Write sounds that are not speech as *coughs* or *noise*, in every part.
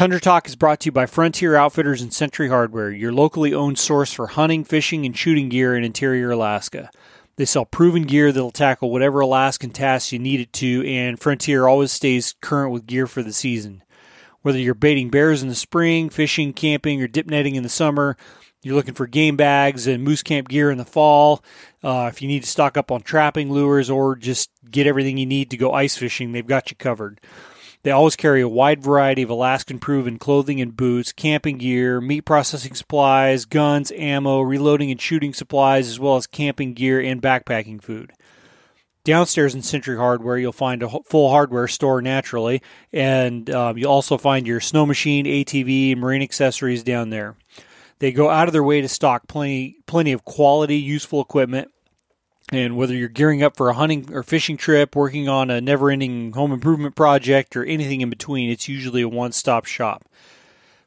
Tundra Talk is brought to you by Frontier Outfitters and Century Hardware, your locally owned source for hunting, fishing, and shooting gear in interior Alaska. They sell proven gear that'll tackle whatever Alaskan tasks you need it to, and Frontier always stays current with gear for the season. Whether you're baiting bears in the spring, fishing, camping, or dip netting in the summer, you're looking for game bags and moose camp gear in the fall. Uh, if you need to stock up on trapping lures or just get everything you need to go ice fishing, they've got you covered. They always carry a wide variety of Alaskan proven clothing and boots, camping gear, meat processing supplies, guns, ammo, reloading and shooting supplies, as well as camping gear and backpacking food. Downstairs in Century Hardware, you'll find a full hardware store naturally, and um, you'll also find your snow machine, ATV, marine accessories down there. They go out of their way to stock plenty, plenty of quality, useful equipment and whether you're gearing up for a hunting or fishing trip, working on a never ending home improvement project, or anything in between, it's usually a one stop shop.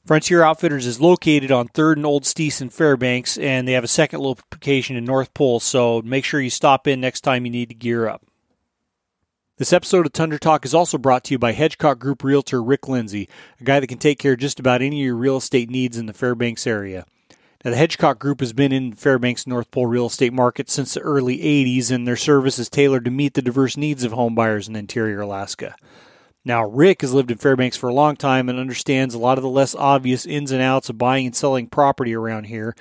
Frontier Outfitters is located on 3rd and Old Steese in Fairbanks, and they have a second location in North Pole, so make sure you stop in next time you need to gear up. This episode of Tundra Talk is also brought to you by Hedgecock Group Realtor Rick Lindsey, a guy that can take care of just about any of your real estate needs in the Fairbanks area. Now, the Hedgecock Group has been in Fairbanks North Pole real estate market since the early 80s, and their service is tailored to meet the diverse needs of home buyers in interior Alaska. Now, Rick has lived in Fairbanks for a long time and understands a lot of the less obvious ins and outs of buying and selling property around here.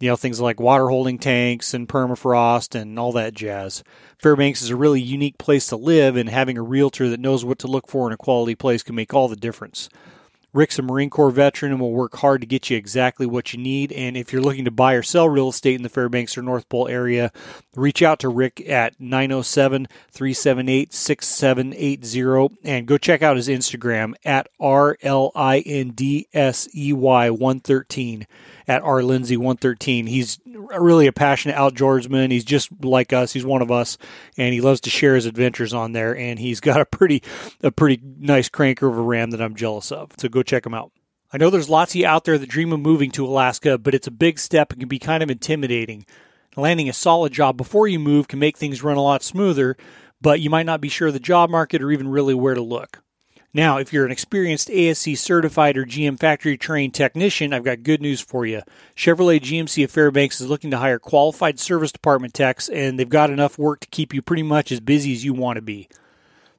You know, things like water holding tanks and permafrost and all that jazz. Fairbanks is a really unique place to live, and having a realtor that knows what to look for in a quality place can make all the difference. Rick's a Marine Corps veteran and will work hard to get you exactly what you need. And if you're looking to buy or sell real estate in the Fairbanks or North Pole area, reach out to Rick at 907 378 6780 and go check out his Instagram at R L I N D S E Y 113 at R Lindsey 113. He's really a passionate outdoorsman. He's just like us. He's one of us, and he loves to share his adventures on there. And he's got a pretty a pretty nice cranker of a ram that I'm jealous of. So go check him out. I know there's lots of you out there that dream of moving to Alaska, but it's a big step and can be kind of intimidating. Landing a solid job before you move can make things run a lot smoother, but you might not be sure of the job market or even really where to look. Now, if you're an experienced ASE certified or GM factory trained technician, I've got good news for you. Chevrolet GMC of Fairbanks is looking to hire qualified service department techs, and they've got enough work to keep you pretty much as busy as you want to be.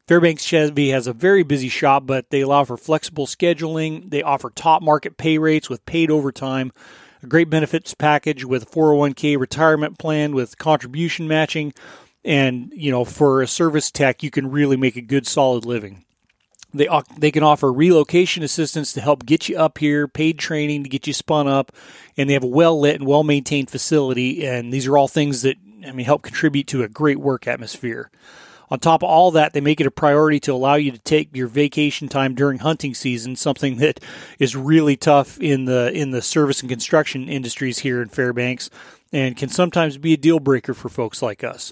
Fairbanks Chevy has a very busy shop, but they allow for flexible scheduling. They offer top market pay rates with paid overtime, a great benefits package with a 401k retirement plan with contribution matching, and you know, for a service tech, you can really make a good solid living. They they can offer relocation assistance to help get you up here, paid training to get you spun up, and they have a well lit and well maintained facility. And these are all things that I mean help contribute to a great work atmosphere. On top of all that, they make it a priority to allow you to take your vacation time during hunting season, something that is really tough in the in the service and construction industries here in Fairbanks, and can sometimes be a deal breaker for folks like us.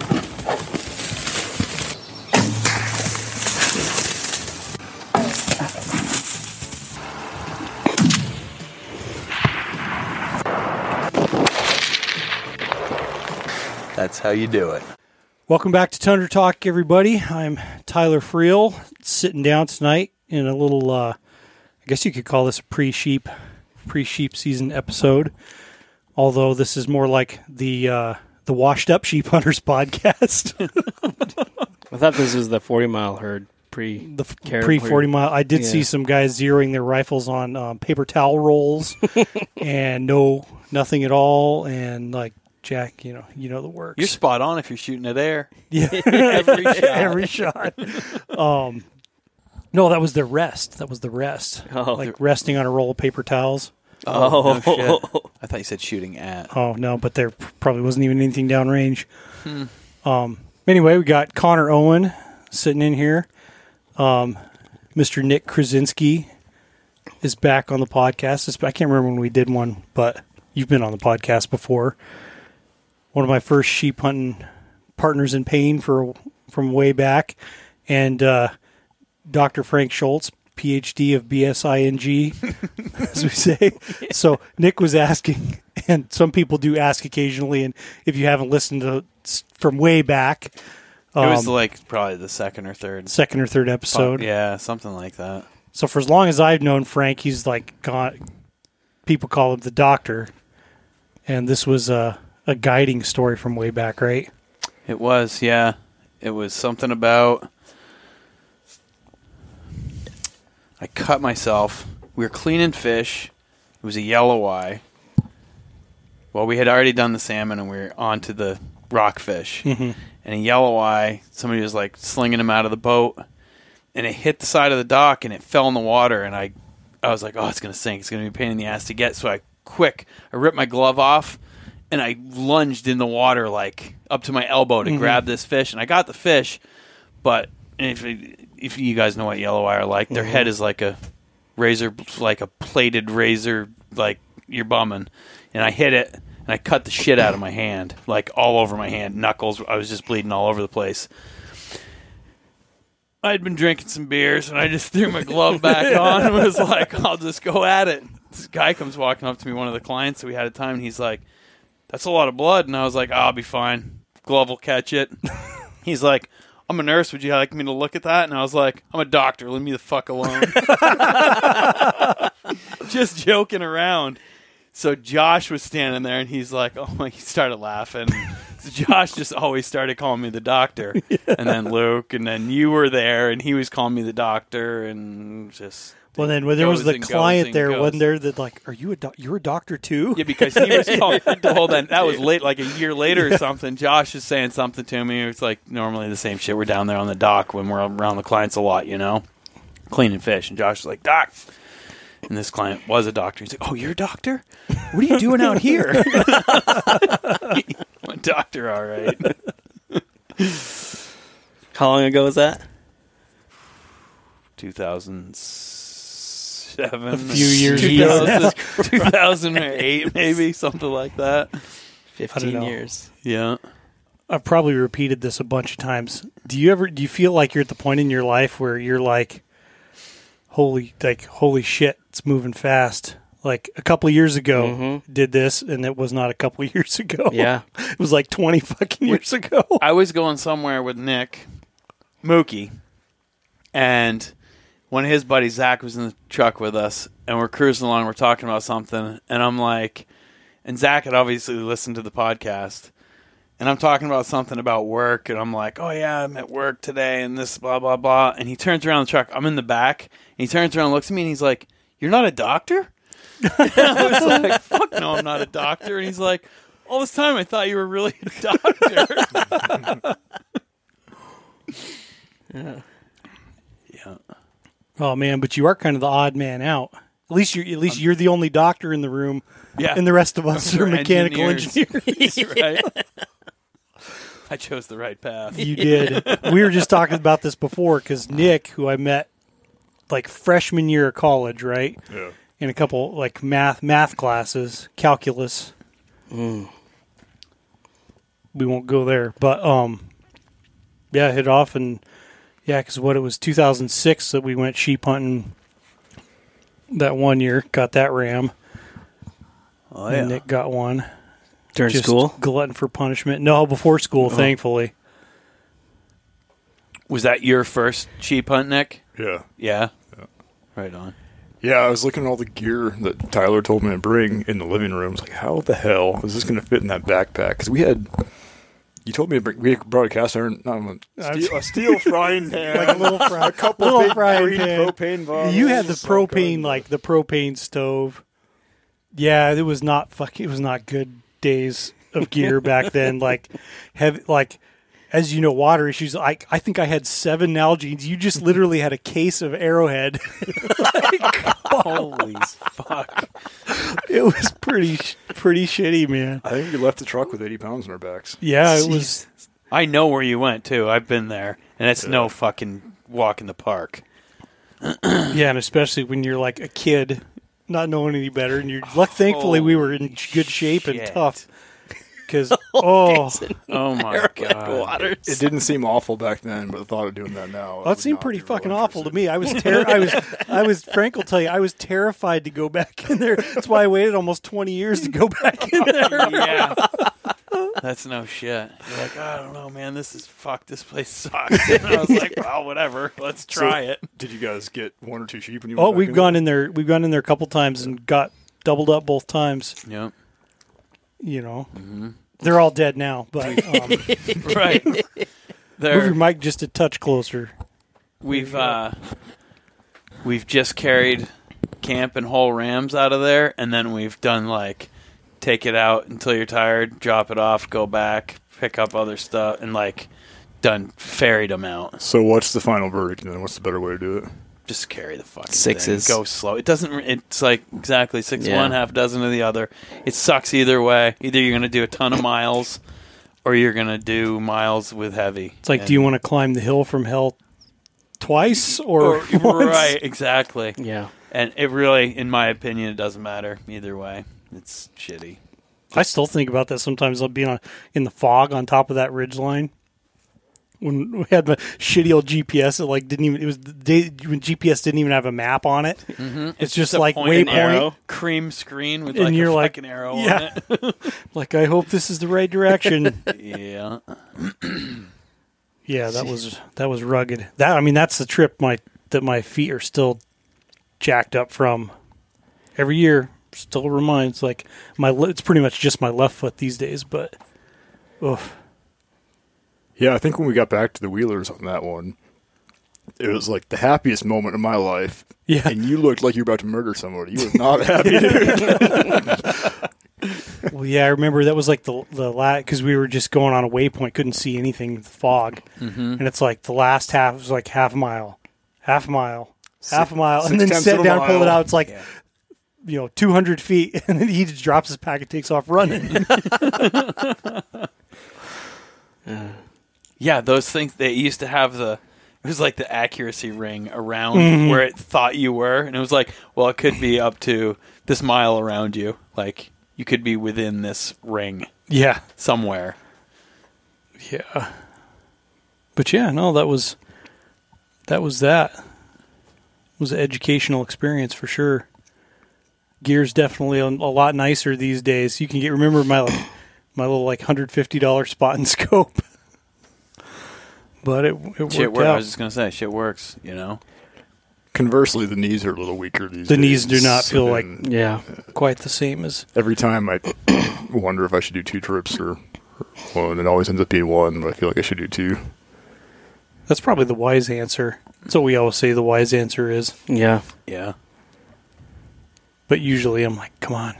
That's how you do it. Welcome back to Tundra Talk, everybody. I'm Tyler Freel, sitting down tonight in a little, uh, I guess you could call this a pre-sheep, pre-sheep season episode. Although this is more like the uh, the washed up sheep hunters *laughs* podcast, I thought this was the 40 mile herd pre. the Care- pre forty mile. I did see some guys zeroing their rifles on um, paper towel rolls, *laughs* and no nothing at all, and like Jack, you know, you know the works. You're spot on if you're shooting at air. *laughs* Yeah, *laughs* Every shot. every shot. Um, no, that was the rest. That was the rest. *laughs* Oh, like resting on a roll of paper towels. Oh, no Oh. shit. I thought you said shooting at. Oh no, but there probably wasn't even anything downrange. Hmm. Um, anyway, we got Connor Owen sitting in here. Um, Mr. Nick Krysinski is back on the podcast. It's- I can't remember when we did one, but you've been on the podcast before. One of my first sheep hunting partners in pain for from way back, and uh, Dr. Frank Schultz, PhD of BSING, *laughs* as we say. So Nick was asking, and some people do ask occasionally, and if you haven't listened to from way back, it was um, like probably the second or third second or third episode. Yeah, something like that. So for as long as I've known Frank, he's like gone. People call him the Doctor, and this was a a guiding story from way back, right? It was, yeah. It was something about. I cut myself. We were cleaning fish. It was a yellow eye. Well, we had already done the salmon and we were on to the rockfish. Mhm. And a yellow eye, somebody was like slinging him out of the boat. And it hit the side of the dock and it fell in the water. And I, I was like, oh, it's going to sink. It's going to be a pain in the ass to get. So I quick, I ripped my glove off and I lunged in the water like up to my elbow to mm-hmm. grab this fish, and I got the fish. But if if you guys know what yellow eye are like, their mm-hmm. head is like a razor, like a plated razor, like you're bumming. And I hit it, and I cut the shit out of my hand, like all over my hand, knuckles. I was just bleeding all over the place. I'd been drinking some beers, and I just threw my glove back *laughs* on and was like, "I'll just go at it." This guy comes walking up to me, one of the clients that we had at the time, and he's like, that's a lot of blood. And I was like, I'll be fine. Glove will catch it. *laughs* He's like, I'm a nurse. Would you like me to look at that? And I was like, I'm a doctor. Leave me the fuck alone. *laughs* Just joking around. So Josh was standing there and he's like, oh my, he started laughing. So Josh just always started calling me the doctor. *laughs* And then Luke, and then you were there and he was calling me the doctor and just. Well, then when there was the and goes client there, goes. wasn't there that like, are you a doc- you're a doctor too? Yeah, because he was *laughs* called. well, then that was late, like a year later or something. Josh is saying something to me. It's like normally the same shit. We're down there on the dock when we're around the clients a lot, you know, cleaning fish. And Josh is like, "Doc," and this client was a doctor. He's like, "Oh, you're a doctor? What are you doing out here?" *laughs* I'm a doctor, all right. How long ago was that? 2007, A few years ago. 2008, *laughs* maybe something like that. Fifteen years. Yeah. I've probably repeated this a bunch of times. Do you ever do you feel like you're at the point in your life where you're like, holy like holy shit, it's moving fast. Like a couple of years ago, Mhm. did this, and it was not a couple of *laughs* years ago. Yeah. it was like twenty fucking years ago. I was going somewhere with Nick, Mookie, and of his buddies, Zach, was in the truck with us, and we're cruising along. We're talking about something, and I'm like, and Zach had obviously listened to the podcast, and I'm talking about something about work, and I'm like, oh yeah, I'm at work today, and this blah blah blah, and he turns around the truck. I'm in the back, and he turns around, looks at me, and he's like, "You're not a doctor." *laughs* I was like, "Fuck no, I'm not a doctor," and he's like. All this time, I thought you were really a doctor. *laughs* Yeah. Oh man, but you are kind of the odd man out. At least you're at least you're the only doctor in the room, Yeah. and the rest of us *laughs* are We're mechanical engineers. *laughs* engineers. *laughs* right? I chose the right path. You did. We were just talking about this before because Nick, who I met like freshman year of college, right? Yeah. In a couple like math math classes, calculus. We won't go there, but um, yeah, hit off and yeah, because what it was 2006 that we went sheep hunting. That one year, got that ram, Oh yeah. and Nick got one. During Just school. glutton for punishment. No, before school, uh-huh. thankfully. Was that your first sheep hunt, Nick? Yeah. Yeah. Right on. Yeah, I was looking at all the gear that Tyler told me to bring in the living room. I was like, how the hell is this going to fit in that backpack? Because we had, you told me to bring, we brought a cast iron, not a steel, a *laughs* steel frying pan, Like a little fry, *laughs* a couple little big frying green pan. propane bottles. You had the all propane, kinds like the propane stove. Yeah, it was not fuck. It was not good days of gear back then. Like, have like, as you know, water issues. I I think I had seven Nalgene's. You just literally had a case of Arrowhead. *laughs* Holy fuck. it was pretty pretty shitty, man. I think we left the truck with 80 pounds on our backs. Yeah, it was. I know where you went too. I've been there, and it's no fucking walk in the park. *clears throat* Yeah, and especially when you're like a kid, not knowing any better, and you're. Luck, thankfully, we were in good shape and tough. Because *laughs* oh, Oh, oh my god! Waters. It didn't seem awful back then, but the thought of doing that now. Well, it seemed pretty fucking awful to me. I was, ter- I was, *laughs* I was. Frank will tell you, I was terrified to go back in there. That's why I waited almost twenty years to go back in there. yeah. *laughs* That's no shit. You're like, oh, I don't know, man. This is fuck. This place sucks. And I was like, well, whatever. Let's try it. Did you guys get one or two sheep when you? Oh, went we've in gone in there. We've gone in there a couple times and got doubled up both times. Yep. You know, Mm-hmm. they're all dead now, but *laughs* um, *laughs* Right. move your mic just a touch closer. We've uh, we've just carried camp and whole rams out of there, and then we've done like take it out until you're tired, drop it off, go back, pick up other stuff, and like done ferried them out. So what's the final verdict? Then what's the better way to do it? Just carry the fucking Sixes. Thing. Go slow. It doesn't. It's like exactly six Yeah. one, half dozen of the other. It sucks either way. Either you're gonna do a ton of miles, or you're gonna do miles with heavy. It's like, And- do you want to climb the hill from hell twice or, Or, *laughs* once? right, exactly. Yeah. And it really, in my opinion, it doesn't matter either way. It's shitty. I still think about that sometimes. I'll be on in the fog on top of that ridge line. When we had the shitty old GPS, it like didn't even. It was the day when GPS didn't even have a map on it. Mm-hmm. It's, just a like point waypoint. Cream screen with And like you're a like, fucking arrow yeah. on it. *laughs* *laughs* Like I hope this is the right direction. *laughs* yeah. yeah, that was that was rugged. That I mean, that's the trip my that my feet are still jacked up from. Every year, still reminds like my. It's pretty much just my left foot these days, but. Oof. Yeah, I think when we got back to the Wheelers on that one, it was like the happiest moment of my life. Yeah. And you looked like you were about to murder somebody. You were *laughs* not happy. dude. *laughs* Well, yeah, I remember that was like the the last because we were just going on a waypoint, couldn't see anything, with fog, Mm-hmm. and it's like the last half was like half a mile, half a mile, half a mile, and then tenths sit of down, pull it out. It's like you know, two hundred feet, *laughs* and then he just drops his pack and takes off running. Yeah, those things they used to have the it was like the accuracy ring around mm-hmm. where it thought you were, and it was like, well, it could be up to this mile around you. Like you could be within this ring yeah, somewhere. yeah, but yeah, no, that was that was that it was an educational experience for sure. Gear's definitely a, a lot nicer these days. You can get remember my like, *coughs* my little like hundred fifty dollar spot and *laughs* scope, but it it worked Shit works. I was just gonna say, shit works. You know. Conversely, the knees are a little weaker these The days. knees do not feel like- And Yeah. Quite the same as every time I *coughs* wonder if I should do two trips or or one. It always ends up being one, but I feel like I should do two. that's probably the wise answer. That's what we always say. The wise answer is, Yeah. Yeah. but usually I'm like, come on,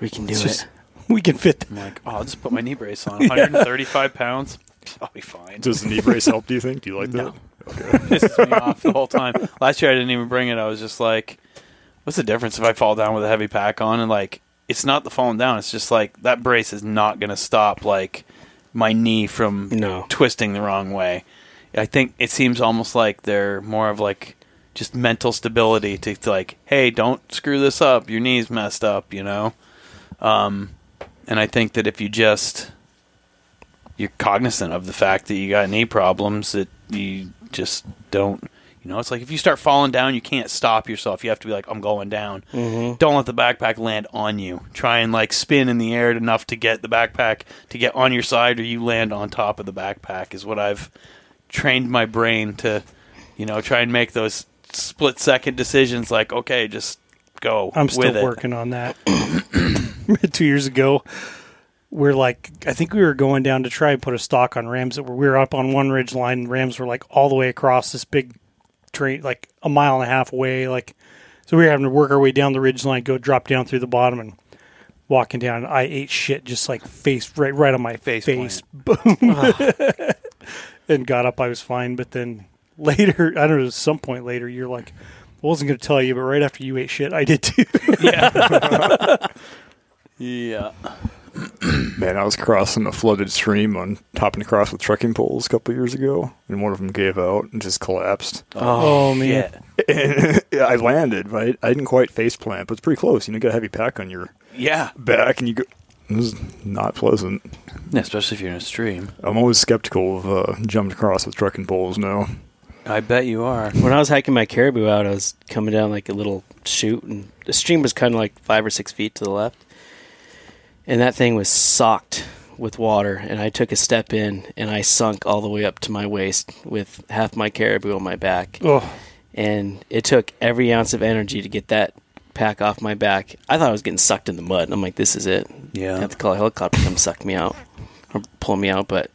We can do It's it. just- we can fit. I'm like, oh, I'll just put my knee brace on. *laughs* 135 pounds. *laughs* I'll be fine. Does the knee brace help? Do you think? Do you like No. that? *laughs* pisses me off the whole time. Last year I didn't even bring it. I was just like, what's the difference if I fall down with a heavy pack on? And like, it's not the falling down. It's just like that brace is not going to stop like my knee from No. twisting the wrong way. I think it seems almost like they're more of like just mental stability to, to like, hey, don't screw this up. Your knee's messed up, you know. Um, and I think that if you just you're cognizant of the fact that you got knee problems that you just don't you know it's like if you start falling down you can't stop yourself. You have to be like i'm going down. Mm-hmm. Don't let the backpack land on you. Try and like spin in the air enough to get the backpack to get on your side or you land on top of the backpack is what i've trained my brain to you know try and make those split second decisions like okay just go I'm still working on that. *coughs* Two years ago, we're like, I think we were going down to try and put a stock on rams that were, we were up on one ridge line, and rams were like all the way across this big train, like a mile and a half away. Like, so we were having to work our way down the ridge line, go drop down through the bottom, and walking down. I ate shit just like face right, right on my Face face, boom, *laughs* and got up. I was fine, but then later, *laughs* I don't know, at some point later, you're like. I wasn't going to tell you, but right after you ate shit, I did too. Yeah *laughs* yeah *clears throat* Man, I was crossing a flooded stream on hopping across with trekking poles a couple years ago, and one of them gave out and just collapsed. Oh, man. shit. And *laughs* I landed, right? I didn't quite face plant, but it's pretty close. You know, you got a heavy pack on your yeah back, and you go, It was not pleasant. Yeah, especially if you're in a stream. I'm always skeptical of uh, jumping across with trucking poles now. I bet you are. When I was hiking my caribou out, I was coming down like a little chute, and the stream was kind of like five or six feet to the left, and that thing was socked with water. And I took a step in, and I sunk all the way up to my waist with half my caribou on my back. Oh, And it took every ounce of energy to get that pack off my back. I thought I was getting sucked in the mud. I'm like, this is it. Yeah. I have to call a helicopter to come suck me out or pull me out, but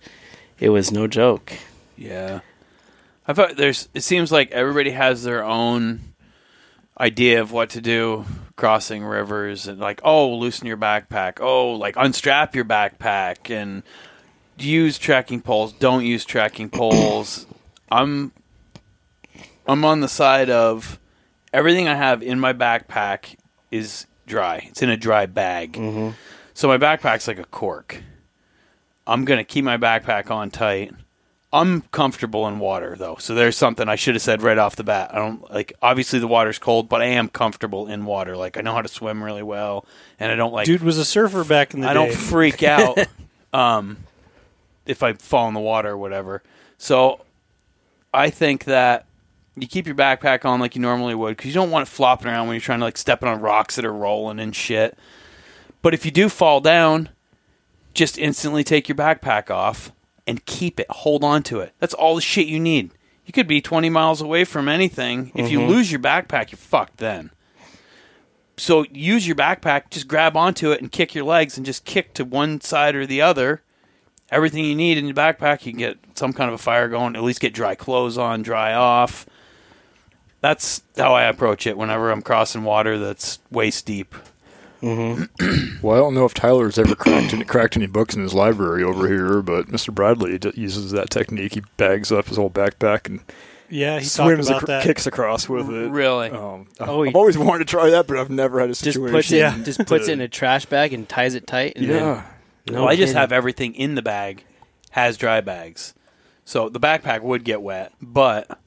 it was no joke. Yeah. I thought there's it seems like everybody has their own idea of what to do crossing rivers and like, oh, loosen your backpack. Oh, like unstrap your backpack and use tracking poles, don't use tracking poles. *clears throat* I'm I'm on the side of everything I have in my backpack is dry. It's in a dry bag. Mm-hmm. So my backpack's like a cork. I'm going to keep my backpack on tight. I'm comfortable in water though. So there's something I should have said right off the bat. I don't like obviously the water's cold, but I am comfortable in water. Like I know how to swim really well and I don't like dude was a surfer back in the day. I day. don't freak *laughs* out um, if I fall in the water or whatever. So I think that you keep your backpack on like you normally would because you don't want it flopping around when you're trying to like stepping on rocks that are rolling and shit. But if you do fall down, just instantly take your backpack off and keep it. Hold on to it. That's all the shit you need. You could be 20 miles away from anything. If you mm-hmm. lose your backpack, you're fucked then. So use your backpack, just grab onto it and kick your legs and just kick to one side or the other. Everything you need in your backpack, you can get some kind of a fire going, at least get dry clothes on, dry off. That's how I approach it whenever I'm crossing water that's waist deep. *clears throat* Well, I don't know if Tyler's ever cracked any, cracked any books in his library over here, but Mr. Bradley d- uses that technique. He bags up his whole backpack and yeah, he swims, talked about acro- that. kicks across with it. Really? Um, Oh, I've he- always wanted to try that, but I've never had a situation. Just situation. puts it, *laughs* just puts it in a trash bag and ties it tight. And Yeah. Then, no well, I just have everything in the bag, has dry bags. So the backpack would get wet, but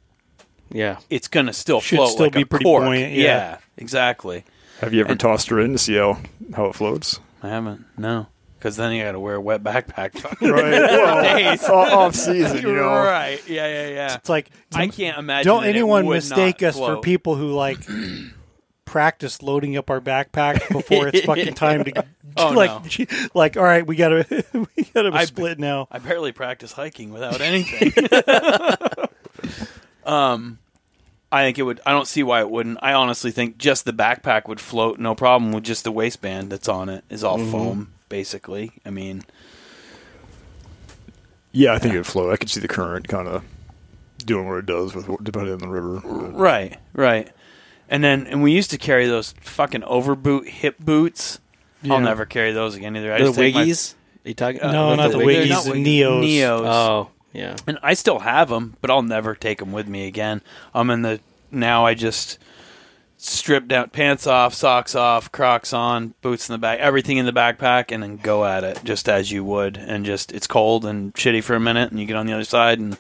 Yeah. it's going to still Should float still like be a pretty cork. buoyant, yeah. exactly. Have you ever And- tossed her in to see how, how it floats? I haven't. No. Because then you got to wear a wet backpack. *laughs* Right. *laughs* well, off season, you know. right. Yeah, yeah, yeah. It's like I can't imagine. don't that it anyone would mistake not us for people who like *clears throat* practice loading up our backpack *laughs* before it's fucking time to Oh, like like all right we gotta we gotta I- split now I barely practice hiking without anything. um, I think it would. I don't see why it wouldn't. I honestly think just the backpack would float, no problem. With just the waistband that's on it is all mm-hmm. foam, basically. I mean, Yeah, I think it'd float. I could see the current kind of doing what it does with depending on the river. right, right. And then, and we used to carry those fucking overboot hip boots. I'll never carry those again either. I The just take my- Wiggies? Are you talking? Uh, no, not the Wiggies, Wiggies, not the Wiggies, Neos. Neos. Oh, yeah. and I still have them, but I'll never take them with me again. I'm in the now. I just strip down, pants off, socks off, Crocs on, boots in the back, everything in the backpack, and then go at it just as you would. And just it's cold and shitty for a minute, and you get on the other side and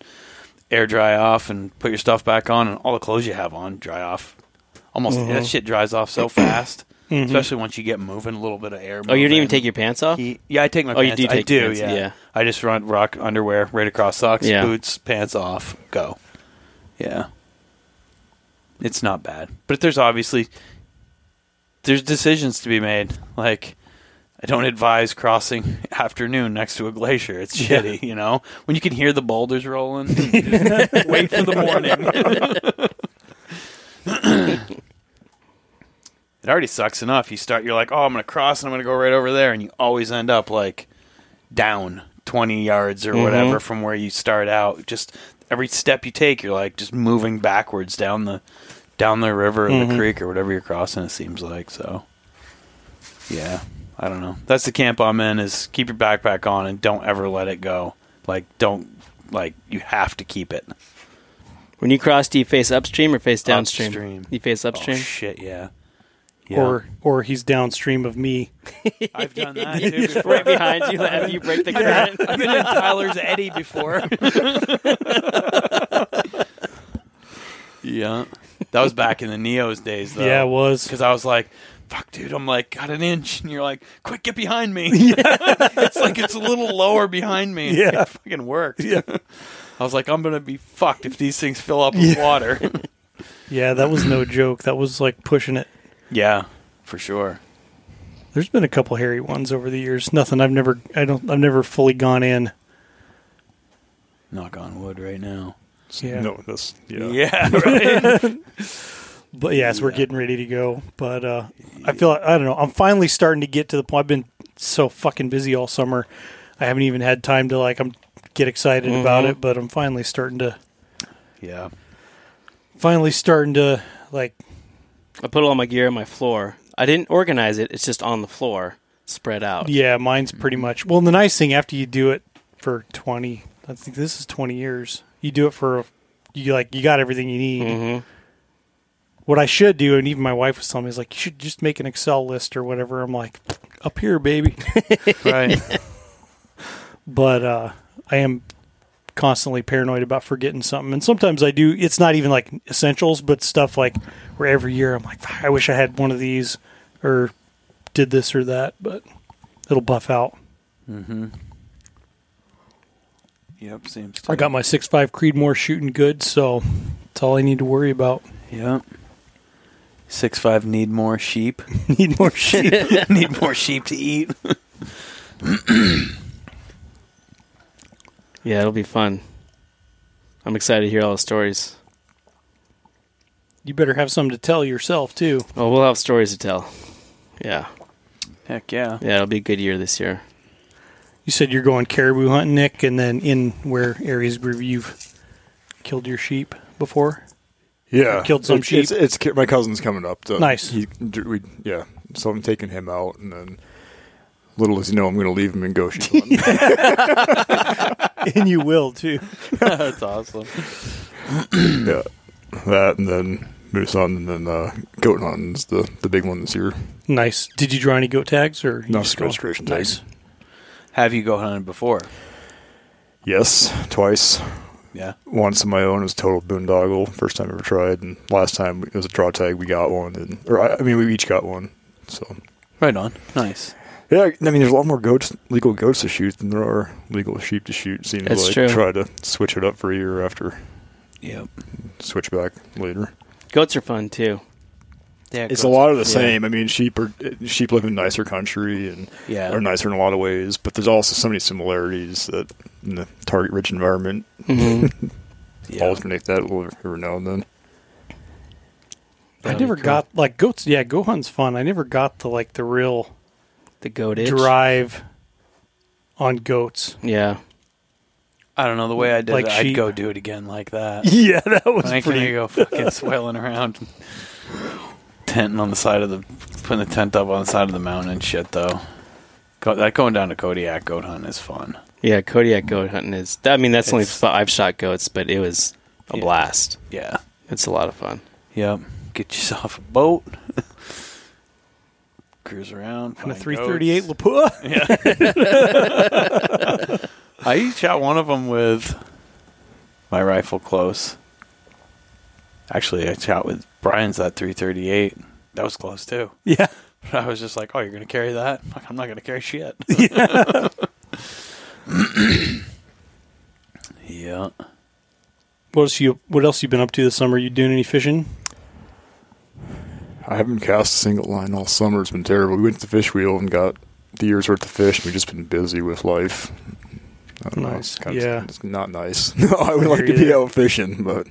air dry off, and put your stuff back on, and all the clothes you have on dry off. Almost that mm-hmm. shit dries off so fast, Mm-hmm. especially once you get moving. A little bit of air. Oh, you didn't even take your pants off? He- yeah, I take my Oh, you pants. do I take do. pants, yeah. yeah. I just run rock underwear right across socks, Yeah. boots, pants off, go. Yeah. It's not bad, but there's obviously there's decisions to be made. Like I don't advise crossing *laughs* afternoon next to a glacier. It's shitty, you know. When you can hear the boulders rolling, *laughs* wait for the morning. *laughs* *clears throat* *clears throat* *clears throat* it already sucks enough. You start, you're like, oh, I'm going to cross and I'm going to go right over there. And you always end up like down 20 yards or mm-hmm. whatever from where you start out. Just every step you take, you're like just moving backwards down the down the river or the mm-hmm. creek or whatever you're crossing. It seems like so. Yeah, I don't know. That's the camp I'm in. Is keep your backpack on and don't ever let it go. Like don't like you have to keep it. When you cross, do you face upstream or face downstream? Upstream. You face upstream? Oh shit, yeah. Yeah. or or he's downstream of me *laughs* I've done that too Just before. right behind you after you break the *laughs* current. I've been in Tyler's Eddy before. *laughs* yeah, that was back in the Neos days, though. yeah it was because I was like, fuck, dude. I'm like, got an inch. And you're like, quick, get behind me. Yeah. it's like it's a little lower behind me. Yeah. It fucking worked. Yeah. I was like, I'm going to be fucked if these things fill up with Yeah. water. Yeah, that was no joke. That was like pushing it. Yeah, for sure. There's been a couple hairy ones over the years. Nothing. I've never. I don't. I've never fully gone in. Knock on wood right now. Yeah. No, that's yeah. *laughs* Yeah. right. *laughs* But yes, we're getting ready to go. But uh, I feel like, I don't know. I'm finally starting to get to the point. I've been so fucking busy all summer. I haven't even had time to like. I'm get excited about Mhm. it. But I'm finally starting to. yeah. Finally starting to like. I put all my gear on my floor. I didn't organize it. It's just on the floor, spread out. Yeah, mine's pretty much. Well, the nice thing after you do it for 20, I think this is 20 years. You do it for you like you got everything you need. hmm What I should do, and even my wife was telling me, is like you should just make an Excel list or whatever. I'm like, up here, baby. *laughs* Right. *laughs* but uh, I am constantly paranoid about forgetting something, and sometimes I do. It's not even like essentials, but stuff like where every year I'm like, I wish I had one of these, or did this or that, but it'll buff out. mm-hmm. Yep, seems. I got my six five Creedmoor shooting good, so that's all I need to worry about. Yep. Six five need more sheep. *laughs* need more sheep. *laughs* need more sheep to eat. *clears throat* Yeah, it'll be fun. I'm excited to hear all the stories. you better have something to tell yourself too. Oh, we'll have stories to tell. Yeah, Heck yeah. yeah, it'll be a good year this year. You said you're going caribou hunting, Nick, and then in where areas where you've killed your sheep before. Yeah, Killed some It's- It's, it's my cousin's coming up. To, Nice. He, we, yeah. So I'm taking him out, and then little as you know, I'm going to leave him and go shoot. hunting. *laughs* *laughs* *laughs* and you will too. *laughs* That's awesome. *clears throat* yeah, that, and then moose hunting, and then uh, goat hunting is the the big one this year. Nice. Did you draw any goat tags or you No, just just go- registration Nice. tags. Have you go hunting before? Yes, twice. Yeah. Once on my own it was total boondoggle. First time I ever tried, and last time it was a draw tag. We got one, and or I, I mean, we each got one. So Right on. Nice. Yeah, I mean, there's a lot more goats, legal goats to shoot than there are legal sheep to shoot. Seems That's like true. try to switch it up for a year after Yep. switch back later. Goats are fun too. Yeah, It's a lot of the Yeah. same. I mean, sheep are sheep live in nicer country and Yeah. are nicer in a lot of ways, but there's also so many similarities that in the target-rich environment hmm *laughs* Yeah. alternate that a little every now and then. I That'd be never cool. got like goats. Yeah, goat hunting's fun. I never got the like the real the goat itch. drive on goats. Yeah, I don't know the way I did Like it. I'd go do it again like that. *laughs* Yeah, that was I ain't pretty. gonna go fucking *laughs* swailing around, tenting on the side of the, putting the tent up on the side of the mountain and shit. Though, go, that going down to Kodiak goat hunting is fun. yeah. Kodiak goat hunting is. I mean, that's only It's- f- I've shot goats, but it was a Yeah. blast. Yeah. It's a lot of fun. Yep. Get yourself a boat. *laughs* Cruise around. And a 338 goats. Lapua. Yeah. *laughs* I shot one of them with my rifle close. Actually, I shot with Brian's that 338. That was close too. Yeah. But *laughs* I was just like, "Oh, you're gonna carry that? I'm not gonna carry shit." *laughs* yeah. What else you What else you been up to this summer? You doing any fishing? I haven't cast a single line all summer. It's been terrible. We went to the fish wheel and got the year's worth of fish. and We've just been busy with life. I don't know. Nice. It's kind of- Yeah. it's not nice. *laughs* No, I would I like to be there. out fishing, but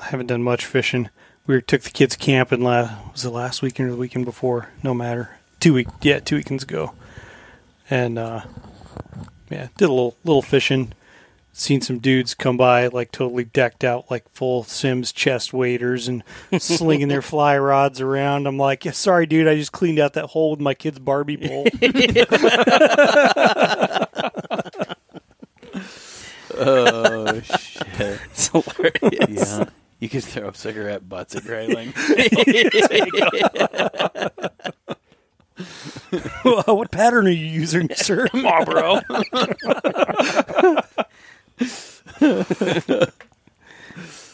I haven't done much fishing. We took the kids camping. last, was the last weekend or the weekend before? No matter. Two week. Yeah, two weekends ago. And uh, yeah, did a little little fishing. Seen some dudes come by like totally decked out like full Simms chest waders and slinging their *laughs* fly rods around. I'm like, yeah, sorry, dude, I just cleaned out that hole with my kid's Barbie pole. *laughs* Oh shit. *laughs* It's hilarious. Yeah. You could throw up cigarette butts at Grayling. what pattern are you using, sir? Marlboro.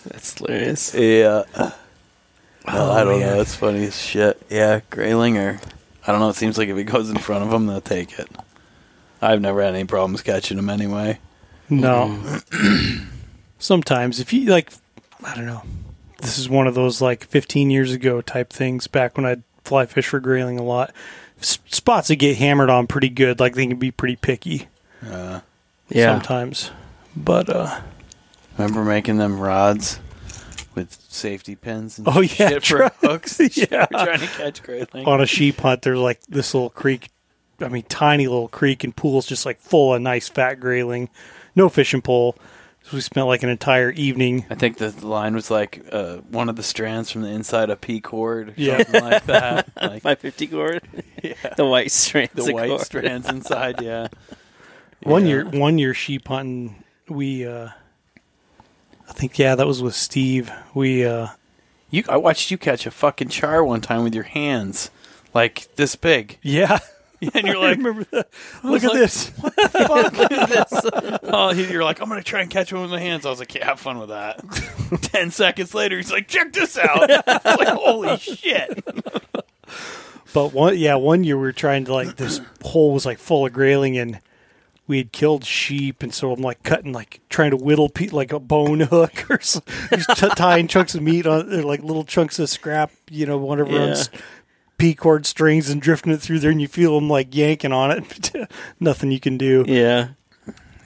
That's hilarious. yeah. No, I don't man. know. That's funny as shit. Yeah, grayling or I don't know. It seems like if it goes in front of them, they'll take it. I've never had any problems catching them anyway. No. *clears throat* Sometimes, if you like, I don't know. This is one of those like 15 years ago type things. Back when I'd fly fish for grayling a lot, S- spots that get hammered on pretty good. Like they can be pretty picky Uh, Yeah. sometimes. But uh, remember making them rods with safety pins? And Oh, yeah, shit for hooks. *laughs* yeah. We're trying to catch grayling. on a sheep hunt, there's like this little creek. I mean, tiny little creek and pools just like full of nice fat grayling. No fishing pole. So we spent like an entire evening. I think the line was like uh, one of the strands from the inside of P cord, or Yeah. something like that. *laughs* Like 550 cord. yeah, *laughs* The white strands. the of white cord. strands inside. Yeah. One Yeah. year, one year sheep hunting, we, uh, I think, yeah, that was with Steve. We, uh, You, I watched you catch a fucking char one time with your hands, like this big, yeah, *laughs* and you're *laughs* like, remember that. Look at like, *laughs* this. oh, he- you're like, I'm gonna try and catch one with my hands. I was like, yeah, have fun with that. Ten seconds later, he's like, check this out. Like, holy shit. But one, yeah, one year we were trying to like this hole was like full of grayling and we had killed sheep, and so I'm like cutting, like trying to whittle pe- like a bone *laughs* hook or so, just t- tying chunks of meat on, or like little chunks of scrap, you know, whatever on Yeah. s- P cord strings and drifting it through there, and you feel them like yanking on it. *laughs* Nothing you can do. Yeah.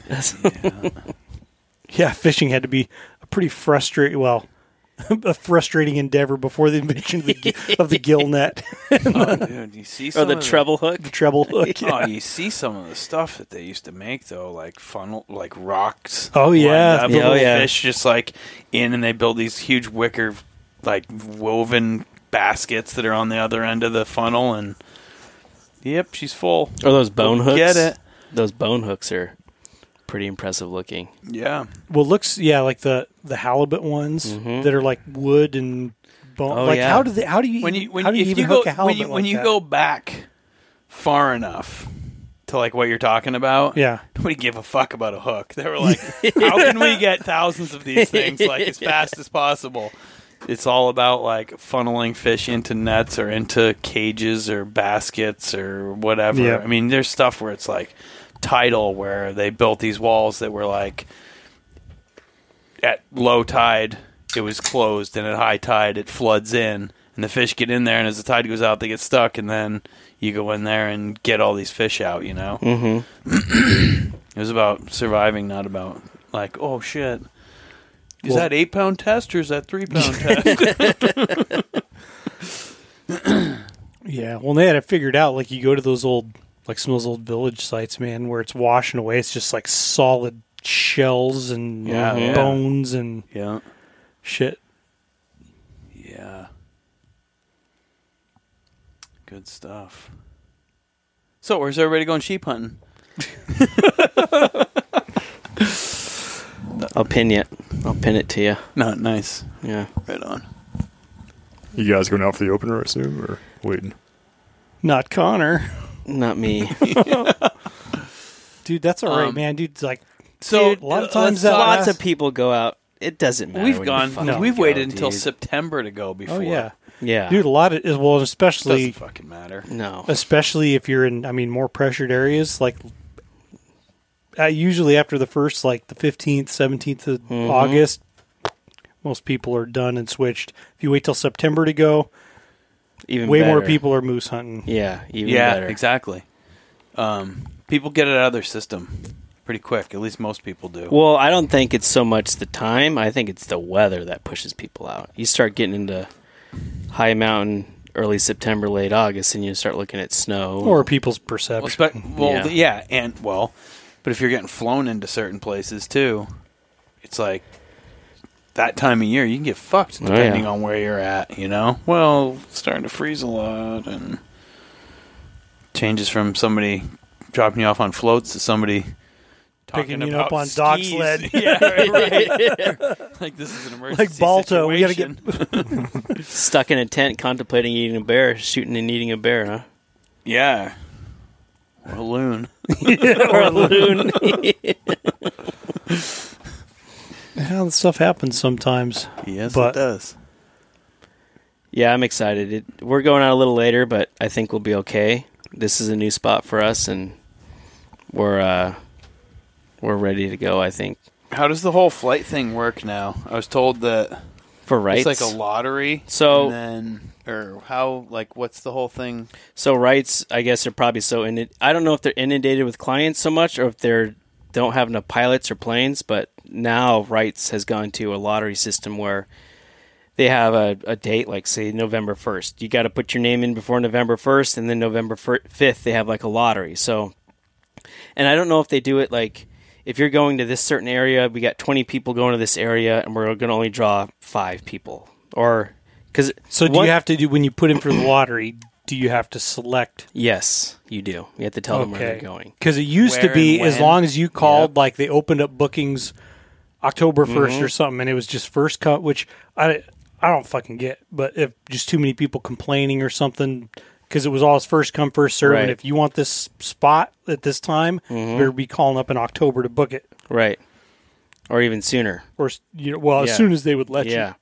That's, *laughs* Yeah, fishing had to be a pretty frustrating. Well. *laughs* A frustrating endeavor before the invention of the, of the gill net, *laughs* Oh, *laughs* dude, you see some or the of treble hook. the treble hook. Oh, you see some of the stuff that they used to make though, like funnel, like rocks. Oh, yeah. Uh, lined up, Yeah, oh, yeah. fish just like in, and they build these huge wicker, like woven baskets that are on the other end of the funnel, and yep, she's full. Or those bone hooks. Get it? Those bone hooks are pretty impressive looking. Yeah, Well, looks yeah, like the the halibut ones Mhm. that are like wood and bone. Oh, like yeah. how do they? How do you? when you when how do you if even you go hook a when halibut you, like when you that? go back far enough to like what you're talking about, Yeah, nobody give a fuck about a hook. They were like, how can we get thousands of these things *laughs* like as fast as possible? It's all about like funneling fish into nets or into cages or baskets or whatever. Yeah. I mean, there's stuff where it's like tidal where they built these walls that were like at low tide it was closed and at high tide it floods in and the fish get in there and as the tide goes out they get stuck and then you go in there and get all these fish out, you know. Mm-hmm. It was about surviving, not about like, oh shit. Is Well- that eight pound test or is that three pound test? *laughs* *laughs* yeah. Well, they had it figured out. Like you go to those old, like some of those old village sites, man, where it's washing away. It's just like solid shells and Yeah, yeah. bones and yeah. shit. Yeah. Good stuff. So where's everybody going sheep hunting? *laughs* I'll pin it. I'll pin it to you. Not nice. Yeah. Right on. You guys going out for the opener, I assume, or waiting? Not Connor, Not me. *laughs* dude. That's all right, Um, man. Dude, like So Dude, a lot of times that Lots last- of people go out. It doesn't matter. We've when you gone. fucking We've go, waited until dude. September to go before. oh yeah, Yeah. dude. A lot of well, doesn't especially fucking matter. No. especially if you're in i mean more pressured areas like uh, usually after the first like the 15th 17th of Mhm. august most people are done and switched if you wait till september to go Even way more people are moose hunting Yeah. Even yeah, better. exactly. Um, people get it out of their system pretty quick. At least most people do. Well, I don't think it's so much the time. I think it's the weather that pushes people out. You start getting into high mountain early September, late August, and you start looking at snow. or people's Well, perception spe- well, Yeah. th- yeah, and well, but if you're getting flown into certain places too, it's like that time of year you can get fucked Oh, yeah. depending on where you're at. You know, well, starting to freeze a lot and changes from somebody dropping you off on floats to somebody. Picking talking you up about on dock *laughs* sled. yeah, right, right. *laughs* like this is an emergency. Like Balto, we gotta get *laughs* stuck in a tent contemplating eating a bear, shooting and eating a bear, huh? yeah, or a loon. or a loon. Yeah that stuff happens sometimes Yes, But- it does. Yeah, I'm excited. It, we're going out a little later, but I think we'll be okay. This is a new spot for us, and we're uh, we're ready to go. I think How does the whole flight thing work now? I was told that for Wright's. it's like a lottery. So- and then or how like what's the whole thing? So Wright's, I guess, are probably so in I don't know if they're inundated with clients so much, or if they're don't have enough pilots or planes. But now Wright's has gone to a lottery system where they have a, a date, like say November first. You got to put your name in before November first, and then November fifth they have like a lottery. So, and I don't know if they do it like if you're going to this certain area, we got 20 people going to this area, and we're going to only draw five people, or because So do you have to do when you put in for the lottery? Do you have to select? Yes, you do. You have to tell them where they're going. Because it used to Where be and as when. long as you called, like they opened up bookings October 1st Mm-hmm. or something, and it was just first cut, which I I don't fucking get. But if just too many people complaining or something, because it was always first come first serve, and Right. Mm-hmm. if you want this spot at this time, you better be calling up in October to book it, Right. Or even sooner. or you know, well, as Yeah. soon as they would let you. Yeah.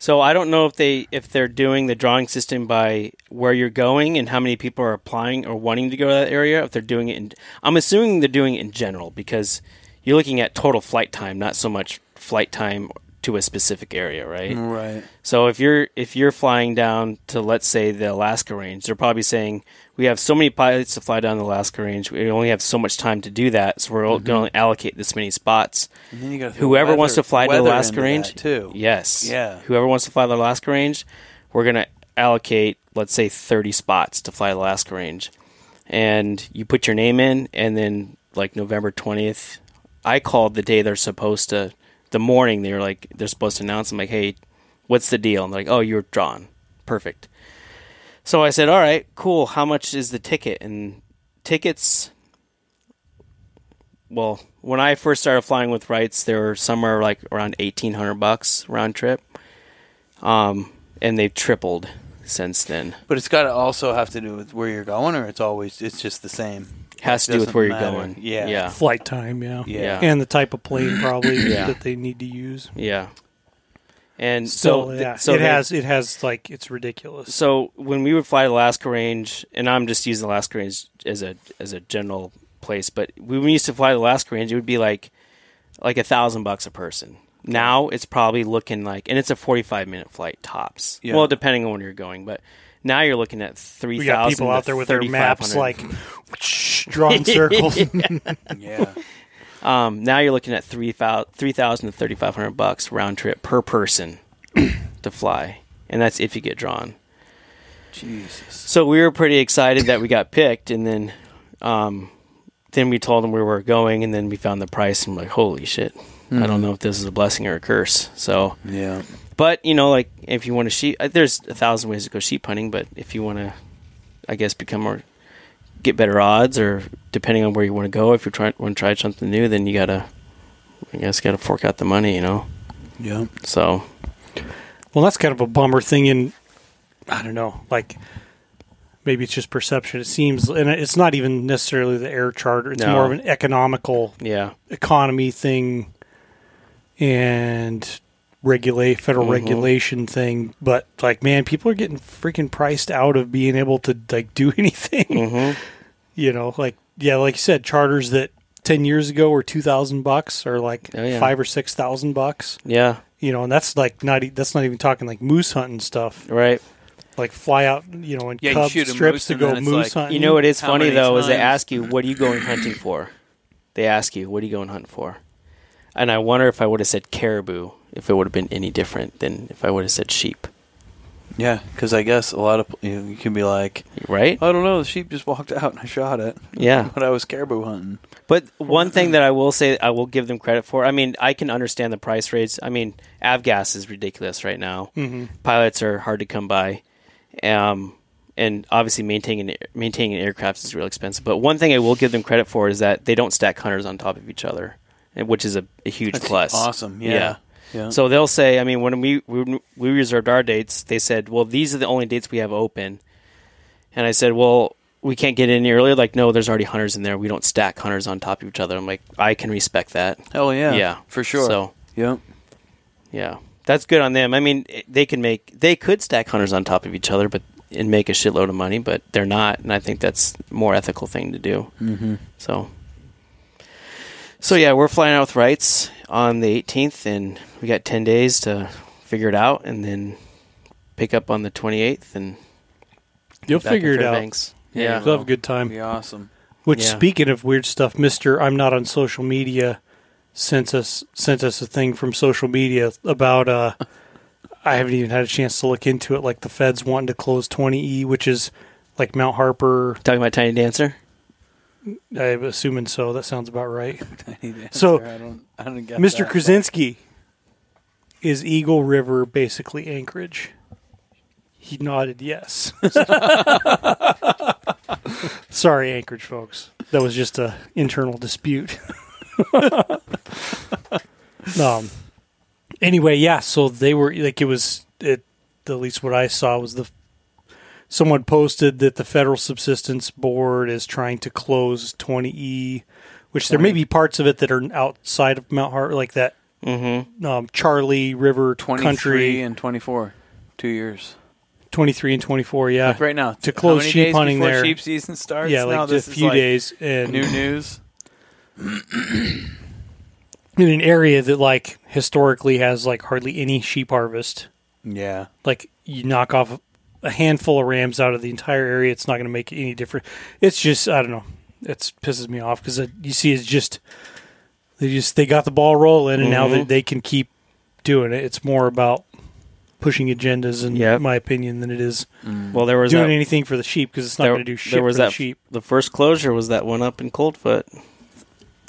So I don't know if they if they're doing the drawing system by where you're going and how many people are applying or wanting to go to that area. If they're doing it, in, I'm assuming they're doing it in general because you're looking at total flight time, not so much flight time to a specific area, right? Right. So if you're if you're flying down to let's say the Alaska range, they're probably saying we have so many pilots to fly down the Alaska range. We only have so much time to do that, so we're mm-hmm. going to allocate this many spots. And then you got Whoever wants to fly to the Alaska range, too. Yes. Yeah. Whoever wants to fly the Alaska range, we're going to allocate, let's say, 30 spots to fly the Alaska range. And you put your name in, and then, like, November 20th, I called the day they're supposed to, the morning they were like, they're supposed to announce. I'm like, hey, what's the deal? And they're like, oh, you're drawn. Perfect. So I said, all right, cool. How much is the ticket? And tickets, well, when I first started flying with Wright's, they were somewhere like around eighteen hundred bucks round trip, um, and they've tripled since then. But it's got to also have to do with where you're going, or it's always it's just the same. Has to do with Doesn't where you're going. Yeah. yeah, Flight time, yeah. Yeah. Yeah. and the type of plane probably *coughs* Yeah. that they need to use. yeah. And So, so, yeah, so it they- has it has like it's ridiculous. So when we would fly to Alaska Range, and I'm just using Alaska Range as a as a general place, but when we used to fly to Alaska Range, it would be like like a thousand bucks a person. Now it's probably looking like, and it's a 45 minute flight tops. Yeah. Well, depending on where you're going, but now you're looking at three we got people out there with their maps like drawing *laughs* circles. *laughs* Yeah. Um, now you're looking at three thousand to thirty five hundred bucks round trip per person *clears throat* to fly, and that's if you get drawn. Jesus. So we were pretty excited that we got picked, and then, um, then we told them where we were going, and then we found the price, and we're like, holy shit! I don't know if this is a blessing or a curse. So, Yeah. But you know, like if you want to sheep, uh, there's a thousand ways to go sheep hunting, but if you want to, I guess, become more, get better odds, or depending on where you want to go, if you're trying want to try something new, then you gotta, I guess, gotta fork out the money, you know. Yeah. So Well, that's kind of a bummer thing, and I don't know, like maybe it's just perception. It seems, and it's not even necessarily the air charter. It's No. more of an economical yeah, economy thing and regulate federal Mhm. regulation thing. But like, man, people are getting freaking priced out of being able to like do *laughs* anything. hmm You know, like yeah, like you said, charters that ten years ago were two thousand bucks or like Oh, yeah. five or six thousand bucks. yeah, You know, and that's like not e- that's not even talking like moose hunting stuff. right. Like fly out, you know, in Yeah, cub shoot strips moose to and go moose like- hunting. You know what is funny many though is they ask you, "What are you going hunting for?" They ask you, "What are you going hunting for?" And I wonder if I would have said caribou, if it would have been any different than if I would have said sheep, Yeah. Because I guess a lot of you, you can be like, right? I don't know, the sheep just walked out and I shot it, Yeah. *laughs* but I was caribou hunting. But one thing that I will say, I will give them credit for. I mean, I can understand the price rates. I mean, avgas is ridiculous right now. Mhm. Pilots are hard to come by, um, and obviously maintaining an, maintaining an aircraft is real expensive. But one thing I will give them credit for is that they don't stack hunters on top of each other, and- which is a, a huge That's plus. Awesome. Yeah. Yeah. Yeah. So they'll say, I mean, when we, we we reserved our dates, they said, well, these are the only dates we have open. And I said, well, we can't get any earlier. Like, no, there's already hunters in there. We don't stack hunters on top of each other. I'm like, I can respect that. Hell yeah. Yeah, For sure. So yeah. yeah, that's good on them. I mean, they can make they could stack hunters on top of each other, but and make a shitload of money, but they're not, and I think that's a more ethical thing to do. Mm-hmm. So, so yeah, we're flying out with Wright's on the 18th, and we got 10 days to figure it out, and then pick up on the 28th, and You'll figure it out. Fairbanks. Yeah. Yeah, You'll have a good time. Be awesome. Which, Yeah. speaking of weird stuff, Mister, I'm not on social media. Sent us sent us a thing from social media about. uh I haven't even had a chance to look into it. Like the feds wanting to close 20E, which is like Mount Harper. talking about Tiny Dancer. I'm assuming so. That sounds about right. *laughs* So, I don't, I don't Mr. that. Krysinski is Eagle River basically Anchorage? He nodded yes. *laughs* Sorry, Anchorage folks. That was just a internal dispute. *laughs* um. Anyway, yeah. So they were like it was. It at least what I saw was the someone posted that the Federal Subsistence Board is trying to close 20E, which there may be parts of it that are outside of Mount Hart, like that Mm-hmm. um, Charlie River 23 Country, and 24. Two years. 23 and 24. Yeah, Like right now. To close sheep hunting there. sheep season starts? yeah, now like this just a few like days, and New news. *clears throat* in an area that like historically has like hardly any sheep harvest. Yeah. Like you knock off a handful of rams out of the entire area, it's not going to make any difference. It's just I don't know. It pisses me off because uh, you see, it's just they just they got the ball rolling, and now Mhm. that they can keep doing it, it's more about pushing agendas, in Yep. my opinion, than it is mm. Well, there was doing that, anything for the sheep because it's not going to do shit there was for that the sheep. the first closure was that one up in Coldfoot,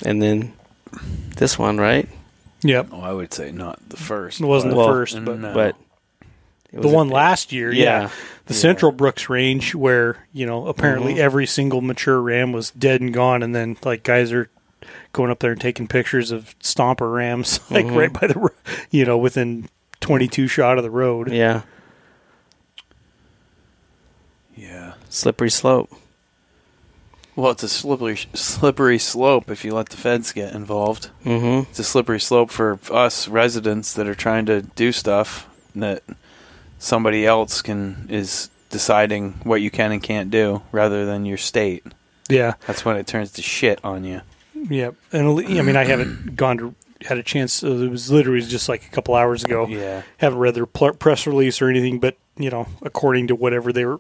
and then this one, right? Yep, Oh, I would say not the first. it wasn't Well, the first, mm, but no. But it the one a- last year, yeah, yeah, the Yeah. Central Brooks Range, where you know apparently Mhm. every single mature ram was dead and gone, and then like guys are going up there and taking pictures of stomper rams, *laughs* like Mhm. right by the, you know, within twenty-two shot of the road. yeah, Yeah. slippery slope. Well, it's a slippery slippery slope if you let the feds get involved. Mm-hmm. It's a slippery slope for us residents that are trying to do stuff that somebody else can is deciding what you can and can't do rather than your state. Yeah, That's when it turns to shit on you. yeah, and I mean I haven't gone to had a chance. Uh, it was literally just like a couple hours ago. Yeah. haven't read their pl- press release or anything, but you know, according to whatever they were,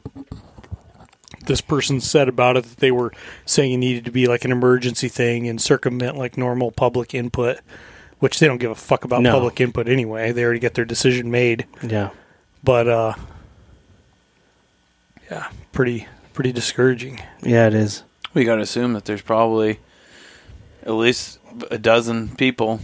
this person said about it, that they were saying it needed to be like an emergency thing and circumvent like normal public input, which they don't give a fuck about No. public input anyway. They already get their decision made, Yeah, but uh, yeah, pretty pretty discouraging. yeah, it is. We got to assume that there's probably at least a dozen people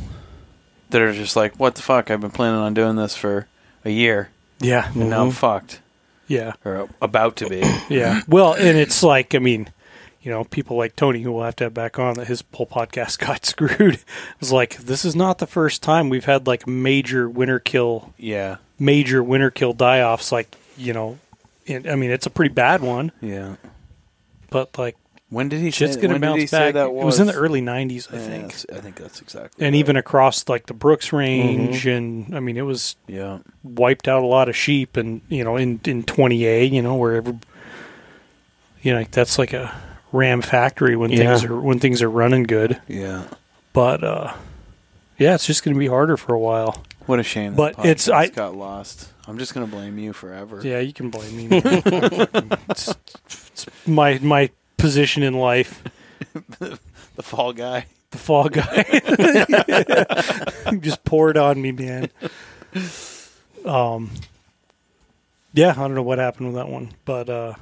that are just like, "What the fuck? I've been planning on doing this for a year, Yeah, and now I'm Mhm. fucked, yeah, or about to be." *coughs* yeah. Well, and it's like, I mean. You know, people like Tony, who we'll have to have back on, that his whole podcast *laughs* got screwed. was like, this is not the first time we've had like major winter kill yeah, major winter kill die offs like you know in, i mean it's a pretty bad one yeah. but like When did he? shit's say, gonna when did he bounce back That it was? was in the early 90s i Yeah, think I think that's exactly. and right. even across like the brooks range and i mean it was yeah, wiped out a lot of sheep and you know in in 20a you know wherever you know that's like a ram factory when things are when things are running good yeah. but uh yeah it's just gonna be harder for a while What a shame. But it's- I- got lost. I'm just gonna blame you forever. Yeah, you can blame me. it's, it's my my position in life. *laughs* the fall guy. The fall guy. *laughs* Just pour it on me, man. Um. Yeah, I don't know what happened with that one, but uh,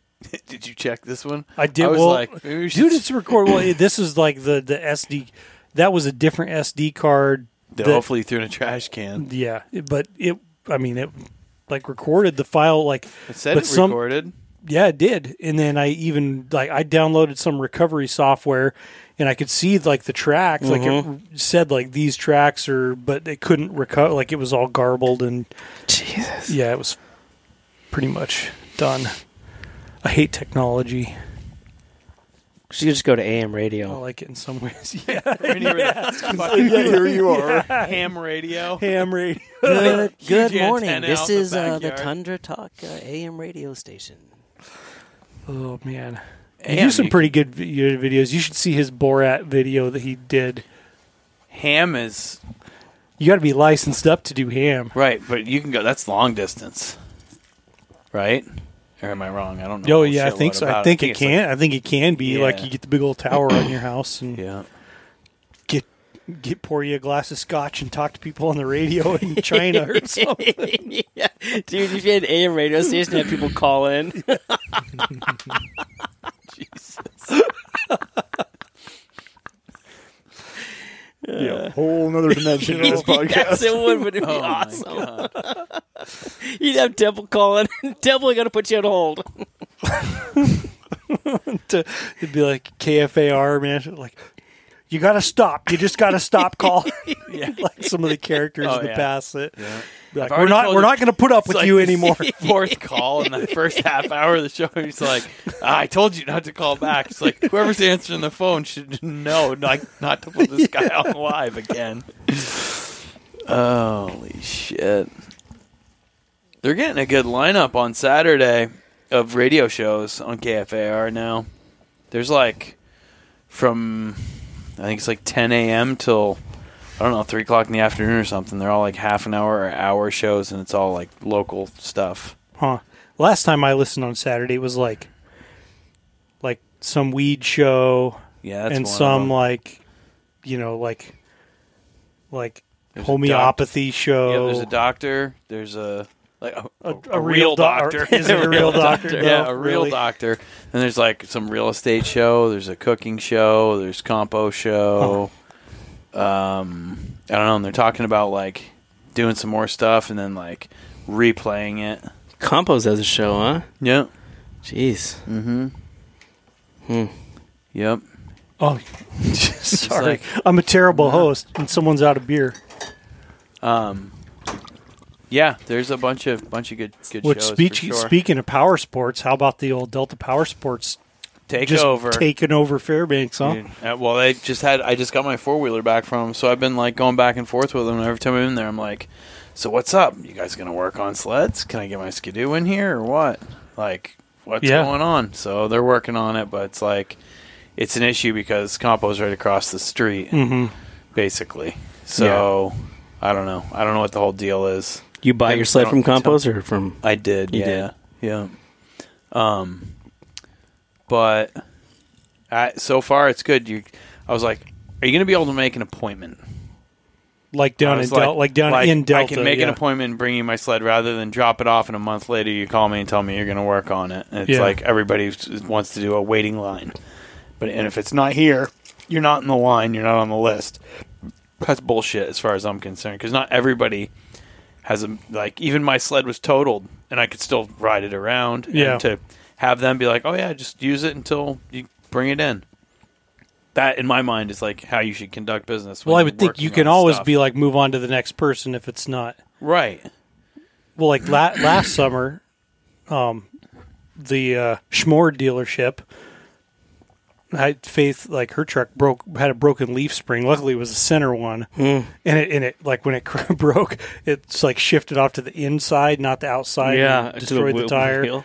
*laughs* did you check this one? I did. I was well, like, maybe we should dude, it's record. Well, this is like the the SD. That was a different SD card. That- hopefully threw in a trash can. Yeah, but it. I mean, it like recorded the file like It said But it some- recorded. Yeah, it did. And then I even like I downloaded some recovery software and I could see like the tracks like it mm-hmm. said like these tracks are but it couldn't recover like it was all garbled and Jesus. yeah, it was pretty much done. I hate technology. She could just go to AM radio. I like it in some ways. *laughs* Yeah, Right here with the fucking yeah, *laughs* here you are. *laughs* ham radio. ham radio. Good, good Huge morning. antenna This out in the is uh, the backyard. Tundra Talk uh, AM radio station. Oh man, he Ham, do some you- pretty good vi- videos. You should see his Borat video that he did. Ham is You got to be licensed up to do ham. right, but you can go. That's long distance, right? Or am I wrong? I don't know. Oh yeah, I think so. I think it it's like- can. I think it can be Yeah. like you get the big old tower on your house and yeah. get get pour you a glass of scotch and talk to people on the radio in *laughs* China or something. *laughs* yeah. Dude, if you had an AM radio station, have people call in. *laughs* Jesus. Yeah, whole another dimension of this yes, podcast. it would, but it'd be Oh my awesome. God. *laughs* You'd have Temple calling. *laughs* Temple, I got to put you on hold. *laughs* to, it'd be like KFAR man, like you got to stop. You just got to stop calling. Yeah. like some of the characters Oh, in the yeah. past that Yeah. be like, we're not we're not going to put up with like you anymore. Fourth call in the first half hour of the show. He's like, "Ah, "I told you not to call back." It's like whoever's answering the phone should know not not to put this guy on live again. Holy shit! They're getting a good lineup on Saturday of radio shows on KFAR now. There's like from I think it's like 10 a.m. till I don't know three o'clock in the afternoon or something. They're all like half an hour or hour shows, and it's all like local stuff. Huh. Last time I listened on Saturday it was like like some weed show Yeah, that's and some like you know like like There's homeopathy show. Yeah, there's a doctor. There's a like a, a, a, a real doc- doctor. *laughs* Is it a *laughs* real doctor? yeah, No, a real really? doctor. And there's like some real estate show. There's a cooking show. There's Compeau show. Um, I don't know. And they're talking about like doing some more stuff and then like replaying it. Compeau's has a show, huh? Yep. Jeez. Mm-hmm. Hmm. Yep. Oh, *laughs* sorry. like- I'm a terrible host, and someone's out of beer. Um. Yeah, there's a bunch of bunch of good good Which shows. speech, sure. speaking of power sports, how about the old Delta Power Sports Take just over. taking over Fairbanks? Huh? Dude, uh, well, they just had. I just got my four wheeler back from them, so I've been like going back and forth with them. And every time I'm in there, I'm like, "So what's up? You guys gonna work on sleds? Can I get my skidoo in here or what? Like, what's Yeah. going on?" So they're working on it, but it's like it's an issue because Compeau's right across the street, Mm-hmm. basically. So I don't know. I don't know what the whole deal is. You buy your sled from don't- or from? I did. You yeah. Yeah. Um, but I, so far it's good. You, I was like, are you going to be able to make an appointment? Like down in was Del- like, down like, in Delta. I can make yeah. an appointment and bring you my sled rather than drop it off and a month later you call me and tell me you're going to work on it. And it's Yeah. like everybody wants to do a waiting line. But and if it's not here, you're not in the line, you're not on the list. That's bullshit as far as I'm concerned because not everybody has a like even my sled was totaled and I could still ride it around Yeah. and to have them be like, "Oh yeah, just use it until you bring it in." That in my mind is like how you should conduct business. Well, I would think you can always stuff. be like move on to the next person if it's not. right. Well, like la- last summer, um, the uh, Schmord dealership, I Faith like her truck broke had a broken leaf spring. Luckily, it was a center one, Hmm. and it and it like when it *laughs* broke, it's like shifted off to the inside, not the outside. yeah, and destroyed the, wheel- tire. wheel.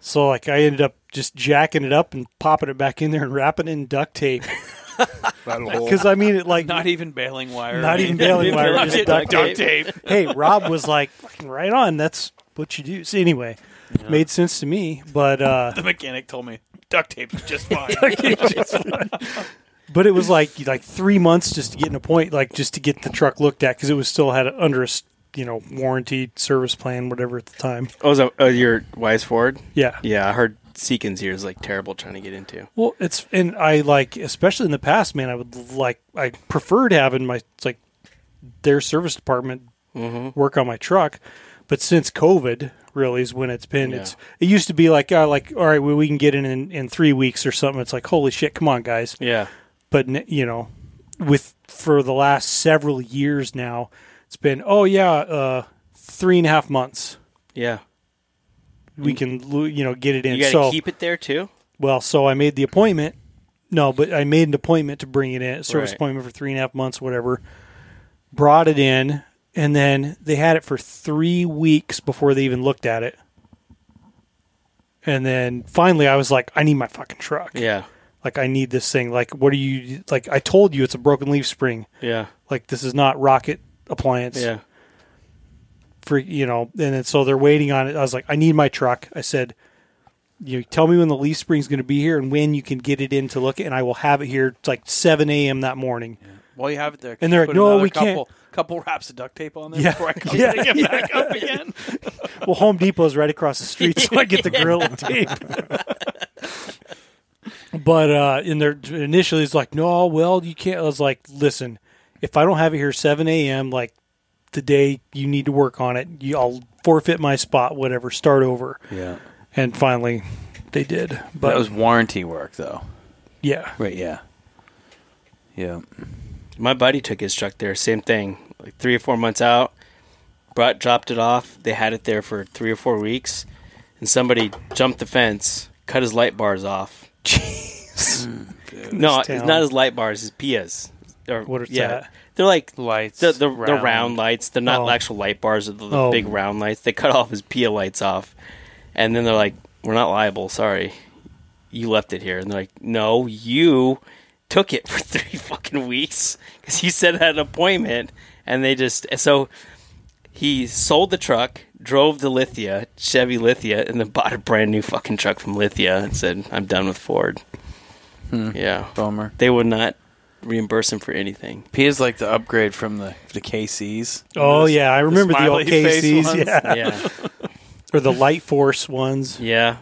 So like I ended up just jacking it up and popping it back in there and wrapping it in duct tape *laughs* because I mean it like Not even baling wire. Not even anything. baling wire, Duct just tape. duct tape. hey, Rob was like, right on. That's what you do." So anyway, made sense to me. But uh, The mechanic told me duct tape's just *laughs* *laughs* fine. but it was like like three months just to get an appoint, like just to get the truck looked at because it was still had under a you know warranty service plan, whatever at the time. Oh, is that, uh, your Wise Ford? Yeah. Yeah, I heard Seekins here is like terrible trying to get into. Well, it's and I like especially in the past, man. I would like I preferred having my like their service department work on my truck, but since COVID really is when it's been. Yeah. It's it used to be like uh, like all right, well, we can get in, in in three weeks or something. It's like holy shit, come on, guys. Yeah. But you know, with for the last several years now, it's been oh yeah, uh, three and a half months. Yeah. We can you know get it in. You got to so keep it there too? well, so I made the appointment No, but I made an appointment to bring it in, a service Right. appointment for three and a half months, whatever. Brought it in, and then they had it for three weeks before they even looked at it. And then finally, I was like, I need my fucking truck. Yeah. Like, I need this thing. Like, what are you, like, I told you it's a broken leaf spring. Yeah. Like, this is not rocket appliance Yeah. for, you know, and then so they're waiting on it. I was like, I need my truck. I said, you know, tell me when the leaf spring's going to be here and when you can get it in to look at, and I will have it here. It's like 7 a.m. that morning. While you have it there, And they're like, "No, another we can't." couple, Couple wraps of duct tape on there Yeah. before I come Yeah, pick it back up *laughs* again. *laughs* Well, Home Depot's right across the street, so I get the *laughs* Gorilla tape. but uh, in their initially, it's like, no, well, you can't. I was like, listen, if I don't have it here 7 a.m., like the day you need to work on it, you, I'll forfeit my spot, whatever, start over. Yeah, And finally, they did. But that was warranty work, though. yeah, Right? Yeah. Yeah. My buddy took his truck there, same thing. Like three or four months out, brought dropped it off. They had it there for three or four weeks, and somebody jumped the fence, cut his light bars off. *laughs* Jeez. Hmm. No, it's not his light bars, his PIAAs. Or, What is yeah, that? They're like Lights. the the round, the round lights. They're not Oh. actual light bars. They're the, the Oh. big round lights. They cut off his PIAA lights off, and then they're like, "We're not liable. Sorry, you left it here." And they're like, "No, you took it for *laughs* three fucking weeks because he said had an appointment." And they just so he sold the truck, drove to Lithia, Chevy Lithia, and then bought a brand new fucking truck from Lithia and said, "I'm done with Ford." Hmm. Yeah, Bummer. they would not reimburse him for anything. P is like the upgrade from the the KCs. Oh Those- yeah, I remember the, old KCs, ones. yeah, Yeah, *laughs* or the Light Force ones, yeah.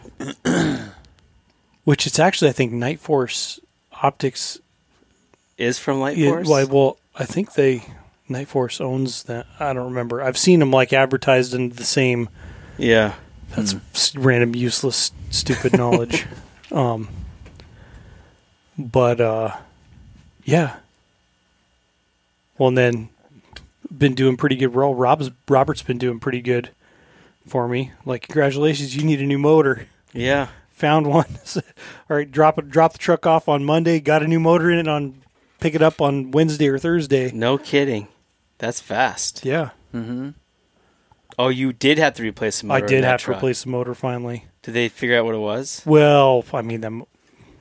*clears throat* which it's actually I think Night Force Optics. Is from Light Yeah, Force. well, well, I think they Night Force owns that. I don't remember. I've seen them like advertised in the same. yeah, That's s- random, useless, stupid knowledge. *laughs* Um, but uh, yeah. Well, and then been doing pretty good. Well, Rob's Robert's been doing pretty good for me. Like, congratulations, you need a new motor. yeah. Found one. *laughs* All right, drop it. Drop the truck off on Monday. Got a new motor in it on. Pick it up on Wednesday or Thursday. No kidding. That's fast. Yeah, Mm-hmm. Oh, you did have to replace the I motor. in did that have to replace the motor finally. Did they figure out what it was? Well, I mean, the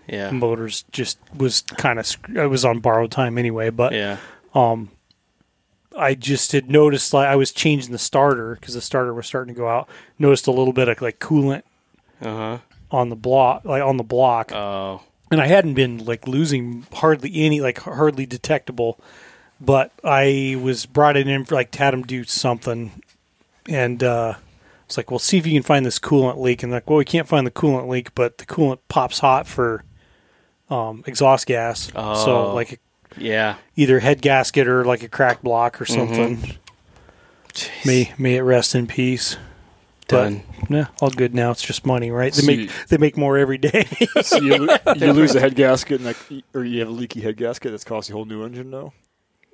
Yeah. motors just was kind of. I was on borrowed time anyway, but Yeah. um, I just had noticed like I was changing the starter because the starter was starting to go out. Noticed a little bit of like coolant Uh huh. on the block, like on the block, Oh. And I hadn't been like losing hardly any, like hardly detectable. But I was brought in for like him do something, and uh, it's like, well, see if you can find this coolant leak. And like, well, we can't find the coolant leak, but the coolant pops hot for um, exhaust gas. So Oh. like Yeah. either head gasket or like a crack block or something. May may it rest in peace. Done. Yeah, all good now. It's just money, right? They So make you- they make more every day. *laughs* So you, lo- *laughs* you lose a head gasket, and like, or you have a leaky head gasket that's cost you a whole new engine now.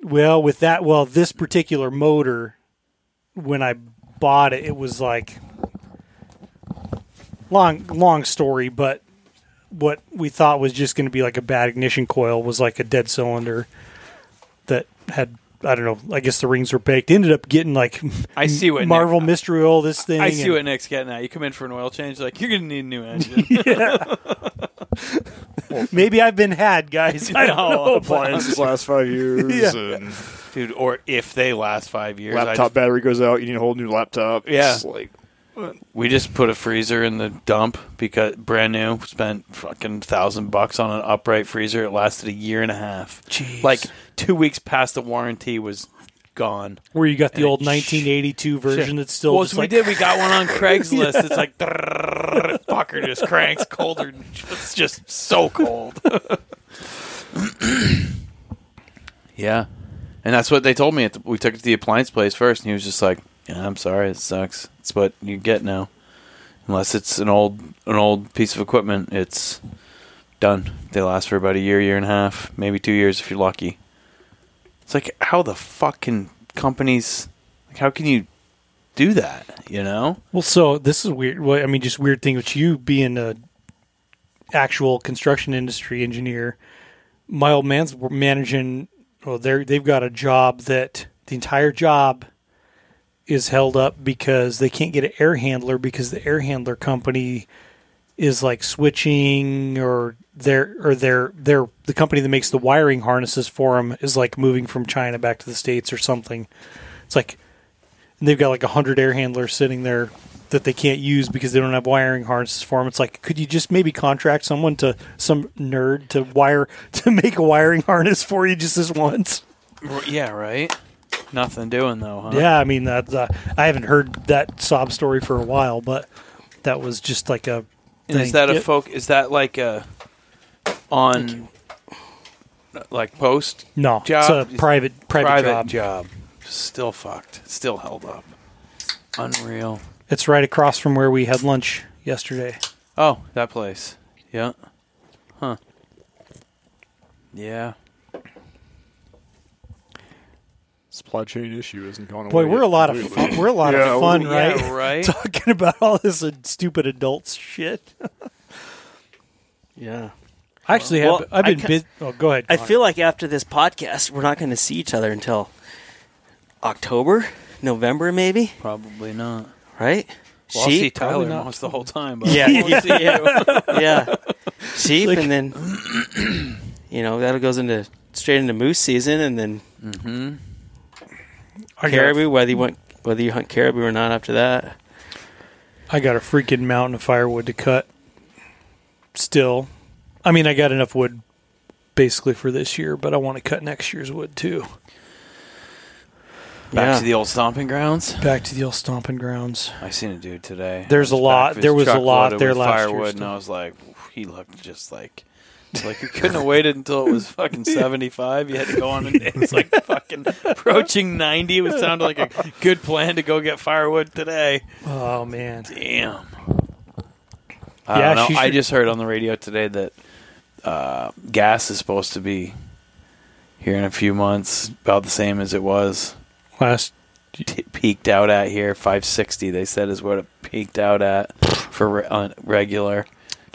well, with that, well, this particular motor, when I bought it, it was like long long story, but what we thought was just going to be like a bad ignition coil was like a dead cylinder that had I don't know. I guess the rings were baked. Ended up getting like I see what *laughs* Marvel Nick, mystery oil. This thing. I see and- what Nick's getting at. You come in for an oil change, like you're gonna need a new engine. *laughs* *laughs* Maybe I've been had, guys. I don't know. Appliances last five years, Yeah. and dude. Or if they last five years, laptop just- battery goes out. You need a whole new laptop. Yeah. It's like we just put a freezer in the dump because brand new. Spent fucking thousand bucks on an upright freezer. It lasted a year and a half. Jeez. Like two weeks past the warranty was gone. Where you got the And old sh- 1982 version that's still well, so like we did. We got one on *laughs* Craigslist. It's like fucker just cranks colder. It's just so cold. *coughs* yeah, and that's what they told me. At the, we took it to the appliance place first, and he was just like, "Yeah, I'm sorry, it sucks. It's what you get now. Unless it's an old an old piece of equipment, it's done. They last for about a year, year and a half, maybe two years if you're lucky. It's like how the fuck can companies like how can you do that? You know? Well, so this is weird. Well, I mean, just weird thing with you being a actual construction industry engineer. My old man's managing. Well, they they've got a job that the entire job is held up because they can't get an air handler because the air handler company is like switching or they're or they're they're the company that makes the wiring harnesses for them is like moving from China back to the states or something. It's like and they've got like a hundred air handlers sitting there that they can't use because they don't have wiring harnesses for them. It's like, could you just maybe contract someone to some nerd to wire *laughs* to make a wiring harness for you just this once? Yeah, right. Nothing doing though, huh? Yeah, I mean that. Uh, I haven't heard that sob story for a while, but that was just like a. And is that a folk? Is that like a on like post No, job? it's a private private, job. Still fucked. Still held up. Unreal. It's right across from where we had lunch yesterday. Oh, that place. Yeah. Huh. Yeah. Supply chain issue isn't going away. Boy, we're a lot of fun. We're a lot Yeah, of fun, we- right? Yeah, right. *laughs* Talking about all this uh, stupid adults shit. *laughs* Yeah. I actually Well, have. I've been ca- busy. Oh, go ahead. I Connor. feel like after this podcast, we're not going to see each other until October, November, maybe. Probably not. Right? Well, I'll see Tyler probably not. almost the whole time. But *laughs* Yeah, I won't see you. yeah. Sheep, Like- and then *clears throat* you know that goes into straight into moose season, and then Mhm. I got, caribou. Whether you want, whether you hunt caribou or not, after that. I got a freaking mountain of firewood to cut. Still, I mean, I got enough wood basically for this year, but I want to cut next year's wood too. Back yeah. to the old stomping grounds. Back to the old stomping grounds. I seen a dude today. There's a lot- there was a lot loaded there with last year firewood, and. I was like, he looked just like. It's Like you couldn't have waited until it was fucking *laughs* seventy five. You had to go on a day. *laughs* It's like fucking approaching ninety. It was sounded like a good plan to go get firewood today. Oh man, Damn. I Yeah, don't know. she I just heard on the radio today that uh, gas is supposed to be here in a few months, about the same as it was last t- peaked out at here. Five sixty, they said, is what it peaked out at for re- uh, regular.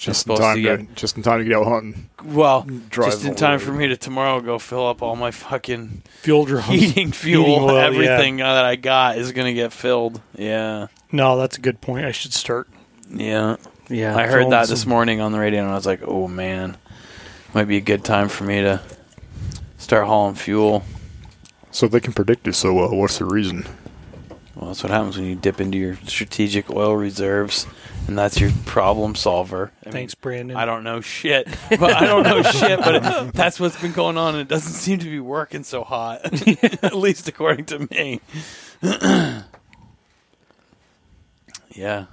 Just in time to to, just in time to get out hunting. Well, just in time the for me to tomorrow go fill up all my fucking fuel drums. heating *laughs* fuel. Heating oil, yeah. everything uh, that I got is gonna get filled. Yeah, No, that's a good point. I should start. yeah. Yeah. I heard that some- this morning on the radio, and I was like, "Oh man, might be a good time for me to start hauling fuel." So they can predict it so well, what's the reason? Well, that's what happens when you dip into your strategic oil reserves, and that's your problem solver. I mean, Thanks, Brandon. I don't know shit, but I don't know *laughs* shit. But it, that's what's been going on, and it doesn't seem to be working so hot, *laughs* at least according to me. *clears throat* yeah,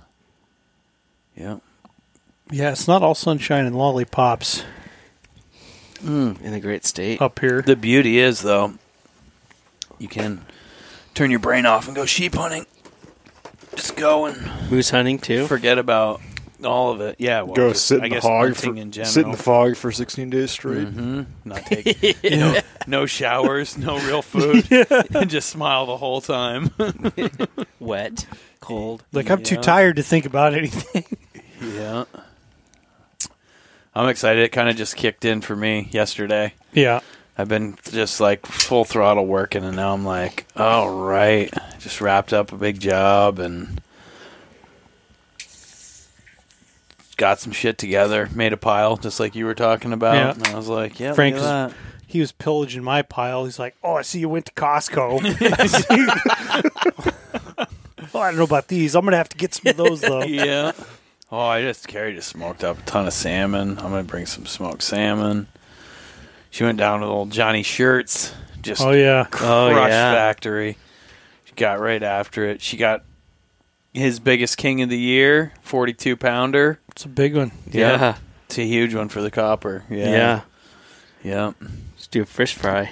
yeah. Yeah, it's not all sunshine and lollipops mm, in the great state. up here. The beauty is, though, you can turn your brain off and go sheep hunting. Just go and Moose hunting too. forget about all of it. Yeah, well, Go just, sit in I the guess hog hunting for in general. sit in the fog for 16 days straight. hmm Not *laughs* take no, no showers, no real food, *laughs* and *laughs* just smile the whole time. Wet, cold. Like I'm too Yeah. tired to think about anything. yeah, I'm excited. It kind of just kicked in for me yesterday. yeah. I've been just like full throttle working, and now I'm like, all right, just wrapped up a big job and got some shit together, made a pile, just like you were talking about. Yeah. And I was like, yeah, Frank look at He was pillaging my pile. He's like, "Oh, I see you went to Costco." *laughs* *laughs* oh, I don't know about these. I'm gonna have to get some of those though. *laughs* yeah. Oh, I just carried a smoked up a ton of salmon. I'm gonna bring some smoked salmon. She went down to the old Johnny Shirts, just Oh yeah. Oh, yeah. Factory. She got right after it. She got his biggest king of the year, 42 pounder. It's a big one. Yeah. It's a huge one for the copper. Yeah. Yeah. Yeah. Let's do a fish fry.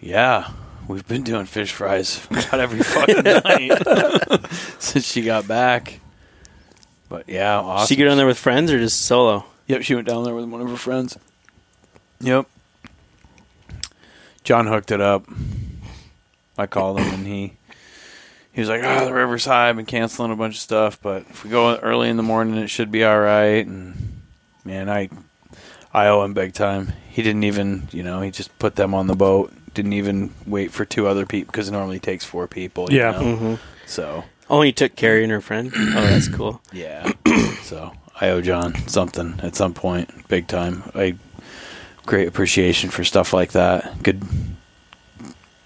Yeah. We've been doing fish fries *laughs* about every fucking night *laughs* since she got back. But yeah, awesome. She get on there with friends or just solo? Yep, she went down there with one of her friends. Yep. John hooked it up. I called him and he he was like, "Ah, the river's high. I've been canceling a bunch of stuff, but if we go early in the morning, it should be all right." And man, I I owe him big time. He didn't even, you know, he just put them on the boat. Didn't even wait for two other people because it normally takes four people. you Yeah. know? Mm-hmm. So Oh, and took Carrie and her friend. *clears throat* Oh, that's cool. yeah. so I owe John something at some point, big time. I great appreciation for stuff like that. Good,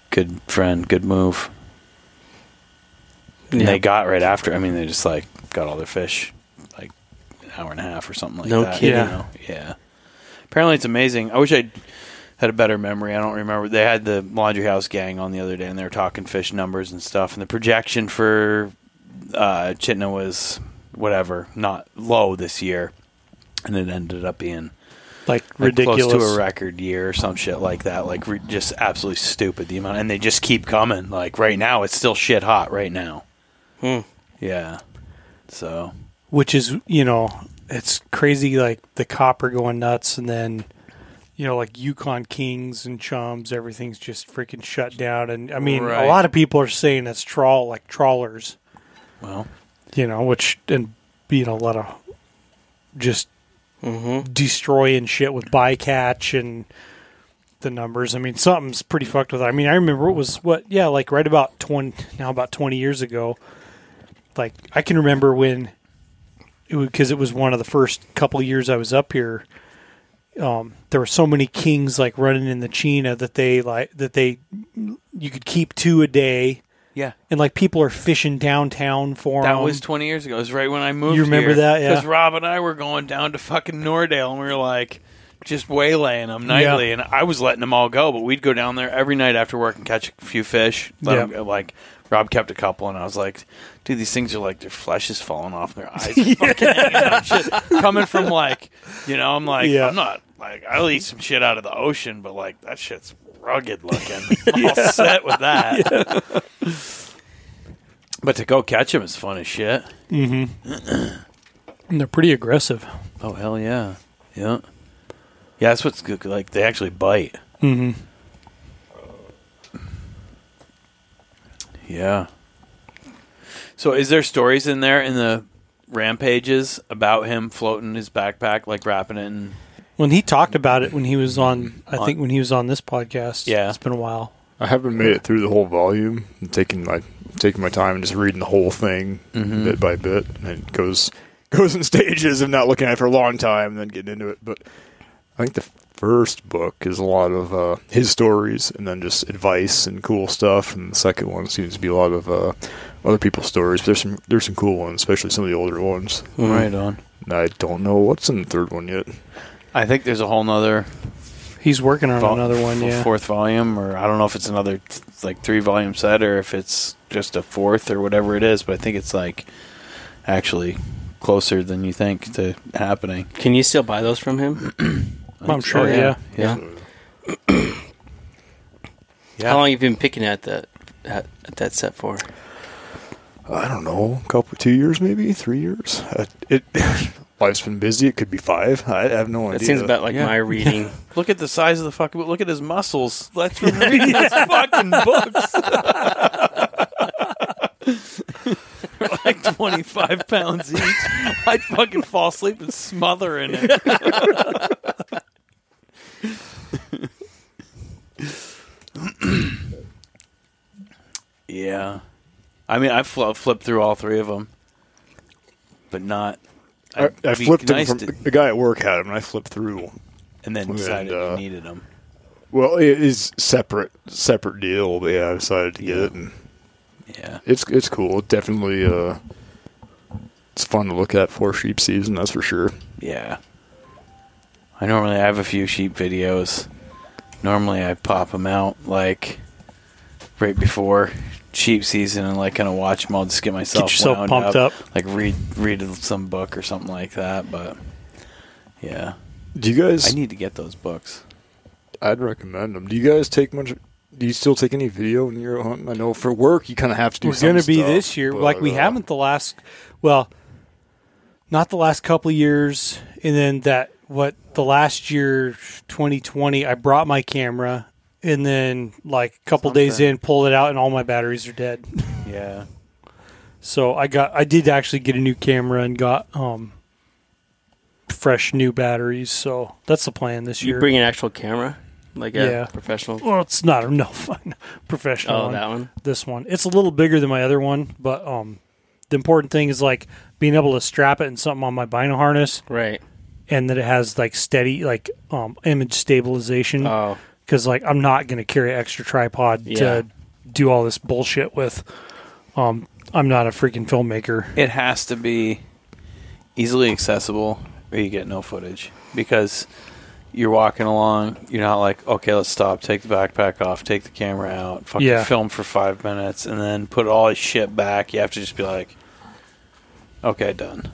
good friend, good move. And they got right after. I mean, they just like got all their fish like an hour and a half or something like No that. kidding. You know? Yeah. Apparently, it's amazing. I wish I had a better memory. I don't remember. They had the Laundry House gang on the other day, and they were talking fish numbers and stuff. And the projection for uh, Chitina was whatever, not low this year, and it ended up being Like like ridiculous. close to a record year or some shit like that. Like re- just absolutely stupid the amount, and they just keep coming. Like right now, it's still shit hot right now. Hmm. Yeah. So which is you know it's crazy like the copper going nuts and then you know like yukon kings and chums everything's just freaking shut down and i mean Right. a lot of people are saying it's trawl like trawlers well, you know which and being a lot of just Mm-hmm. destroying shit with bycatch and the numbers i mean something's pretty fucked with it. i mean i remember it was what yeah like right about 20 now about 20 years ago like i can remember when it because it was one of the first couple years i was up here um, there were so many kings like running in the Chena that they like that they you could keep two a day yeah. and like people are fishing downtown for That 'em. was 20 years ago. It was right when I moved You remember that? Yeah. Because Rob and I were going down to fucking Nordale and we were like just waylaying them nightly. And I was letting them all go, but we'd go down there every night after work and catch a few fish. Let Yeah. 'em go. like, Rob kept a couple and I was like, dude, these things are like, their flesh is falling off their eyes. are *laughs* fucking hanging out. Shit. Coming from like, you know, I'm like, Yeah. I'm not, like, I'll eat some shit out of the ocean, but like, that shit's rugged looking. *laughs* I'm all set with that. *laughs* But to go catch them is fun as shit. *clears throat* and they're pretty aggressive Oh hell yeah, yeah, yeah. That's what's good. Like they actually bite. mm-hmm. Yeah. So is there stories in there in the rampages about him floating his backpack, like wrapping it in? When he talked about it when he was on i On- think when he was on this podcast Yeah. it's been a while I haven't made it through the whole volume. I'm taking my taking my time and just reading the whole thing Mhm. bit by bit, and it goes *laughs* goes in stages of not looking at it for a long time and then getting into it. But I think the first book is a lot of uh, his stories and then just advice and cool stuff, and the second one seems to be a lot of uh, other people's stories. There's some there's some cool ones, especially some of the older ones. Right on. And I don't know what's in the third one yet. I think there's a whole nother he's working on vol- another one f- yeah fourth volume, or I don't know if it's another t- like three volume set or if it's just a fourth or whatever it is. But I think it's like actually closer than you think to happening. Can you still buy those from him? *clears throat* i'm sure yeah, Yeah. Yeah. Yeah. How long have you been picking at that at, at that set for? I don't know, a couple, two years, maybe three years. Uh, it *laughs* life's been busy. It could be five. I have no idea. That seems about like Yeah. my reading. *laughs* Look at the size of the fucking. book. Look at his muscles. Let's read his *laughs* fucking books. *laughs* like twenty five pounds each. I'd fucking fall asleep and smother in it. yeah, I mean, I fl- flipped through all three of them, but not. I, I flipped nice them from to- the guy at work had them, and I flipped through. and then and, decided uh, you needed them. Well, it is separate, separate deal. But yeah, I decided to get Yeah. it, and Yeah. it's it's cool. It definitely, uh, it's fun to look at for sheep season. That's for sure. Yeah. I normally have a few sheep videos. Normally I pop them out like right before sheep season and like kind of watch them all just get myself, Get yourself pumped up. Like read read some book or something like that. But yeah, Do you guys? I need to get those books. I'd recommend them. Do you guys take much? Do you still take any video when you're hunting? I know for work you kind of have to do. we're going to be stuff, this year but, like we uh, haven't the last well not the last couple of years and then that what the last year 2020 i brought my camera and then like a couple days in pull it out and all my batteries are dead *laughs* Yeah. so i got i did actually get a new camera and got um fresh new batteries. So that's the plan this You year. You bring an actual camera, like a Yeah. professional. well, it's not a no *laughs* professional. Oh, one. that one. This one, it's a little bigger than my other one, but um, the important thing is like being able to strap it in something on my bino harness, Right. and that it has like steady like um image stabilization. Oh, because like I'm not going to carry an extra tripod Yeah. to do all this bullshit with. Um, I'm not a freaking filmmaker. It has to be easily accessible, or you get no footage because you're walking along. You're not like, okay, let's stop, take the backpack off, take the camera out, fucking Yeah. film for five minutes, and then put all his shit back. You have to just be like, okay, done.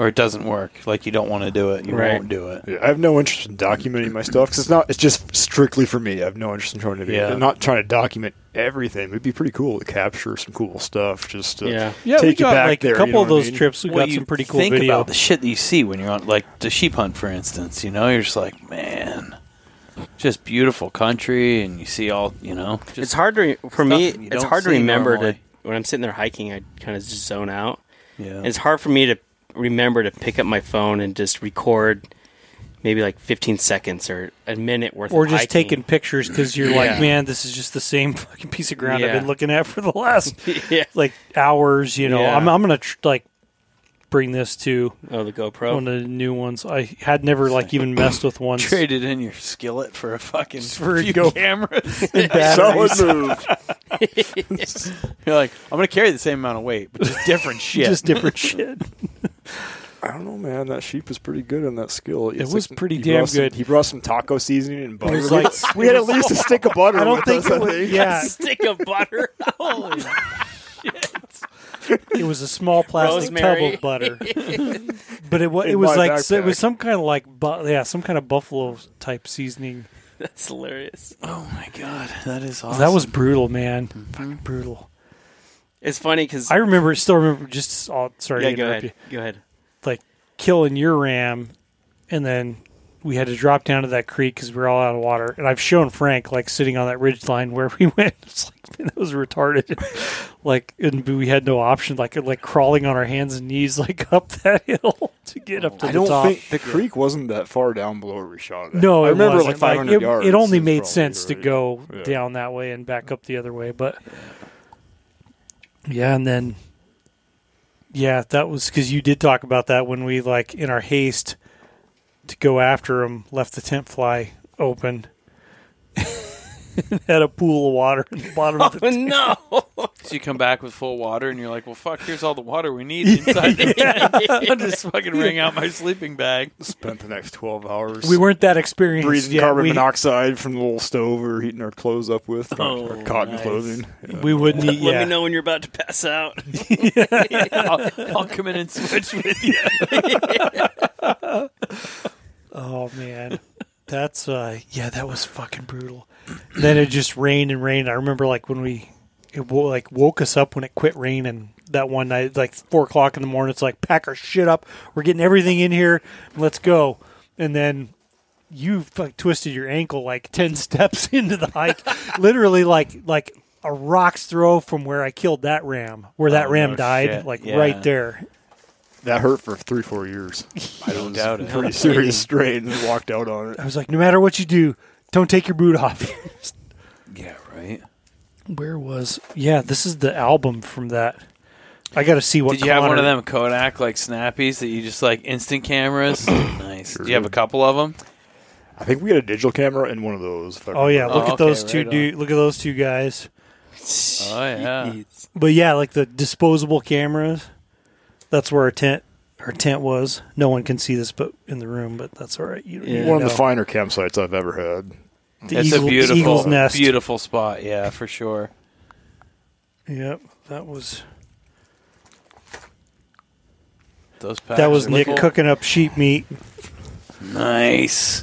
Or it doesn't work. Like you don't want to do it, you Right. won't do it. Yeah, I have no interest in documenting my stuff because it's not. It's just strictly for me. I have no interest in trying to. do Yeah. I'm not trying to document everything. It'd be pretty cool to capture some cool stuff. Just to Yeah. Yeah, we take you got back like there. a couple you know of what I those mean? trips. We Well, got you some pretty cool think video. about the shit that you see when you're on, like the sheep hunt, for instance. You know, you're just like, man, just beautiful country, and you see all, you know, just it's hard to re- for me. you It's don't hard to see remember normally. to when I'm sitting there hiking. I kind of just zone out. Yeah. It's hard for me to remember to pick up my phone and just record maybe like 15 seconds or a minute worth of or just hiking. taking pictures because you're like, man, this is just the same *laughs* fucking piece of ground I've been looking at for the last *laughs* yeah. like hours. You know, Yeah. I'm I'm gonna tr- like bring this to Oh, the GoPro. one of the new ones. I had never like even messed with *laughs* ones. traded in your skillet for a fucking For a few Go- cameras. and Solid batteries. move. You're like, I'm gonna carry the same amount of weight, but just different shit. just different shit. I don't know, man. That sheep was pretty good in that skill. It's was pretty damn some- good. he brought some taco seasoning and butter. We- *laughs* like- we had at least a stick of butter. I don't with think us, it I was, think. yeah, *laughs* Stick of butter. Holy shit! it was a small plastic Rosemary. tub of butter, *laughs* but it was it was like so it was some kind of like bu- yeah some kind of buffalo type seasoning. That's hilarious. Oh my god, that is awesome. That was brutal, man. Mm-hmm. Fucking brutal. It's funny because I remember, still remember. Just oh, sorry yeah, to go interrupt ahead. Go ahead. Like killing your ram, and then we had to drop down to that creek because we were all out of water. And I've shown Frank like sitting on that ridge line where we *laughs* went. It's like man, that was retarded. *laughs* like and we had no option. Like like crawling on our hands and knees *laughs* like up that hill to get up to I the don't top. think the creek wasn't that far down below where we shot it. No, I it remember wasn't. like 500 it, yards. It only made probably sense to go Yeah. down that way and back up the other way, but yeah, and then yeah, that was because you did talk about that when we like in our haste to go after him, left the tent fly open. *laughs* Had a pool of water in the bottom of the Oh no! *laughs* So you come back with full water, and you're like, "Well, fuck, here's all the water we need *laughs* inside the tent." I'll just fucking wring out my sleeping bag. Spent the next 12 hours. We weren't that experienced breathing yet. carbon we, monoxide from the little stove we were heating our clothes up with, our- Oh, our cotton nice. clothing. Yeah. we wouldn't eat. Let Yeah, me know when you're about to pass out. I'll, I'll come in and switch with you. Oh man, that's uh, yeah, that was fucking brutal. then it just rained and rained. I remember like when we it wo- like woke us up when it quit raining that one night, like four o'clock in the morning. It's like pack our shit up. We're getting everything in here. Let's go. And then you like twisted your ankle like *laughs* ten steps *laughs* into the hike, literally like like a rock's throw from where I killed that ram, where that Oh, ram no died, shit. like Yeah. right there. That hurt for three, four years. *laughs* I don't doubt it. Pretty serious *laughs* strain and walked out on it. I was like, no matter what you do, don't take your boot off. *laughs* Yeah, right. Where was? Yeah, this is the album from that. I got to see what. Did you have one of them Kodak like snappies that you just like instant cameras? *coughs* nice. Do you have a couple of them? I think we had a digital camera and one of those. Oh yeah, look Oh, at those two right dude. Look at those two guys. Oh yeah. But yeah, like the disposable cameras. That's where our tent our tent was. No one can see this, but in the room. But that's all right. You don't Yeah. need to One of the finer campsites I've ever had. The it's Eagle- a beautiful, Eagle's nest. beautiful spot. Yeah, for sure. Yep, that was Those that was Nick cool. cooking up sheep meat. Nice.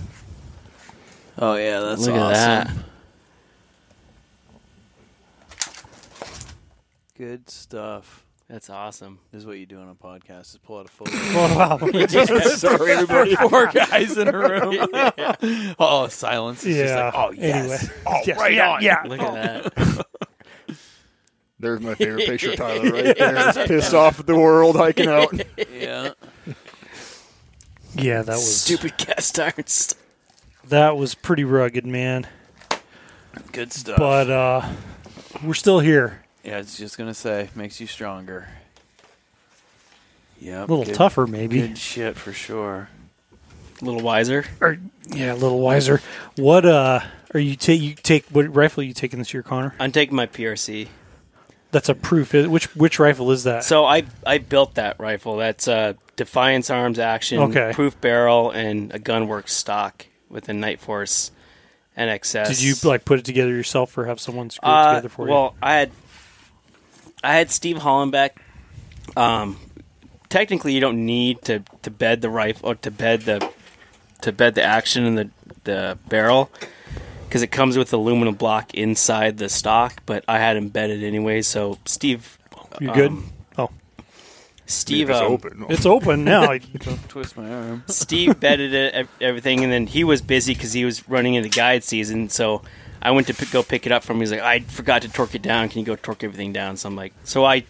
Oh yeah, that's Look awesome. at that. Good stuff. That's awesome. This is what you do on a podcast: is pull out a photo. *laughs* wow. *laughs* Sorry, everybody. Four guys in a room. *laughs* Oh, silence. It's just yeah. like, oh yes. Anyway. Oh, Yes, right yeah, on. Yeah. Look at that. There's my favorite picture, Tyler, right there. Just pissed off at the world hiking out. Yeah. Yeah, that was Stupid cast irons. That was pretty rugged, man. Good stuff. But uh, we're still here. Yeah, it's just gonna say makes you stronger. Yeah, a Yeah, little tougher, maybe. Good shit for sure. A little wiser. Or yeah, a little wiser. What uh are you take? You take what rifle are you taking this year, Connor? I'm taking my PRC. That's a proof. Which which rifle is that? So I I built that rifle. That's uh, Defiance Arms action, Okay. proof barrel, and a Gunwerks stock with a Night Force NXS. Did you like put it together yourself or have someone screw it Uh, together for you? well, I had I had Steve Hollenbeck. Um, technically, you don't need to, to bed the rifle or to bed the to bed the action in the the barrel because it comes with aluminum block inside the stock. But I had embedded anyway, so Steve. you? You good? um, oh, Steve, it's um, open. *laughs* it's open now. *laughs* I- Twist my arm. Steve bedded it, everything, and then he was busy because he was running into guide season. So I went to pick, go pick it up from him. He's like, I forgot to torque it down. Can you go torque everything down? So I'm like, so I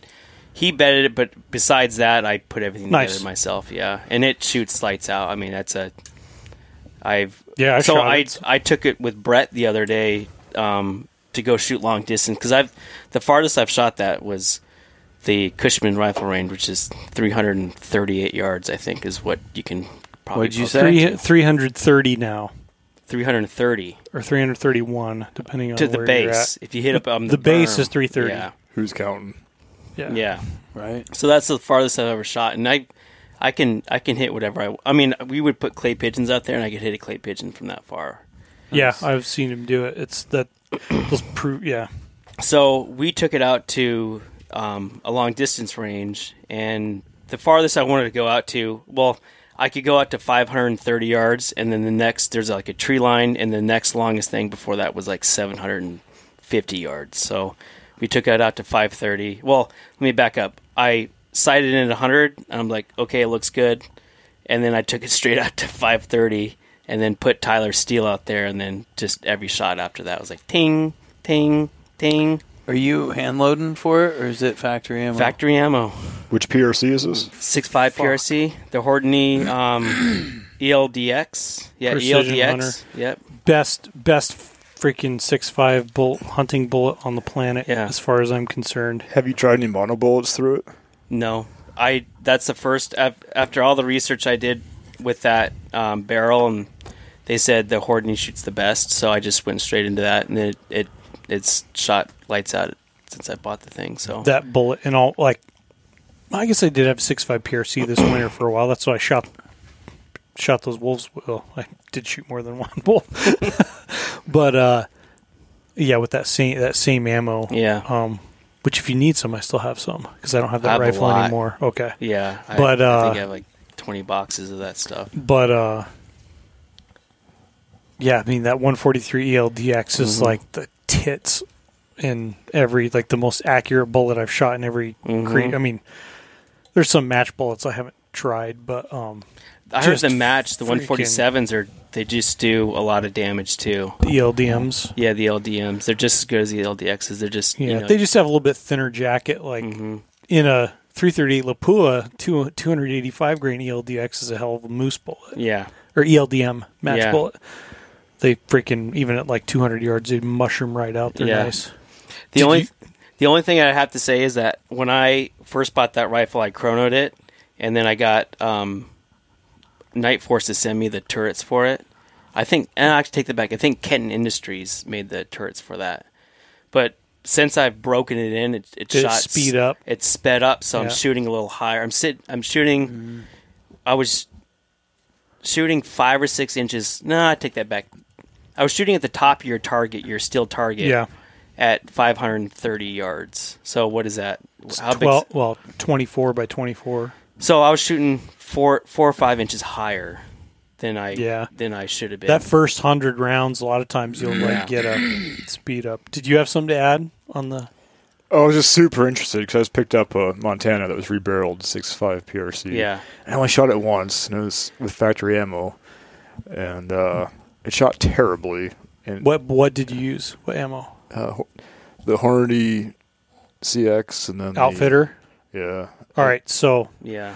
he bedded it, but besides that, I put everything Nice. together myself. Yeah, and it shoots lights out. I mean, that's a I've Yeah, I so shot I it. I took it with Brett the other day um, to go shoot long distance because I've the farthest I've shot that was the Cushman rifle range, which is 338 yards. I think is what you can. probably What'd you say? Three, 330 now 330 or 331 depending on to the where you're base. If you hit up on The the, base berm, is 330. Yeah, Who's counting? at. yeah. Right. So that's the farthest I've ever shot, and I, I can I can hit whatever I. I mean, we would put clay pigeons out there, and I could hit a clay pigeon from that far. Yeah, I've seen him do it. It's that those prove. Yeah, So we took it out to um, a long distance range, and the farthest I wanted to go out to, well, I could go out to 530 yards, and then the next there's like a tree line, and the next longest thing before that was like 750 yards. So we took it out to 530. Well, let me back up. I sighted in at 100, and I'm like, okay, it looks good, and then I took it *laughs* straight out to 530, and then put Tyler Steele out there, and then just every shot after that was like ting, ting, ting. Are you hand loading for it, or is it factory ammo? Factory ammo. Which PRC is this? Six five PRC. The Hornady um, *clears throat* ELDX. Yeah, Precision ELDX. Hunter. Yep. best best freaking six five bullet hunting bullet on the planet. Yeah. as far as I'm concerned. Have you tried any mono bullets through it? No, I. That's the first. After all the research I did with that um, barrel, and they said the Hornady shoots the best, so I just went straight into that, and it it it's shot lights out since I bought the thing. So That bullet and all like. I guess I did have six five PRC this *coughs* winter for a while. That's why I shot shot those wolves. Well, I did shoot more than *laughs* one wolf, *laughs* but uh, yeah, with that same that same ammo. yeah, Um, which if you need some, I still have some because I don't have that have rifle anymore. Okay, yeah. I, But, I uh, think I have like twenty boxes of that stuff. but uh, yeah, I mean that 143 ELDX is Mhm. like the tits in every like the most accurate bullet I've shot in every Mhm. cre- I mean, there's some match bullets I haven't tried, but um, I heard the match, the freaking- 147s are they just do a lot of damage too. the ELDMs. Yeah, the LDMs, they're just as good as the LDXs. They're just Yeah, you know, they just have a little bit thinner jacket. Like Mhm. in a 338 Lapua, two, 285 grain ELDX is a hell of a moose bullet. yeah, or ELDM match Yeah. bullet. They freaking even at like 200 yards, they mushroom right out. They're Yeah. nice. The Did only you- the only thing I have to say is that when I first bought that rifle, I chronoed it, and then I got um, Night Force to send me the turrets for it. I think, and I actually take that back. I think Kenton Industries made the turrets for that. But since I've broken it in, it, it Did it shot speed up? It's sped up, so I'm shooting a little higher. I'm sit. I'm shooting. I was shooting five or six inches. No, I take that back. I was shooting at the top of your target, your steel target Yeah, at 530 yards. So what is that? How big? twelve. Well, 24 by 24. So I was shooting four, four or five inches higher than I Yeah. than I should have been. That first hundred rounds, a lot of times you'll Yeah. like get a *clears throat* speed up. Did you have something to add on the? Oh, I was just super interested because I just picked up a Montana that was rebarreled 6.5 PRC. yeah, And I only shot it once, and it was with factory ammo, and uh, it shot terribly. And What what did you use? What ammo? uh, ho- the Hornady CX, and then the- Outfitter. yeah. All right, so yeah,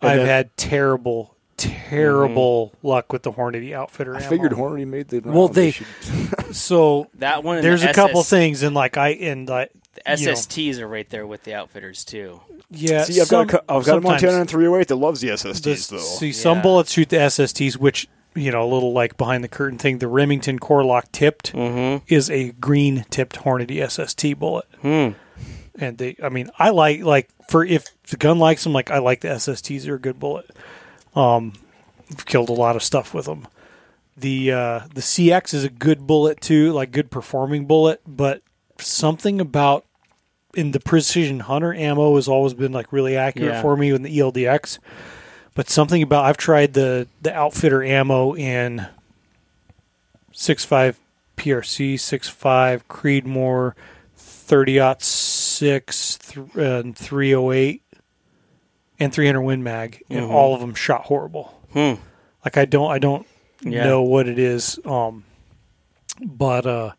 And I've then- had terrible, terrible luck with the Hornady Outfitter. I ammo. figured Hornady made the. Well, round. they- should- *laughs* *laughs* So That one. and there's the a couple SS things, and like I and like The you know, SSTs are right there with the outfitters too. yeah. See, I've some- got a, co- I've got a sometimes Montana 308 that loves the SSTs the- though. See, some Yeah. bullets shoot the SSTs, which you know, a little like behind the curtain thing. The Remington Core-Lokt tipped Mm-hmm. is a green tipped Hornady SST bullet. Hmm. and they i mean i like like for if the gun likes them like i like the ssts they're a good bullet um killed a lot of stuff with them the uh the cx is a good bullet too like good performing bullet but something about in the precision hunter ammo has always been like really accurate Yeah. for me in the eldx but something about i've tried the the outfitter ammo in 6.5 prc 6.5 creedmoor 30 6 th- uh, and 308 and 300 win mag and Mhm. all of them shot horrible Hmm. like i don't i don't Yeah. know what it is um but uh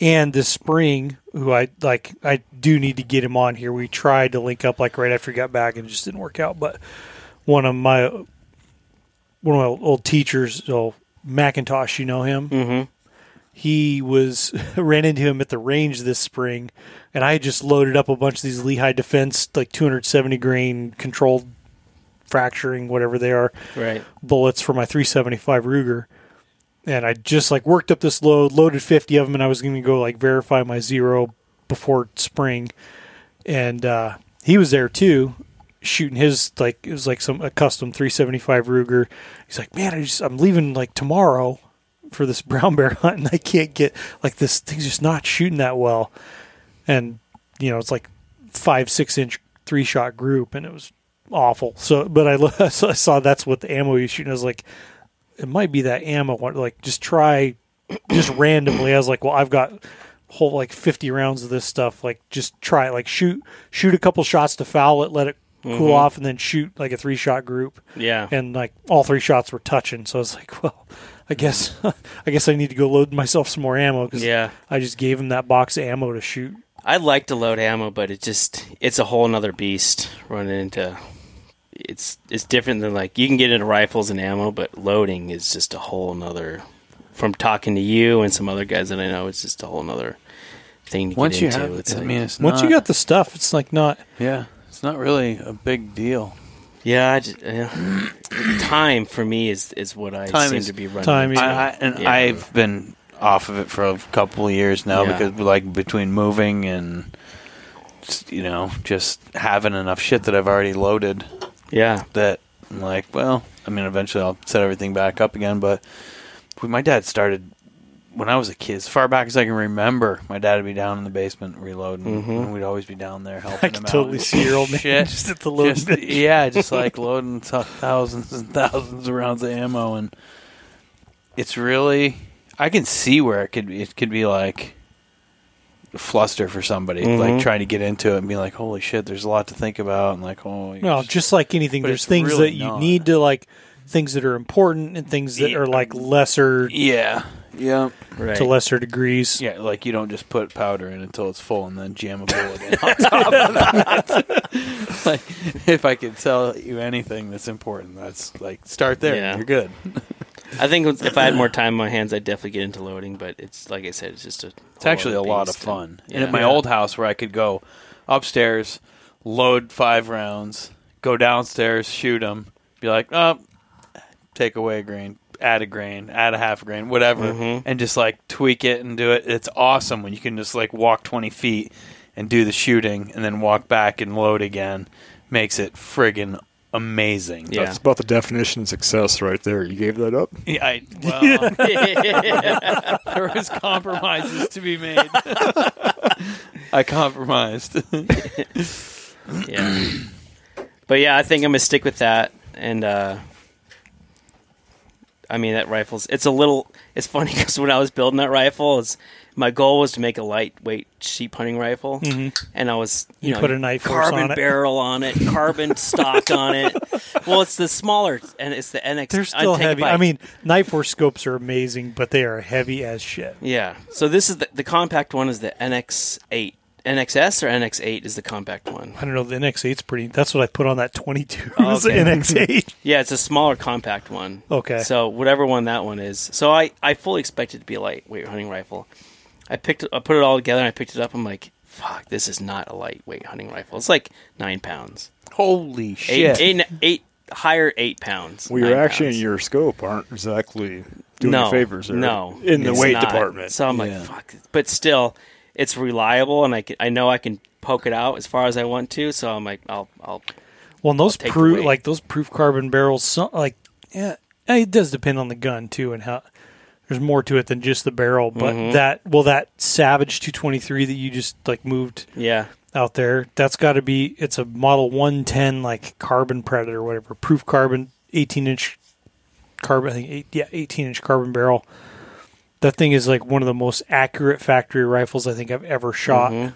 and this spring who i like i do need to get him on here we tried to link up like right after he got back and it just didn't work out but one of my one of my old teachers so macintosh you know him Mm-hmm. he was *laughs* ran into him at the range this spring, and I just loaded up a bunch of these Lehigh Defense like 270 grain controlled fracturing whatever they are Right. bullets for my 375 Ruger, and I just like worked up this load, loaded 50 of them, and I was going to go like verify my zero before spring, and uh, he was there too. Shooting his like it was like some a custom 375 Ruger. He's like, man, I just I'm leaving like tomorrow for this *laughs* brown bear hunt and I can't get like this thing's just not shooting that well. And you know, it's like five, six inch three shot group and it was awful. So but I, *laughs* so I saw that's what the ammo he's shooting. I was like, it might be that ammo. Like just try just randomly. I was like, well I've got whole like fifty rounds of this stuff. Like just try it. Like shoot shoot a couple shots to foul it, let it cool Mhm. off and then shoot like a three shot group Yeah. and like all three shots were touching. So I was like, *laughs* well, I guess *laughs* I guess I need to go load myself some more ammo because Yeah. I just gave him that box of ammo to shoot. I like to load ammo, but it just it's a whole nother beast running into. It's it's different than like you can get into rifles and ammo, but loading is just a whole nother. From talking to you and some other guys that I know, it's just a whole nother thing to Once get you into. have, it's I like, mean, it's Once you got the stuff, it's like not. yeah, it's not really a big deal. yeah, I just, yeah. time for me is is what I Time seem is- to be running. time. Yeah. I, I, and Yeah. I've been off of it for a couple of years now Yeah. because like between moving and you know just having enough shit that I've already loaded yeah, that I'm like, well, I mean, eventually I'll set everything back up again. But my dad started when I was a kid, as far back as I can remember, my dad would be down in the basement reloading, Mhm. and we'd always be down there helping I him totally see your old man Shit. *laughs* just at the load Just- yeah, *laughs* just like loading th- thousands and thousands of rounds of ammo, and it's really I can see where it could it could be like a fluster for somebody, Mhm. like trying to get into it and be like, "Holy shit, there's a lot to think about," and like, "Oh, No, just like anything, But there's things really that you not. need to like things that are important and things that Yeah. are like lesser yeah, yeah." right. to lesser degrees. Yeah, like you don't just put powder in until it's full and then jam a bullet in on *laughs* top of that. *laughs* like, if I could tell you anything that's important, that's like start there. Yeah. You're good. *laughs* I think if I had more time on my hands, I'd definitely get into loading. But it's like I said, it's just a. It's actually a lot of fun. And at my Yeah. old house, where I could go upstairs, load five rounds, go downstairs, shoot them, be like, oh, take away a grain, add a grain, add a half a grain, whatever, Mhm. and just like tweak it and do it. It's awesome when you can just like walk 20 feet and do the shooting and then walk back and load again. Makes it friggin' amazing. Yeah. That's about the definition of success right there. You gave that up. Yeah, I, well, *laughs* *laughs* there was compromises to be made. *laughs* I compromised. yeah. But yeah, I think I'm gonna stick with that. And uh, I mean, that rifle's it's a little. It's funny *laughs* because when I was building that rifle, it's, my goal was to make a lightweight sheep hunting rifle, mm-hmm. and I was you, You know put a knife carbon on barrel on it, carbon *laughs* stock on it. Well, it's the smaller, and it's the NX. They're still heavy. I mean, Night Force scopes are amazing, but they are heavy as shit. Yeah. So this is the, the compact one is the NX8, NXS or NX8 is the compact one. I don't know. The NX8's pretty. That's what I put on that 22. Oh, was the okay. NX8. *laughs* Yeah, it's a smaller compact one. Okay. So whatever one that one is. So I, I fully expect it to be a lightweight hunting rifle. I picked I put it all together and I picked it up. I'm like, fuck, this is not a lightweight hunting rifle. It's like nine pounds. Holy shit! eight, eight higher eight pounds. Well, your nine action pounds. and your scope aren't exactly doing no, favors there. No, in the weight not. department. So I'm Yeah. like, fuck. But still, it's reliable, and I can, I know I can poke it out as far as I want to. So I'm like, I'll I'll Well, and those proof like those proof carbon barrels, some, like yeah, it does depend on the gun too, and how there's more to it than just the barrel. But Mm-hmm. that well, that Savage 223 that you just like moved yeah out there, that's got to be it's a model 110 like carbon predator whatever, proof carbon, 18 inch carbon. I think eight, yeah, 18 inch carbon barrel. That thing is like one of the most accurate factory rifles I think I've ever shot Mhm.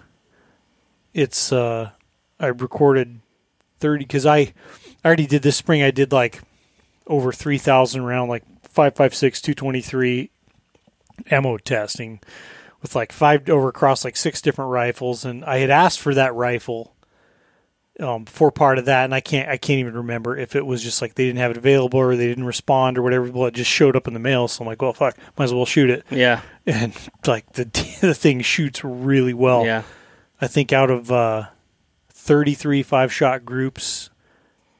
it's uh I recorded 30 cuz I I already did this spring I did like over 3000 round like 556 223 ammo testing with like five over across like six different rifles and I had asked for that rifle um for part of that and I can't I can't even remember if it was just like they didn't have it available or they didn't respond or whatever well it just showed up in the mail so I'm like well fuck might as well shoot it yeah *laughs* and like the *laughs* the thing shoots really well yeah I think out of uh, 33 five shot groups,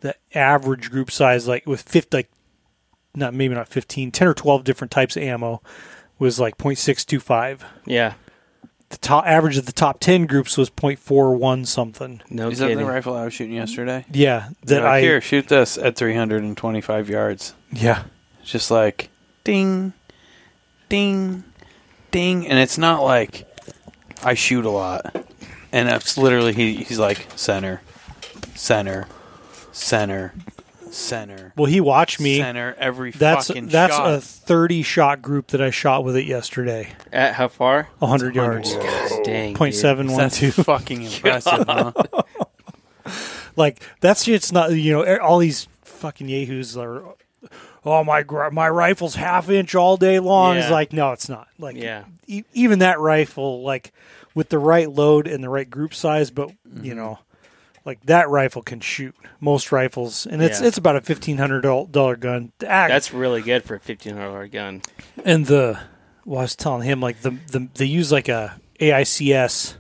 the average group size, like with 50, like not maybe not 15, 10 or 12 different types of ammo, was like 0.625. yeah. The top average of the top 10 groups was 0.41 something. No Is that kidding. the rifle I was shooting yesterday? Yeah, that Like, I here, shoot this at 325 yards. yeah It's just like ding, ding, ding, and it's not like I shoot a lot, and it's literally he, he's like center, center, center, center, Well, he watched me. center every That's fucking that's shot. a 30 shot group that I shot with it yesterday. At how far? 100 100 yards. God dang. Point dude. seven one That's fucking *laughs* impressive, huh? *laughs* like that's it's not you know all these fucking yahoos are oh my my rifle's half inch all day long it's Yeah. like no it's not like Yeah. e- even that rifle like with the right load and the right group size but Mm-hmm. you know like that rifle can shoot most rifles and it's Yeah. it's about a $1500 gun The ac- That's really good for a fifteen hundred dollar gun. and the well I was telling him like the, the they use like a AICS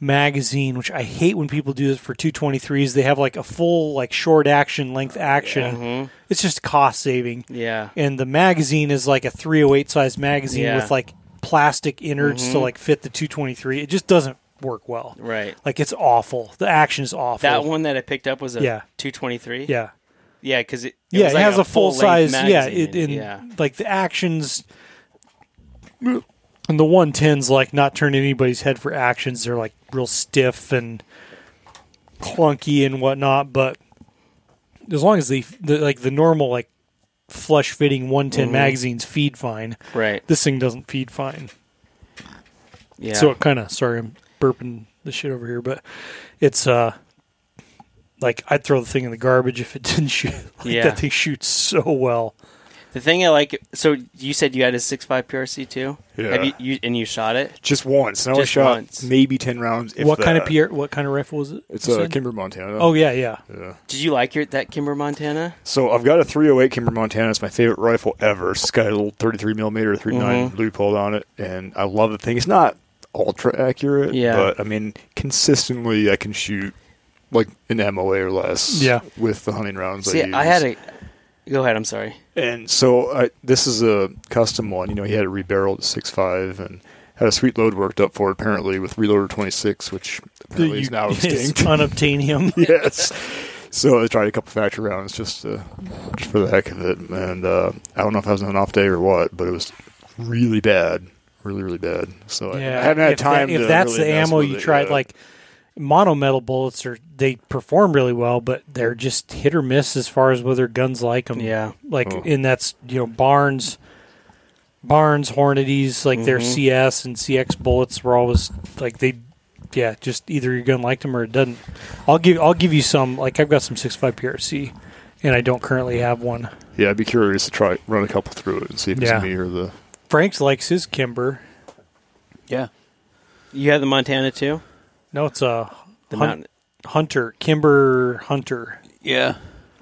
magazine which I hate when people do this for 223s they have like a full like short action length action Mhm. it's just cost saving Yeah. and the magazine is like a 308 size magazine Yeah. with like plastic innards to Mhm. like fit the 223 it just doesn't work well Right. like it's awful the action is awful That one that I picked up was a Yeah. two twenty three. yeah Yeah, because it, it yeah, was it has a, full full-length size. Yeah, it, in yeah. like the actions. And the one tens like not turn anybody's head for actions. They're like real stiff and clunky and whatnot. But as long as they the, like the normal like flush fitting one Mm-hmm. magazines feed fine, Right. this thing doesn't feed fine. Yeah. So it kind of sorry, I'm burping the shit over here, but it's uh like I'd throw the thing in the garbage if it *laughs* didn't shoot. Like, Yeah. that thing shoots so well. the thing I like. So you said you had a six five PRC too. Yeah. Have you, you and you shot it? Just once. And I only Just shot once. maybe ten rounds. If what kind of that. PR, what kind of rifle was it? It's a said? Kimber Montana. Oh yeah, yeah. yeah. Did you like your that Kimber Montana? So I've got a 308 Kimber Montana. It's my favorite rifle ever. It's got a little 33 millimeter 39 Mhm. Leupold on it, and I love the thing. It's not ultra accurate, Yeah. but I mean consistently I can shoot like an MOA or less. Yeah. with the hunting rounds. See, I, use. I had a. Go ahead. I'm sorry. And so I, this is a custom one. You know, he had it rebarreled at 6.5 and had a sweet load worked up for it, apparently with reloader 26, which apparently is now *laughs* it's extinct. unobtainium. *laughs* *laughs* yes. So I tried a couple factory rounds just uh, just for the heck of it, and uh, I don't know if I was on an off day or what, but it was really bad, really really bad. So I- yeah, I haven't had if time. That, if to that's really the ammo with you it tried, like mono metal bullets are they perform really well, but they're just hit or miss as far as whether guns like them. Yeah. like Oh. and that's you know Barnes, Barnes Hornadies, like their Mhm. CS and CX bullets were always like they. Yeah, just either your gun liked them or it doesn't. I'll give I'll give you some. Like I've got some six five PRC, and I don't currently have one. yeah, I'd be curious to try run a couple through it and see if it's Yeah. me or the. Frank's likes his Kimber. yeah. You have the Montana too. No, it's a The Hun- mountain. Hunter, Kimber Hunter. Yeah,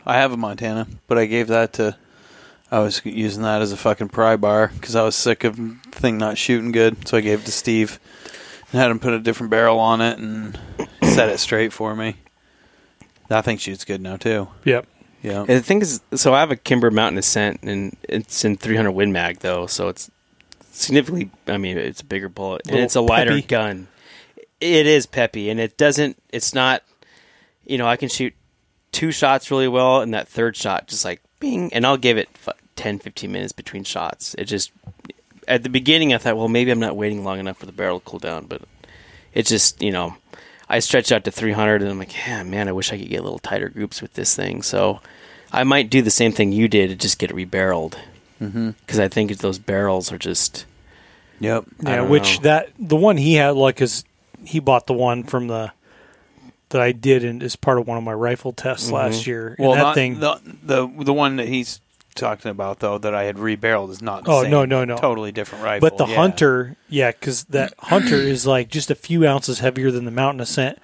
I have a Montana, but I gave that to. I was using that as a fucking pry bar because I was sick of the thing not shooting good, so I gave it to Steve and had him put a different barrel on it and set it straight for me. That thing shoots good now too. Yep. Yeah, And the thing is, so I have a Kimber Mountain Ascent, and it's in 300 Win Mag though, so it's significantly. I mean, it's a bigger bullet, and it's a lighter peppy. gun. It is peppy, and it doesn't. It's not. You know, I can shoot two shots really well, and that third shot just like bing, and I'll give it f- 10, 15 minutes between shots. It just at the beginning, I thought, well, maybe I'm not waiting long enough for the barrel to cool down, but it just you know. I stretched out to 300, and I'm like, yeah, man, I wish I could get a little tighter groups with this thing. So I might do the same thing you did, and just get it rebarreled. Because I think those barrels are just yep. I Yeah, which know. that the one he had like is he bought the one from the that I did and as part of one of my rifle tests Mm-hmm. last year. And Well, that not, thing. the the the one that he's talking about though that I had rebarreled is not. The Oh, same. no, no, no. Totally different rifle. but the yeah. hunter, yeah, because that hunter is like just a few ounces heavier than the mountain ascent,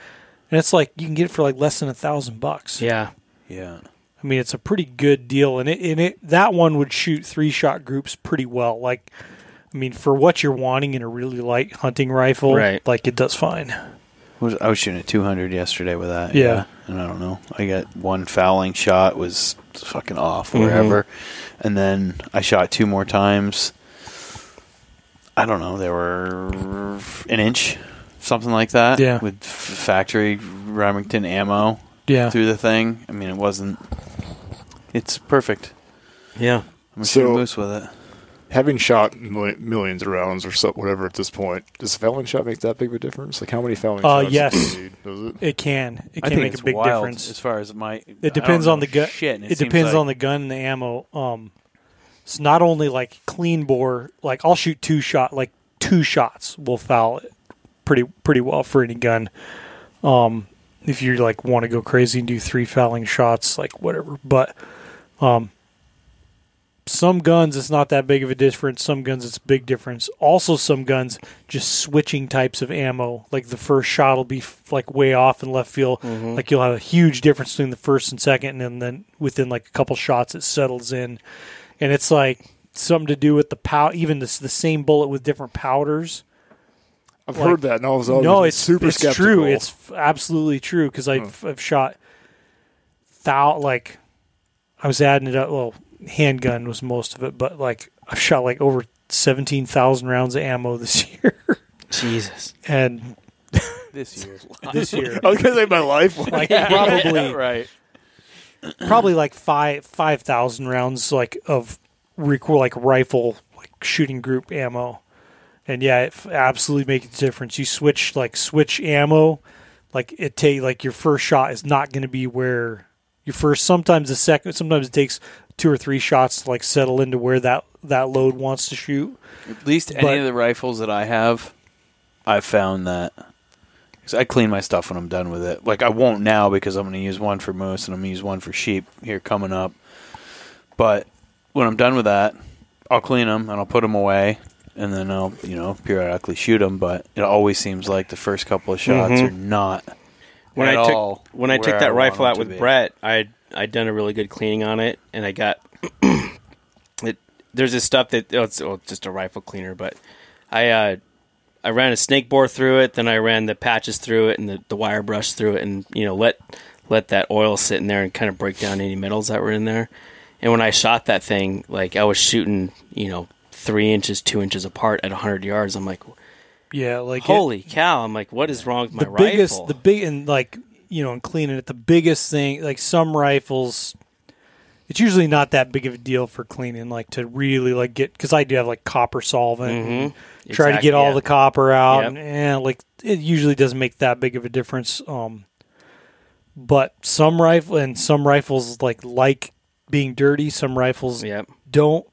and it's like you can get it for like less than a thousand bucks. yeah. Yeah. I mean, it's a pretty good deal, and it and it that one would shoot three shot groups pretty well. Like, I mean, for what you're wanting in a really light hunting rifle, Right. Like it does fine. I was shooting at 200 yesterday with that. Yeah. And I don't know. I got one fouling shot was fucking off Mm-hmm. wherever. And then I shot two more times. I don't know. They were an inch, something like that. Yeah. With f- factory Remington ammo Yeah, through the thing. I mean, it wasn't. It's perfect. Yeah. I'm going to So- shoot a moose with it. Having shot millions of rounds or so, whatever at this point, does fouling shot make that big of a difference? Like how many fouling Uh, shots yes. do you need? Does it? it can. It I can think make it's a big wild difference. as far as my. It depends on the gun. Shit. and It, depends like- on the gun and the ammo. Um, it's not only like clean bore. Like I'll shoot two shot. Like two shots will foul it pretty pretty well for any gun. Um, if you like want to go crazy and do three fouling shots, like whatever. But um, some guns it's not that big of a difference. Some guns it's a big difference. Also, some guns just switching types of ammo. Like the first shot will be f- like way off in left field. Like you'll have a huge difference between the first and second, and then within like a couple shots it settles in, and it's like something to do with the pow. Even this the same bullet with different powders. I've Like- heard that, and I was always no, it's super it's skeptical. true. It's f- absolutely true because I've, I've shot thou like I was adding it up. Well, handgun was most of it, but like I've shot like over seventeen thousand rounds of ammo this *laughs* year, Jesus. and this year. this year I was gonna say my life. like probably *laughs* right. probably like five five thousand rounds like of recoil like rifle like shooting group ammo, and yeah, it f- absolutely makes a difference. You switch like switch ammo, like it take like your first shot is not going to be where your first. Sometimes the second, sometimes it takes two or three shots to like settle into where that that load wants to shoot. At least any But- of the rifles that I have, I've found that. Cause I clean my stuff when I'm done with it. Like I won't now because I'm going to use one for moose and I'm going to use one for sheep here coming up. But when I'm done with that, I'll clean them and I'll put them away, and then I'll you know periodically shoot them. But it always seems like the first couple of shots Mhm. are not. When I took all when I took that want rifle out with be. Brett, I I'd done a really good cleaning on it, and I got *clears throat* it. There's this stuff that oh, it's oh, just a rifle cleaner, but I uh, I ran a snake bore through it, then I ran the patches through it and the, the wire brush through it, and you know let let that oil sit in there and kind of break down any metals that were in there. And when I shot that thing, like I was shooting, you know, three inches, two inches apart at hundred yards. I'm like, Yeah, like it- holy cow! I'm like, what is wrong with my the biggest rifle? the big and like you know and cleaning it the biggest thing like some rifles it's usually not that big of a deal for cleaning like to really like get because i do have like copper solvent Mhm. try to get all yeah. the copper out Yep. and, and like it usually doesn't make that big of a difference um but some rifle and some rifles like like being dirty some rifles Yep. don't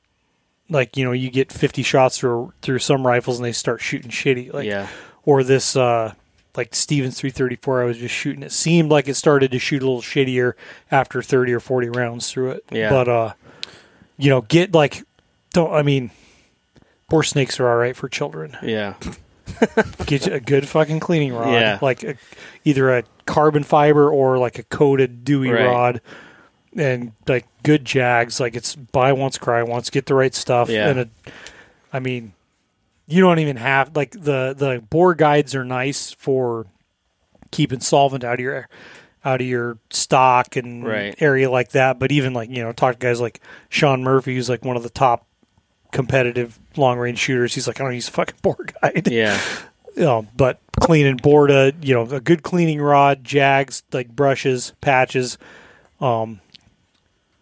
like you know you get 50 shots through through some rifles and they start shooting shitty like yeah. or this uh like Stevens 334 I was just shooting it seemed like it started to shoot a little shittier after 30 or 40 rounds through it Yeah. but uh you know get like don't I mean bore snakes are all right for children Yeah. *laughs* get you a good fucking cleaning rod, Yeah. like a, either a carbon fiber or like a coated Dewey Right. rod, and like good jags. Like it's buy once, cry once, get the right stuff. Yeah. And it, I mean, you don't even have like the the bore guides are nice for keeping solvent out of your out of your stock and Right. area like that. But even like you know, talk to guys like Sean Murphy, who's like one of the top competitive long range shooters. He's like, I don't use a fucking *laughs* bore guide. Yeah. *laughs* you know, but clean and board a you know a good cleaning rod, jags like brushes, patches, um,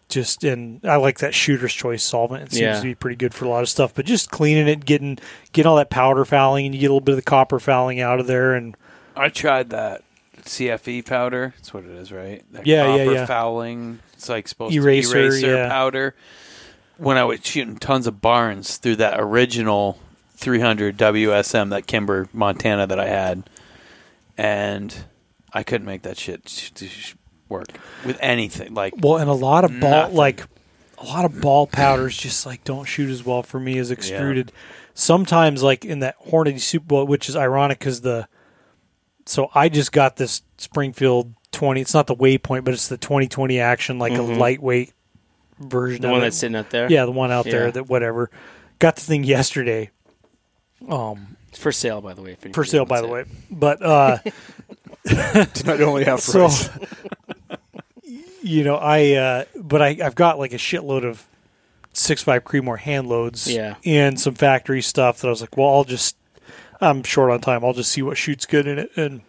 just and I like that shooter's choice solvent. It seems Yeah. to be pretty good for a lot of stuff. But just cleaning it, getting getting all that powder fouling, and you get a little bit of the copper fouling out of there, and I tried that CFE powder. That's what it is, right? That Yeah, yeah, copper yeah. fouling. It's like supposed Eraser, to be eraser yeah. powder. When I was shooting tons of Barnes through that original 300 WSM, that Kimber Montana that I had, and I couldn't make that shit sh- to sh- work with anything. Like well, and a lot of ball Nothing. like a lot of ball powders just like don't shoot as well for me as extruded. Sometimes like in that Hornady Super Bowl, which is ironic because the so I just got this Springfield 20. It's not the Waypoint, but it's the 2020 action, like Mhm. a lightweight version of The of one it. that's sitting out there. yeah, the one out there that whatever. Got the thing yesterday. Um, It's for sale, by the way. for sale, by the it. way. But uh, *laughs* Tonight only half *laughs* so price. You know i uh but i i've got like a shitload of six five creedmoor hand loads Yeah. and some factory stuff that i was like well i'll just i'm short on time i'll just see what shoots good in it and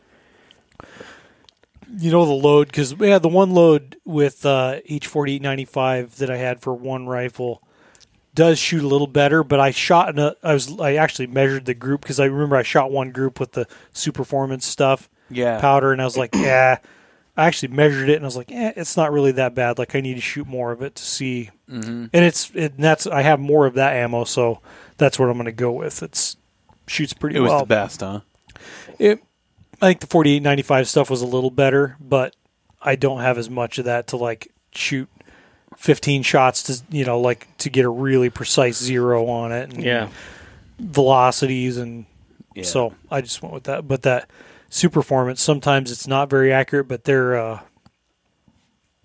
you know the load because we had the one load with uh h4895 that i had for one rifle does shoot a little better but i shot in a i was i actually measured the group because i remember i shot one group with the super performance stuff yeah, powder, and I was like, *clears throat* yeah. I actually measured it, and I was like, eh, it's not really that bad. Like I need to shoot more of it to see, hmm and it's it, and that's I have more of that ammo, so that's what I'm going to go with. It's shoots pretty it was well. the best, huh? It, I think the 4895 stuff was a little better, but I don't have as much of that to like shoot 15 shots to you know like to get a really precise zero on it. And Yeah. velocities and Yeah. so I just went with that. But that super performance, sometimes it's not very accurate, but there uh,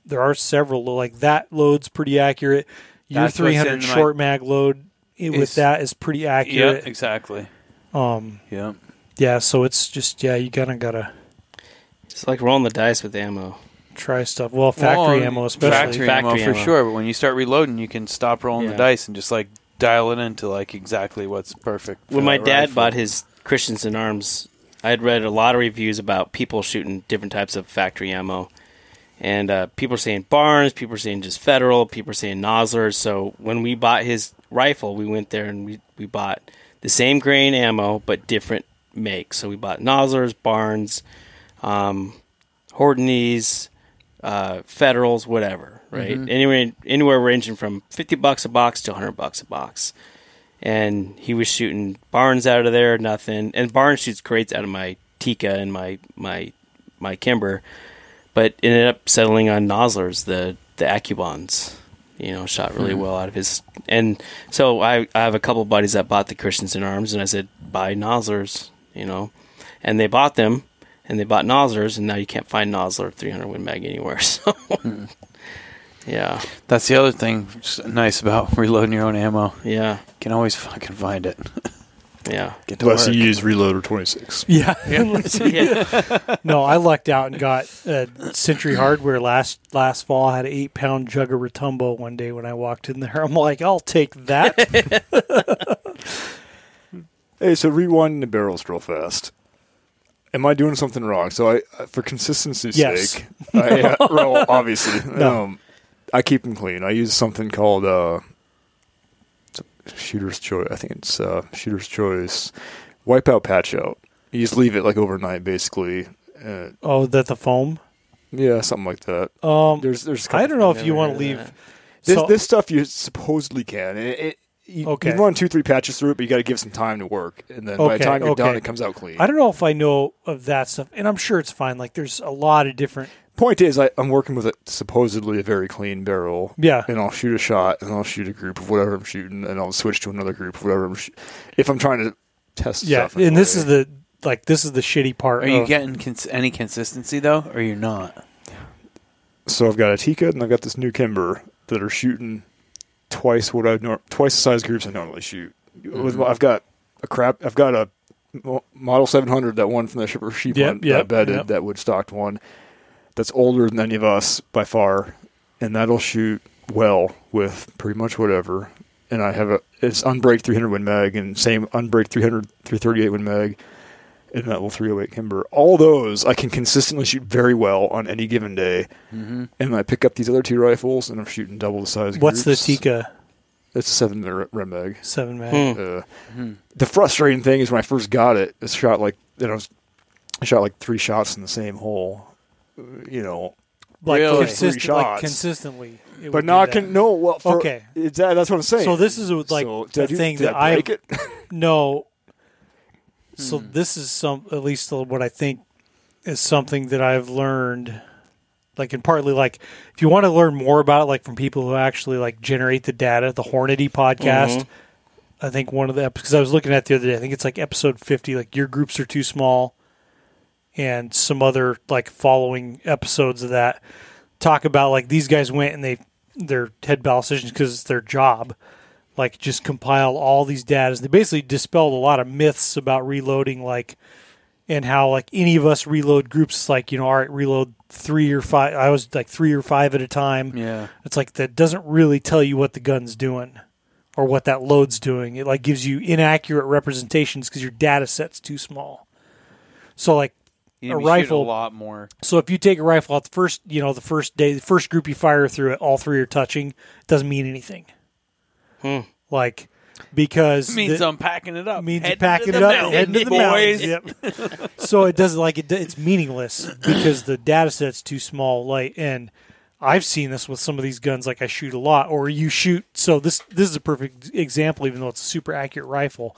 there are several like that load's pretty accurate. Your That's 300 in my- short mag load it, with that is pretty yeah, accurate. exactly. Um, Yeah. yeah, so it's just yeah, you kind of gotta It's like rolling the dice with ammo. try stuff. Well, factory Well, ammo especially. Factory, ammo Factory for ammo. sure, but when you start reloading, you can stop rolling Yeah. the dice and just like dial it into like exactly what's perfect. for When my dad rifle. bought his Christensen arms, I had read a lot of reviews about people shooting different types of factory ammo. And uh, people are saying Barnes, people are saying just Federal, people are saying Nosler. So when we bought his rifle, we went there and we, we bought the same grain ammo but different makes. So we bought Noslers, Barnes, um, Hornadies, uh, Federals, whatever, right? Anywhere, anywhere ranging from 50 bucks a box to 100 bucks a box and he was shooting Barnes out of there, nothing. And Barnes shoots crates out of my Tikka and my my my Kimber, but ended up settling on Noslers, the the AccuBonds. You know, shot really hmm. well out of his. And so I I have a couple buddies that bought the Christensen arms, and I said buy Noslers. You know, and they bought them. And they bought Noslers, and now you can't find Nosler 300 Win Mag anywhere. *laughs* So, hmm. Yeah, That's the other thing nice about *laughs* reloading your own ammo. Yeah. You can always fucking find it. *laughs* yeah. Get to Unless work. you use Reloader 26. *laughs* Yeah. yeah. no, I lucked out and got uh, Century Hardware last last fall. I had an eight pound jug of Retumbo one day when I walked in there. I'm like, I'll take that. Hey, so rewinding the barrels real fast. Am I doing something wrong? So I, uh, for consistency's Yes. sake, I, uh, well, obviously, No. um, I keep them clean. I use something called uh, Shooter's Choice. I think it's uh, Shooter's Choice. Wipeout patch out. You just leave it like overnight, basically. Uh, oh, that the foam. yeah, something like that. Um, There's, there's. I don't know if you want to leave. This, so- this stuff you supposedly can. It, it, you, Okay. you run two, three patches through it, but you got to give some time to work, and then by the time you're done, it comes out clean. I don't know if I know of that stuff, and I'm sure it's fine. Like, there's a lot of different. Point is, I, I'm working with a, supposedly a very clean barrel, Yeah. and I'll shoot a shot, and I'll shoot a group of whatever I'm shooting, and I'll switch to another group of whatever I'm. Sh- if I'm trying to test Yeah, stuff. and this way. is the like this is the shitty part. Are you of- getting cons- any consistency though, or you're not? so I've got a Tikka and I've got this new Kimber that are shooting twice what I nor- twice the size groups I normally shoot. Mm-hmm. I've got a crap. I've got a Model 700, that one from the Shipper Sheep Yep, one, yep, that bedded, yep. that wood stocked one. That's older than any of us by far, and that'll shoot well with pretty much whatever. And I have a it's unbreak 300 Win Mag and same unbreak 300 338 Win Mag and that little 308 Kimber. All those I can consistently shoot very well on any given day. Mm-hmm. And I pick up these other two rifles and I'm shooting double the size. What's the. Tikka It's a seven minute Rem Mag. seven mag? Hmm. Uh, Hmm. the frustrating thing is when I first got it, it shot like you know, I shot like three shots in the same hole. Uh, You know, Like, Really? consist- Three like consistently. it but not con- no. Well, for, Okay. it's that, that's what I'm saying. So this is like So, I do- thing that I I break it. *laughs* no. So Hmm. this is some at least what I think is something that I've learned. Like and partly like if you want to learn more about it, like from people who actually like generate the data, the Hornady podcast. Mhm. I think one of the because I was looking at the other day. I think it's like episode fifty. Like your groups are too small, and some other like following episodes of that talk about like these guys went and they their head ballot decisions because it's their job. Like just compile all these data. They basically dispelled a lot of myths about reloading, like and how like any of us reload groups. Like you know, all right, reload three or five. I was like three or five at a time. Yeah. It's like that doesn't really tell you what the gun's doing or what that load's doing. It like gives you inaccurate representations because your data set's too small. So like A need to be shooting rifle- a lot more. so if you take a rifle out the first, you know, the first day, the first group you fire through it, all three are touching, it doesn't mean anything. Hmm. Like because It means the- I'm packing it up. means Heading packing it up, mountain, heading to the boys. mountains. Yep. *laughs* so it doesn't like it. It's meaningless because the data set's too small. Like, and I've seen this with some of these guns. Like I shoot a lot, or you shoot. So this this is a perfect example, even though it's a super accurate rifle.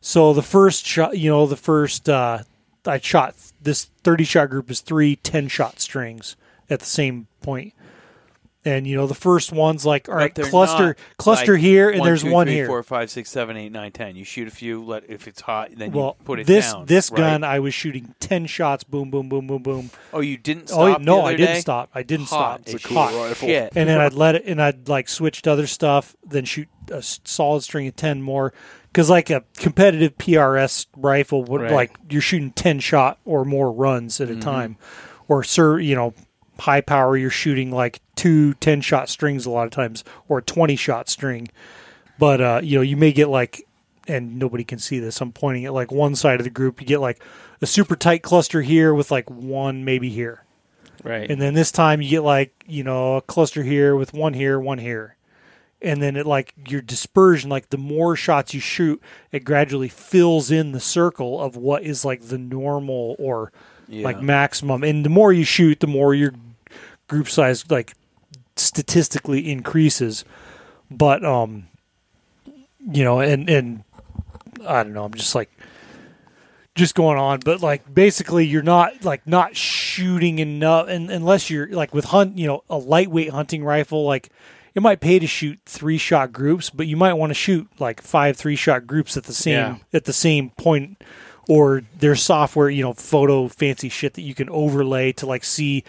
So the first shot, you know, the first uh, I shot this thirty shot group is three 10 shot strings at the same point. And you know the first one's like all right, cluster cluster like here, and one, there's two, one three, here. four, five, six, seven, eight, nine, ten. You shoot a few. Let if it's hot, then well, you put it this down. this right? gun, I was shooting ten shots, boom, boom, boom, boom, boom. Oh, you didn't Oh stop. no, the other I didn't day? stop. I didn't Hot stop. as cool hot. rifle. shit. And then I'd let it, and I'd like switch to other stuff, then shoot a solid string of ten more. Because like a competitive PRS rifle would Right. like you're shooting ten shot or more runs at a time, or sir, you know, high power you're shooting like two 10 shot strings a lot of times, or a twenty shot string. But uh, you know, you may get like, and nobody can see this. I'm pointing at like one side of the group. You get like a super tight cluster here with like one maybe here. Right. And then this time you get like, you know, a cluster here with one here, one here. And then it like your dispersion, like the more shots you shoot, it gradually fills in the circle of what is like the normal or Yeah. like maximum. And the more you shoot, the more your group size like statistically increases. But um you know, and and I don't know, I'm just like just going on, but like basically you're not like not shooting enough and unless you're like with hunt, you know, a lightweight hunting rifle like it might pay to shoot three shot groups, but you might want to shoot like five three shot groups at the same Yeah. at the same point or there's software, you know, photo fancy shit that you can overlay to like see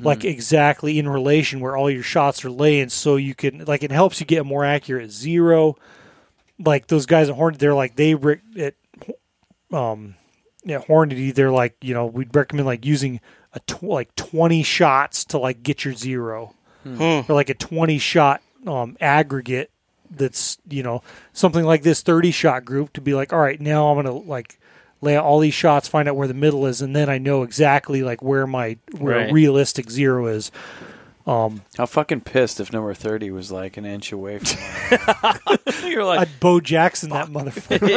like exactly in relation where all your shots are laying so you can like it helps you get a more accurate zero. Like those guys at Hornet, they're like they re- it um yeah Hornady, they're like you know we'd recommend like using a tw- like twenty shots to like get your zero. Or like a twenty shot um aggregate that's you know something like this 30 shot group to be like all right now i'm gonna like lay out all these shots find out where the middle is and then i know exactly like where my where a Right. realistic zero is um How fucking pissed if number thirty was like an inch away from. *laughs* *laughs* You're like, i'd bo jackson that motherfucker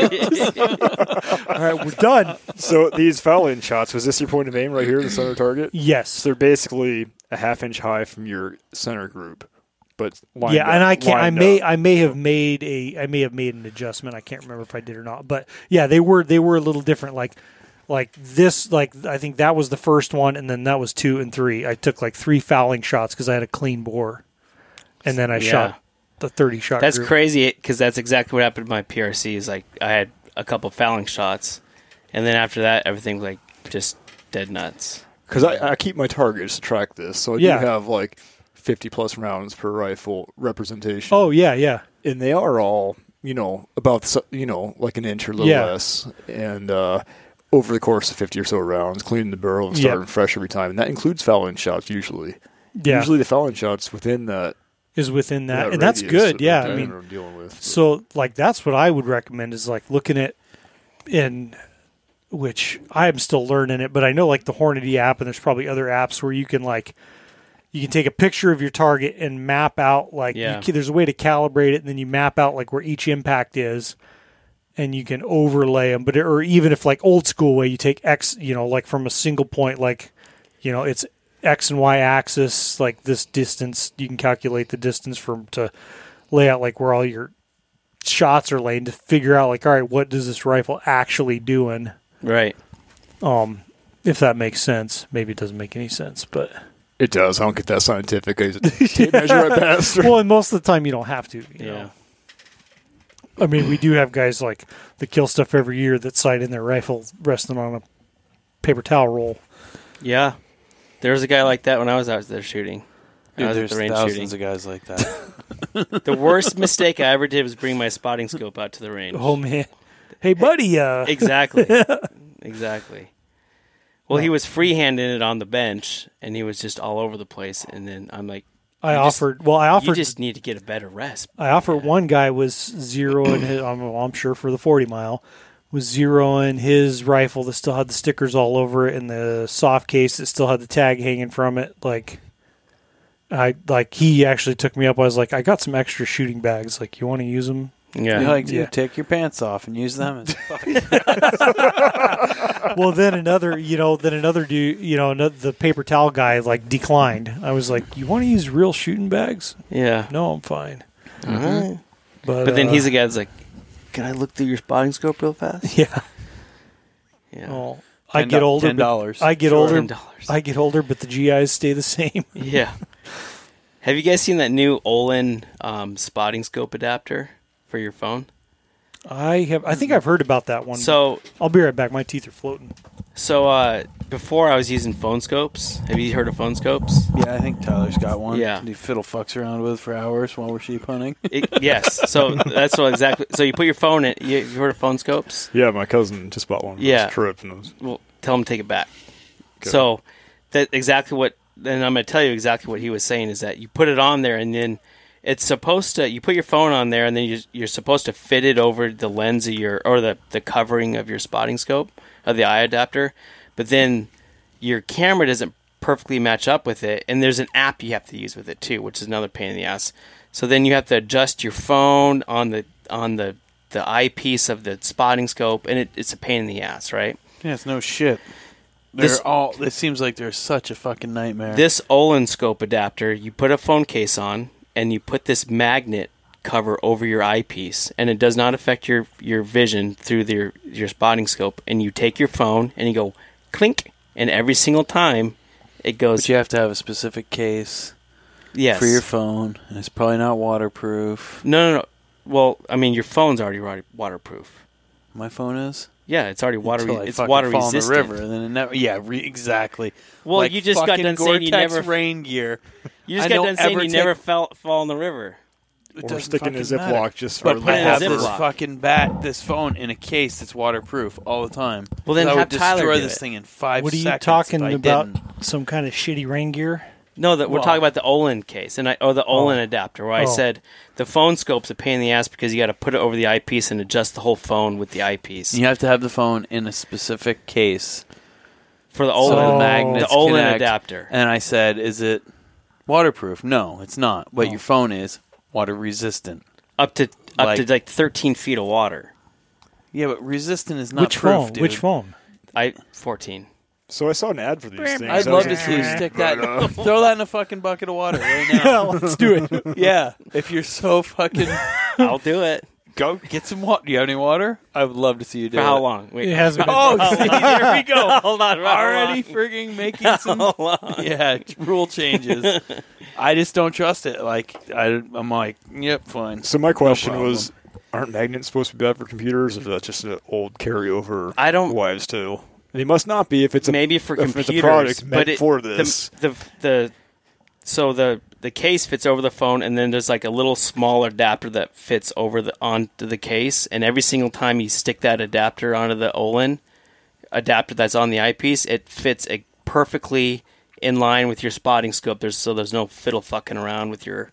*laughs* all right we're done so these fouling shots was this your point of aim right here, the center target? yes So they're basically a half inch high from your center group, but yeah up- and i can't i may up. i may have made a i may have made an adjustment i can't remember if i did or not but yeah they were they were a little different like like this like i think that was the first one and then that was two and three i took like three fouling shots because i had a clean bore and then i Yeah. shot the 30 shot That's group. crazy because that's exactly what happened to my PRCs. Like I had a couple fouling shots, and then after that, everything's like just dead nuts. Because I, I keep my targets to track this, so I Yeah. do have like 50 plus rounds per rifle representation. Oh yeah, yeah. and they are all you know about you know like an inch or a little Yeah. less, and uh, over the course of 50 or so rounds, cleaning the barrel and Yep. starting fresh every time, and that includes fouling shots usually. Yeah. Usually the fouling shots within that, is within that, that and that's good. of Yeah, I mean, I'm dealing with. So like that's what I would recommend is like looking at in which I am still learning it, but I know like the Hornady app and there's probably other apps where you can like you can take a picture of your target and map out like Yeah. there's a way to calibrate it and then you map out like where each impact is and you can overlay them but or even if like old school way you take x you know like from a single point like you know it's x and y axis like this distance you can calculate the distance from to lay out like where all your shots are laying to figure out like all right what does this rifle actually doing Right. um if that makes sense maybe it doesn't make any sense but it does. I don't get that scientific. I *laughs* just tape measure at best. well and most of the time you don't have to you Yeah. know? i mean we do have guys like that kill stuff every year that sight in their rifle resting on a paper towel roll Yeah. There was a guy like that when I was out there shooting. I Dude, was at there's the range thousands shooting. of guys like that. *laughs* The worst mistake I ever did was bring my spotting scope out to the range. oh man hey buddy uh *laughs* Exactly. *laughs* exactly. Well, he was freehanding it on the bench, and he was just all over the place. And then I'm like, i you just- offered well i "You offered just need to get a better rest." I offered one guy was zeroing his. I'm, I'm sure for the 40 mile was zeroing his rifle that still had the stickers all over it and the soft case that still had the tag hanging from it. Like, I like he actually took me up. I was like, I got some extra shooting bags. Like, you want to use them? Yeah. You like to Yeah. take your pants off and use them as *laughs* *laughs* well, then another, you know, then another dude, you know, another, the paper towel guy like declined. I was like, you want to use real shooting bags? yeah. No, I'm fine. Mhm. But, But then uh, he's the guy that's like, "Can I look through your spotting scope real fast?" yeah. Yeah. Well, I get older. Ten dollars. I get Sure. older. $10. I get older, but the GIs stay the same. Yeah. Have you guys seen that new Ollin um, spotting scope adapter for your phone? I have. I think I've heard about that one. So, I'll be right back. My teeth are floating. so uh, before I was using phone scopes. Have you heard of phone scopes? Yeah, I think Tyler's got one. Yeah. He fiddle fucks around with for hours while we're sheep hunting. It, yes. So that's what exactly. So you put your phone in. You, you heard of phone scopes? Yeah, my cousin just bought one. Yeah. his trip, and was Well, tell him to take it back. Okay. So that exactly what. And I'm going to tell you exactly what he was saying is that you put it on there and then it's supposed to. You put your phone on there and then you're, you're supposed to fit it over the lens of your or the the covering of your spotting scope of the eye adapter, but then your camera doesn't perfectly match up with it, and there's an app you have to use with it too, which is another pain in the ass. So then you have to adjust your phone on the on the the eyepiece of the spotting scope, and it, it's a pain in the ass, right? Yeah, it's no shit. They're This- all. It seems like they're such a fucking nightmare. This Ollin scope adapter, you put a phone case on, and you put this magnet cover over your eyepiece, and it does not affect your your vision through the, your your spotting scope. And you take your phone and you go clink, and every single time it goes but you have to have a specific case yes for your phone, and it's probably not waterproof. No, no, no. Well, I mean, your phone's already waterproof. My phone is. Yeah, it's already water. It's water fall resistant. in the river, and then it never. Yeah, re- exactly. Well, Like you just got done saying you never. rain gear. You just I got don't done saying you take- never fell fall in the river. It or doesn't sticking a fucking Ziploc matter. just But for put I it in a have this Ziploc. fucking bat, this phone in a case that's waterproof all the time. Well, then I have would Tyler destroy do this it. thing in five What are you seconds talking I about? didn't. Some kind of shitty rain gear? No, that we're Well- talking about the Ollin case, and I or the oh. Ollin Oh. adapter, where I Oh. said the phone scope's a pain in the ass because you got to put it over the eyepiece and adjust the whole phone with the eyepiece. You have to have the phone in a specific case For the so Ollin, the Oh. magnets the Ollin connect. adapter. And I said, "Is it waterproof?" No, it's not. But Oh. your phone is water resistant. up to up Like- to like 13 feet of water. Yeah, but resistant is not Which proof, phone? dude. Which phone? I 14. So I saw an ad for these things. I'd I love was to see you like, stick that. *laughs* throw that in a fucking bucket of water right Yeah, *laughs* now. let's do it. *laughs* yeah, if you're so fucking I'll do it. Go get some water. Do you have any water? I would love to see you do For how it. long? Wait. It hasn't been. Oh, *laughs* see, there we go. *laughs* Hold on. *laughs* how Already frigging making some How long? yeah rule changes. I just don't trust it. Like I, I'm like, yep, fine. So my question problem. was, aren't magnets supposed to be bad for computers? Or is that just an old carryover? I don't- wives too. They must not be if it's a, maybe for if computers, it's a product meant but it, for the- this. The, the so the the case fits over the phone, and then there's like a little small adapter that fits over the onto the case, and every single time you stick that adapter onto the Ollin adapter that's on the eyepiece, it fits a perfectly in line with your spotting scope. There's so there's no fiddle fucking around with your.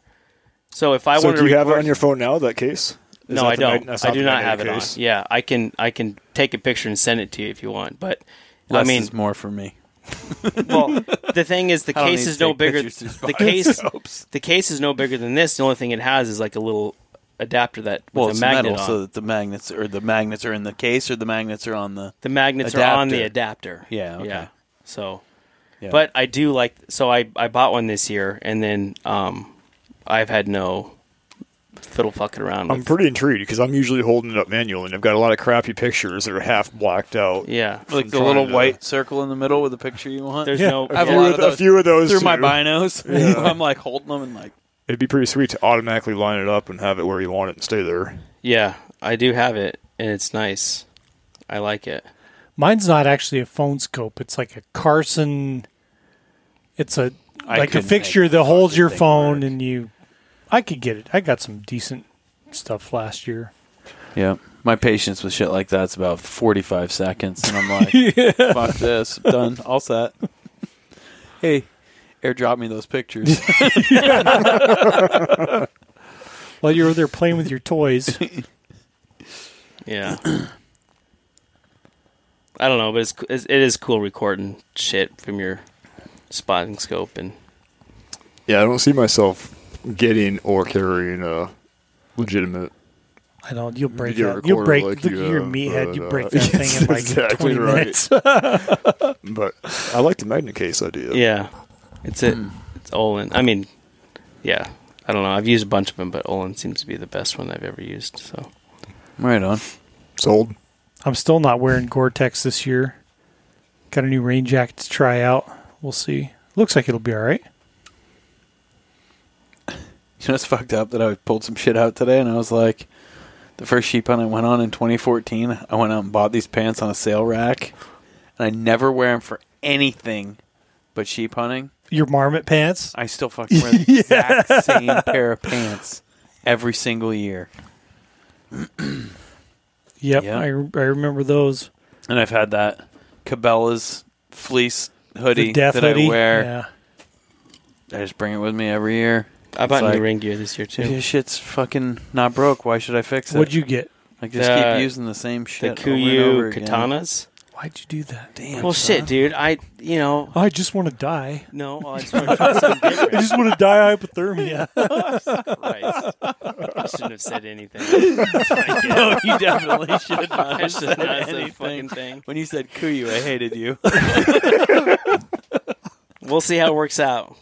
So if I so wanted do to you have it on your phone now? That case? Is no, that I don't. mag- that's I do not have it magnetic on. case? Yeah, I can I can take a picture and send it to you if you want, but Less I mean, is more for me. Well, the thing is, the case is no bigger. The case, *laughs* the case is no bigger than this. The only thing it has is like a little adapter that with Well, a it's magnet metal, on. so that the magnets or the magnets are in the case, or the magnets are on the. the magnets are on the adapter. adapter. Yeah, okay. Yeah. So, Yeah. but I do like. So I I bought one this year, and then um, I've had no fiddle fucking around. I'm pretty intrigued because I'm usually holding it up manually, and I've got a lot of crappy pictures that are half blacked out. Yeah. like the trying little to- white circle in the middle with the picture you want. There's Yeah. no. I have A a few, lot of, of th- a those few of those through my binos. *laughs* Yeah. I'm like holding them and like It'd be pretty sweet to automatically line it up and have it where you want it and stay there. Yeah, I do have it, and it's nice. I like it. Mine's not actually a phone scope. It's like a Carson. It's a I like a fixture that holds your phone, work. and you. I could get it. I got some decent stuff last year. Yeah. My patience with shit like that's about 45 seconds. And I'm like, *laughs* fuck this. Done. All set. hey, airdrop me those pictures. *laughs* While you're over there playing with your toys, *laughs* Yeah. I don't know, but it's, it's it is cool recording shit from your spotting scope and Yeah, I don't see myself getting or carrying a legitimate. I know you'll break Video that. You'll break. like look you at your have, meathead. You but, break uh, that thing in *laughs* like exactly twenty right. minutes. *laughs* But I like the magnet case idea. yeah, it's it. It's Ollin. I mean, yeah, I don't know. I've used a bunch of them, but Ollin seems to be the best one I've ever used. So right on. Sold. I'm still not wearing Gore-Tex this year. Got a new rain jacket to try out. We'll see. Looks like it'll be all right. You know what's fucked up that I pulled some shit out today and I was like, the first sheep hunt I went on in 2014, I went out and bought these pants on a sale rack, and I never wear them for anything but sheep hunting. Your marmot pants. I still fucking wear the *laughs* exact same pair of pants every single year. *clears throat* Yep, Yeah. I, I remember those. And I've had that Cabela's fleece hoodie that hoodie. I wear. Yeah. I just bring it with me every year. I bought It's new like- ring gear this year too. This shit's fucking not broke. Why should I fix it? What'd you get? like just The- keep using the same The shit over and over Kuiu again. katanas. Why'd you do that? Damn. Well, shit, dude. I you know I just want to die. no. I *laughs* just want to try something I just want to die hypothermia. *laughs* Christ. I shouldn't have said anything. That's what I did. No, you definitely should not I have should said not have said anything. fucking thing. When you said Kuiu, I hated you. *laughs* We'll see how it works out.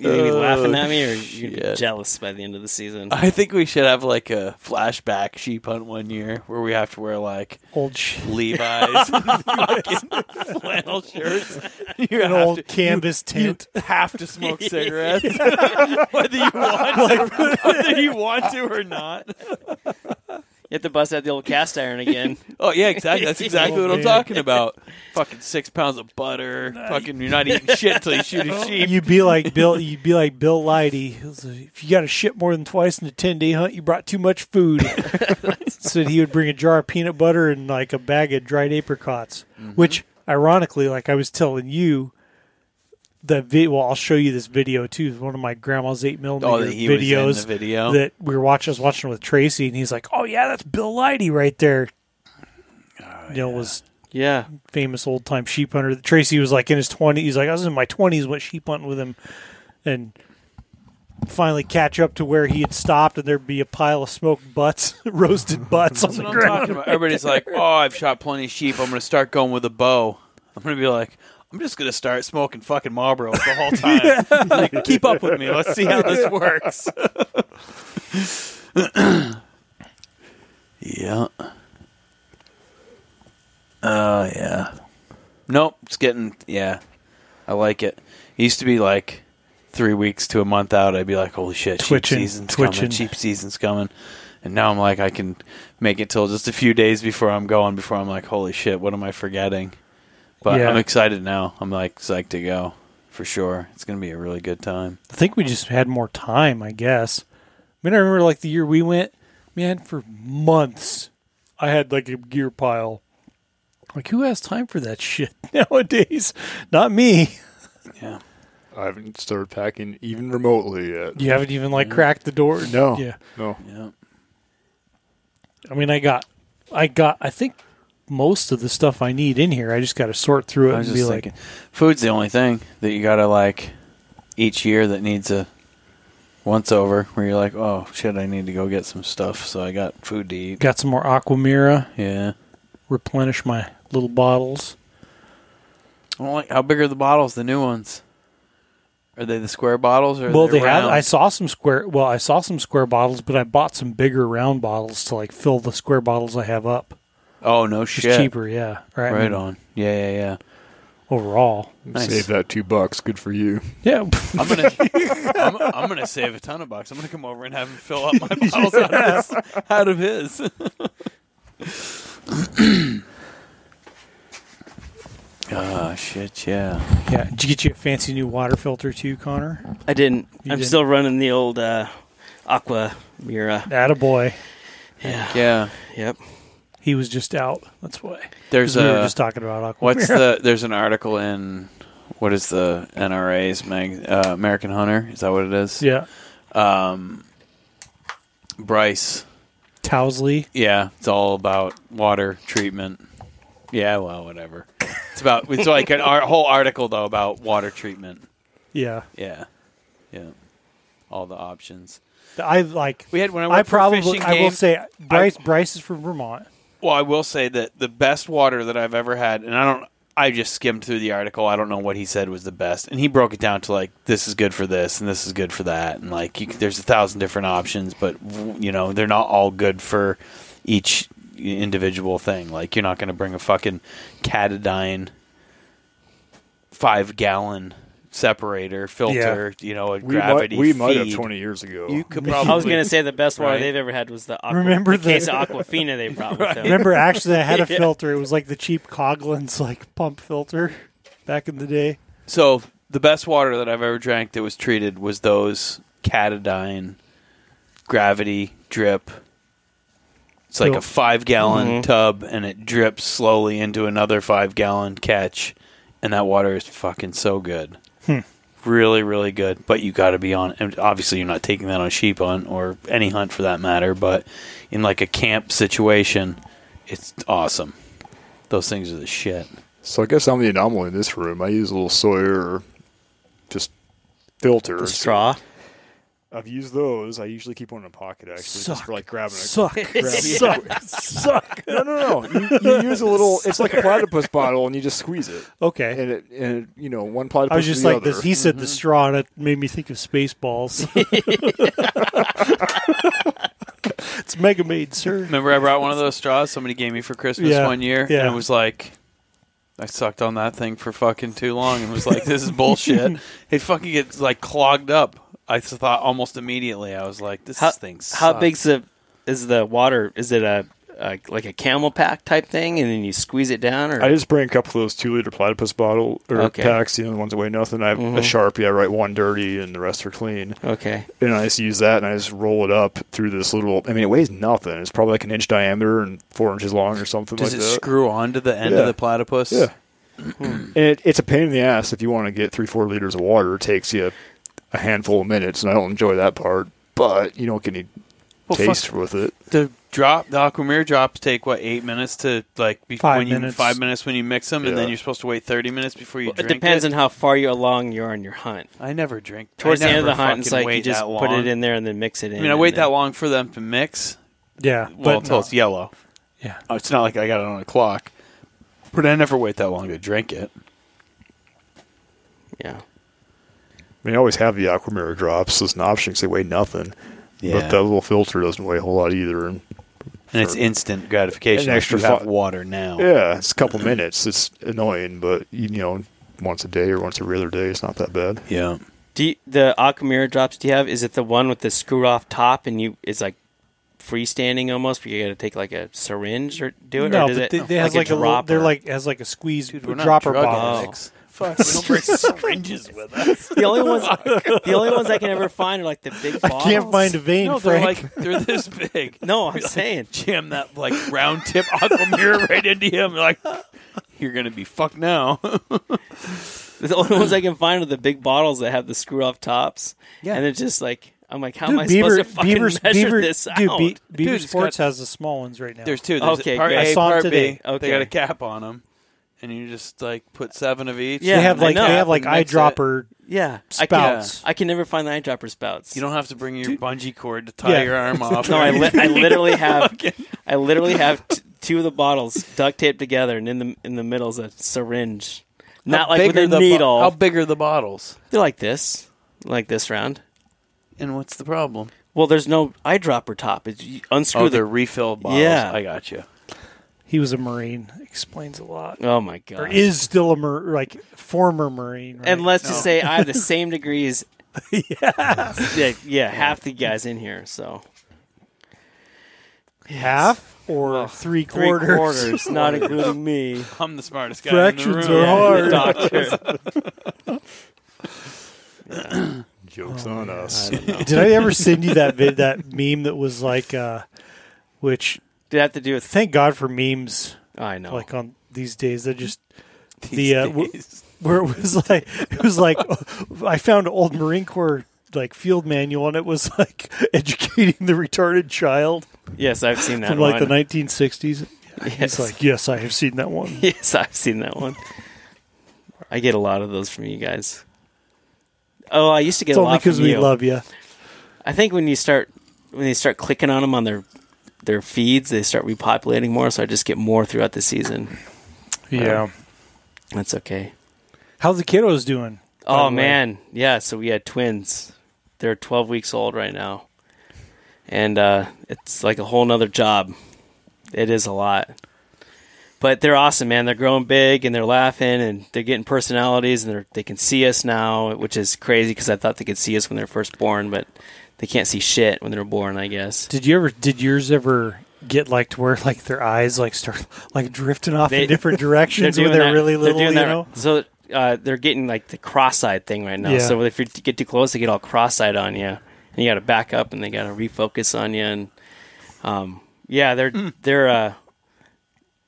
You gonna be laughing at me, or you gonna be oh, shit. jealous by the end of the season? I think we should have like a flashback sheep hunt one year where we have to wear like Old shit. Levi's and *laughs* fucking flannel *laughs* shirts. You An have old to- canvas you tent. have to smoke *laughs* cigarettes, whether you want to, whether you want to or not. You have to bust out the old cast iron again. *laughs* Oh yeah, exactly. That's *laughs* exactly Oh, what I'm talking about. Fucking six pounds of butter. Fucking, you're not eating shit until you shoot a sheep. You'd be like *laughs* Bill. You'd be like Bill Leidy. He was like, If you got to shit more than twice in a ten day hunt, you brought too much food. Said he would bring a jar of peanut butter and like a bag of dried apricots. Mm-hmm. Which, ironically, like I was telling you, the video. Well, I'll show you this video too. One of my grandma's eight millimeter Oh, that was in videos the video? that we were watching. I was watching with Tracy, and he's like, "Oh yeah, that's Bill Leidy right there." Oh, you know, was Yeah, famous old time sheep hunter. Tracy was like in his twenties. He's like, I was in my twenties, went sheep hunting with him, and finally catch up to where he had stopped, and there'd be a pile of smoked butts, *laughs* roasted butts on the ground. talking about. Everybody's like, "Oh, I've shot plenty of sheep. I'm going to start going with a bow." I'm going to be like, "I'm just going to start smoking fucking Marlboro the whole *laughs* time. like, keep up with me. Let's see how this works." *laughs* yeah. Oh yeah. Nope. It's getting yeah. I like it. It used to be like three weeks to a month out. I'd be like, "Holy shit, Twitching, sheep season's twitching. coming! Sheep season's coming." And now I'm like, I can make it till just a few days before I'm going. Before I'm like, holy shit, what am I forgetting? But Yeah. I'm excited now. I'm like psyched to go for sure. It's gonna be a really good time. I think we just had more time, I guess. I mean, I remember like the year we went, man, for months, I had like a gear pile. Like, who has time for that shit *laughs* nowadays? Not me. Yeah. I haven't started packing even remotely yet. You haven't even like cracked the door. No. Yeah. No. Yeah. I mean, I got, I got, I think most of the stuff I need in here. I just got to sort through it and be like, thinking, food's the only thing that you gotta like each year that needs a once over where you're like, oh shit, I need to go get some stuff, so I got food to eat. got some more Aquamira, Yeah. replenish my little bottles. I don't like how big are the bottles? The new ones. Are they the square bottles or? Well, they they have. I saw some square. Well, I saw some square bottles, but I bought some bigger round bottles to like fill the square bottles I have up. Oh no It's shit! cheaper, yeah. Right, Right on. Yeah, yeah, yeah. Overall, Nice. Save that two bucks. Good for you. yeah. I'm gonna, I'm, I'm gonna save a ton of bucks. I'm gonna come over and have him fill up my *laughs* bottles out of his. Out of his. *coughs* Ah, shit, yeah. yeah. Did you get you a fancy new water filter too, Connor? I didn't. You I'm didn't? still running the old uh, Aqua Mira. Attaboy. Yeah. Yeah. Yep. He was just out. That's why. There's we a. were just talking about Aqua. what's *laughs* the? There's an article in. What is the NRA's mag? Uh, American Hunter. Is that what it is? Yeah. Um. Bryce. Towsley. Yeah, it's all about water treatment. Yeah, well, whatever. It's about. It's like an whole article though about water treatment. Yeah. Yeah, yeah. All the options. I like. We had when I I went for probably. fishing I will game- say Bryce. Bryce is from Vermont. Well, I will say that the best water that I've ever had, and I don't. I just skimmed through the article. I don't know what he said was the best, and he broke it down to like this is good for this and this is good for that, and like you, there's a thousand different options, but you know they're not all good for each individual thing. Like you're not going to bring a fucking Katadyn five gallon separator filter, you know, a We gravity. might, we might have 20 years ago. You could probably. *laughs* I was gonna say the best water Right. they've ever had was the Aqua, Remember the the- case of Aquafina they brought with *laughs* them. Remember, actually, I had a *laughs* filter. It was like the cheap Coghlan's like pump filter back in the day. So the best water that I've ever drank that was treated was those Katadyn gravity drip. It's like Cool. a five gallon Mhm. tub and it drips slowly into another five gallon catch and that water is fucking so good. Hmm. Really, really good. But you gotta be on and obviously you're not taking that on sheep hunt or any hunt for that matter, but in like a camp situation, it's awesome. Those things are the shit. So I guess I'm the anomaly in this room. I use a little Sawyer, just filter. The straw. I've used those. I usually keep one in a pocket actually, just for like grabbing a. Suck, *laughs* suck, suck. No, no, no. You, you use a little. It's like a platypus bottle, and you just squeeze it, Okay. and it, and it, you know, one platypus. I was just the like other. this. He said the mm-hmm. straw, and it made me think of Spaceballs. *laughs* *laughs* it's Mega Maid, sir. Remember, I brought one of those straws somebody gave me for Christmas Yeah, one year, yeah. and it was like, I sucked on that thing for fucking too long, and was like, "This is bullshit." it fucking gets like clogged up. I s- thought almost immediately. I was like, "This How, thing." how sucks. big's the is the water? Is it a, a like a camel pack type thing, and then you squeeze it down, or I just bring a couple of those two liter platypus bottle or Okay. packs, you know, the ones that weigh nothing. I have a Mhm. sharpie. I write one dirty, and the rest are clean. okay, And I just use that, and I just roll it up through this little. I mean, it weighs nothing. It's probably like an inch diameter and four inches long or something Does like it that. screw onto the end Yeah. of the platypus? Yeah. and it, it's a pain in the ass if you want to get three, four liters of water. It takes you a handful of minutes, and I don't enjoy that part. But you don't get any Well, taste fuck. with it. The drop, the Aquamira drops take what eight minutes to like be, Five when you minutes. five minutes when you mix them, and then you're supposed to wait thirty minutes before you Well, it depends it. on how far you along you are in your hunt. I never drink Towards I the end of the hunt, it's like you just that put it in there and then mix it in. I mean, I and wait then- that long for them to mix. Yeah, Well, but until no. it's yellow. yeah. Oh, it's not like I got it on a clock. But I never wait that long to drink it. Yeah, I mean, I always have the Aquamira drops as an option because they weigh nothing. Yeah. But that little filter doesn't weigh a whole lot either. And and it's instant gratification. Extra you have fi- water now. yeah, it's a couple minutes. It's annoying, but you, you know, once a day or once every other day, it's not that bad. Yeah. do you, the Aquamira drops? Do you have? Is it the one with the screw off top and you? It's like freestanding almost, but you got to take like a syringe or do it. no, or does but it they, they has like a, little, they're like has like a squeeze Dude, we're not dropper drug bottle. Fuck, we don't bring syringes with us. the only ones. *laughs* Oh the only ones I can ever find are like the big. I can't find a vein, No, they're Frank. like they're this big. *laughs* No, I'm saying. Jam that like round tip aqua mirror *laughs* right into him. Like you're gonna be fucked now. The only ones I can find are the big bottles that have the screw off tops. Yeah. and it's just like I'm like, how Dude, am I Beaver, supposed to fucking Beaver's, measure Beaver, this dude, out? Be- Beaver Dude, Sports got- has the small ones right now. There's two. There's Okay, part great. A, I saw 'em part today. B. Okay. They got a cap on them, and you just like put seven of each. Yeah, they have like they have like And it. eyedropper yeah, I spouts. can, uh, I can never find the eyedropper spouts. You don't have to bring your bungee cord to tie Yeah. your arm *laughs* off. No, I, li- I literally *laughs* have I literally have t- two of the bottles duct taped together, and in the in the middle is a syringe, not How like big with are a the bo- needle. how big are the bottles? They're like this, like this round. And what's the problem? Well, there's no eyedropper top. It's you unscrew Oh, the. they're refill bottles. Yeah. I got you. He was a Marine. Explains a lot. Oh my god! Or is still a mar- like former Marine. Right? and let's just say I have the *laughs* same degrees. yeah, Yeah, yeah, half the guys in here. So half or Well, three three quarters. quarters, *laughs* not including *laughs* me. I'm the smartest guy Fractions in the room. are hard. the doctor. Jokes on us. I. Did I ever send you that vid, that meme that was like, uh, which Did have to do with? thank God for memes I know. like on these days. They just *laughs* These The, uh, w- where it was like it was like I found an old Marine Corps like field manual and it was like *laughs* educating the retarded child yes, I've seen that from like one. the 1960s. yes. It's like yes, I have seen that one. *laughs* yes, I've seen that one. I get a lot of those from you guys. Oh, I used to get It's a only lot because we you. love you. I think when you start when they start clicking on them on their their feeds, they start repopulating more. So I just get more throughout the season. Yeah. That's okay. How's the kiddos doing? Oh man, yeah. So we had twins. They're 12 weeks old right now, and uh, it's like a whole nother job. It is a lot, but they're awesome, man. They're growing big and they're laughing and they're getting personalities and they they can see us now, which is crazy because I thought they could see us when they're first born, but they can't see shit when they're born. I guess. Did you ever? Did yours ever get like to where like their eyes like start like drifting off They- in different *laughs* *laughs* directions when they're that- really little? They're doing you that, know. So uh, they're getting like the cross-eyed thing right now. Yeah. So if you get too close, they get all cross-eyed on you, and you got to back up, and they got to refocus on you. And um, yeah, they're Hmm. they're. Uh,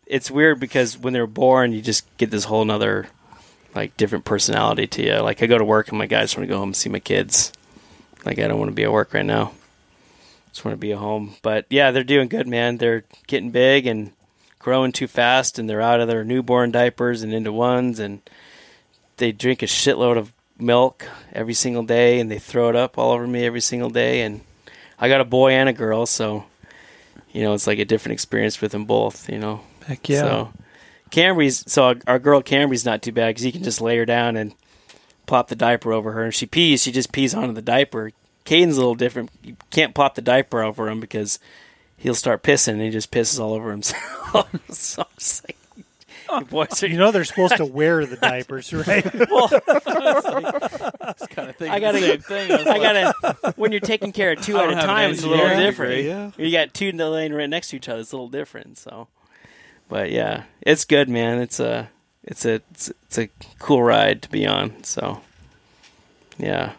it's weird because when they're born, you just get this whole nother like different personality to you. Like I go to work, and my guy just want to go home and see my kids. Like I don't want to be at work right now. Just want to be at home. But yeah, they're doing good, man. They're getting big and growing too fast, and they're out of their newborn diapers and into ones, and they drink a shitload of milk every single day, and they throw it up all over me every single day. And I got a boy and a girl, so you know it's like a different experience with them both. You know. Heck yeah. So Camry's so our, our girl Camry's not too bad because you can just lay her down and plop the diaper over her. If she pees, she just pees onto the diaper. Caden's a little different. You can't plop the diaper over him because he'll start pissing and he just pisses all over himself. *laughs* so I'm just like, you *laughs* boys are, You know they're supposed to *laughs* wear the diapers, right? well, kind of thing. I gotta same thing. I was I like, gotta when you're taking care of two at a time, it's a little engineering different. degree. Yeah. You got two laying right next to each other. It's a little different. So, but yeah, it's good, man. It's a it's a it's, it's a cool ride to be on. So, yeah.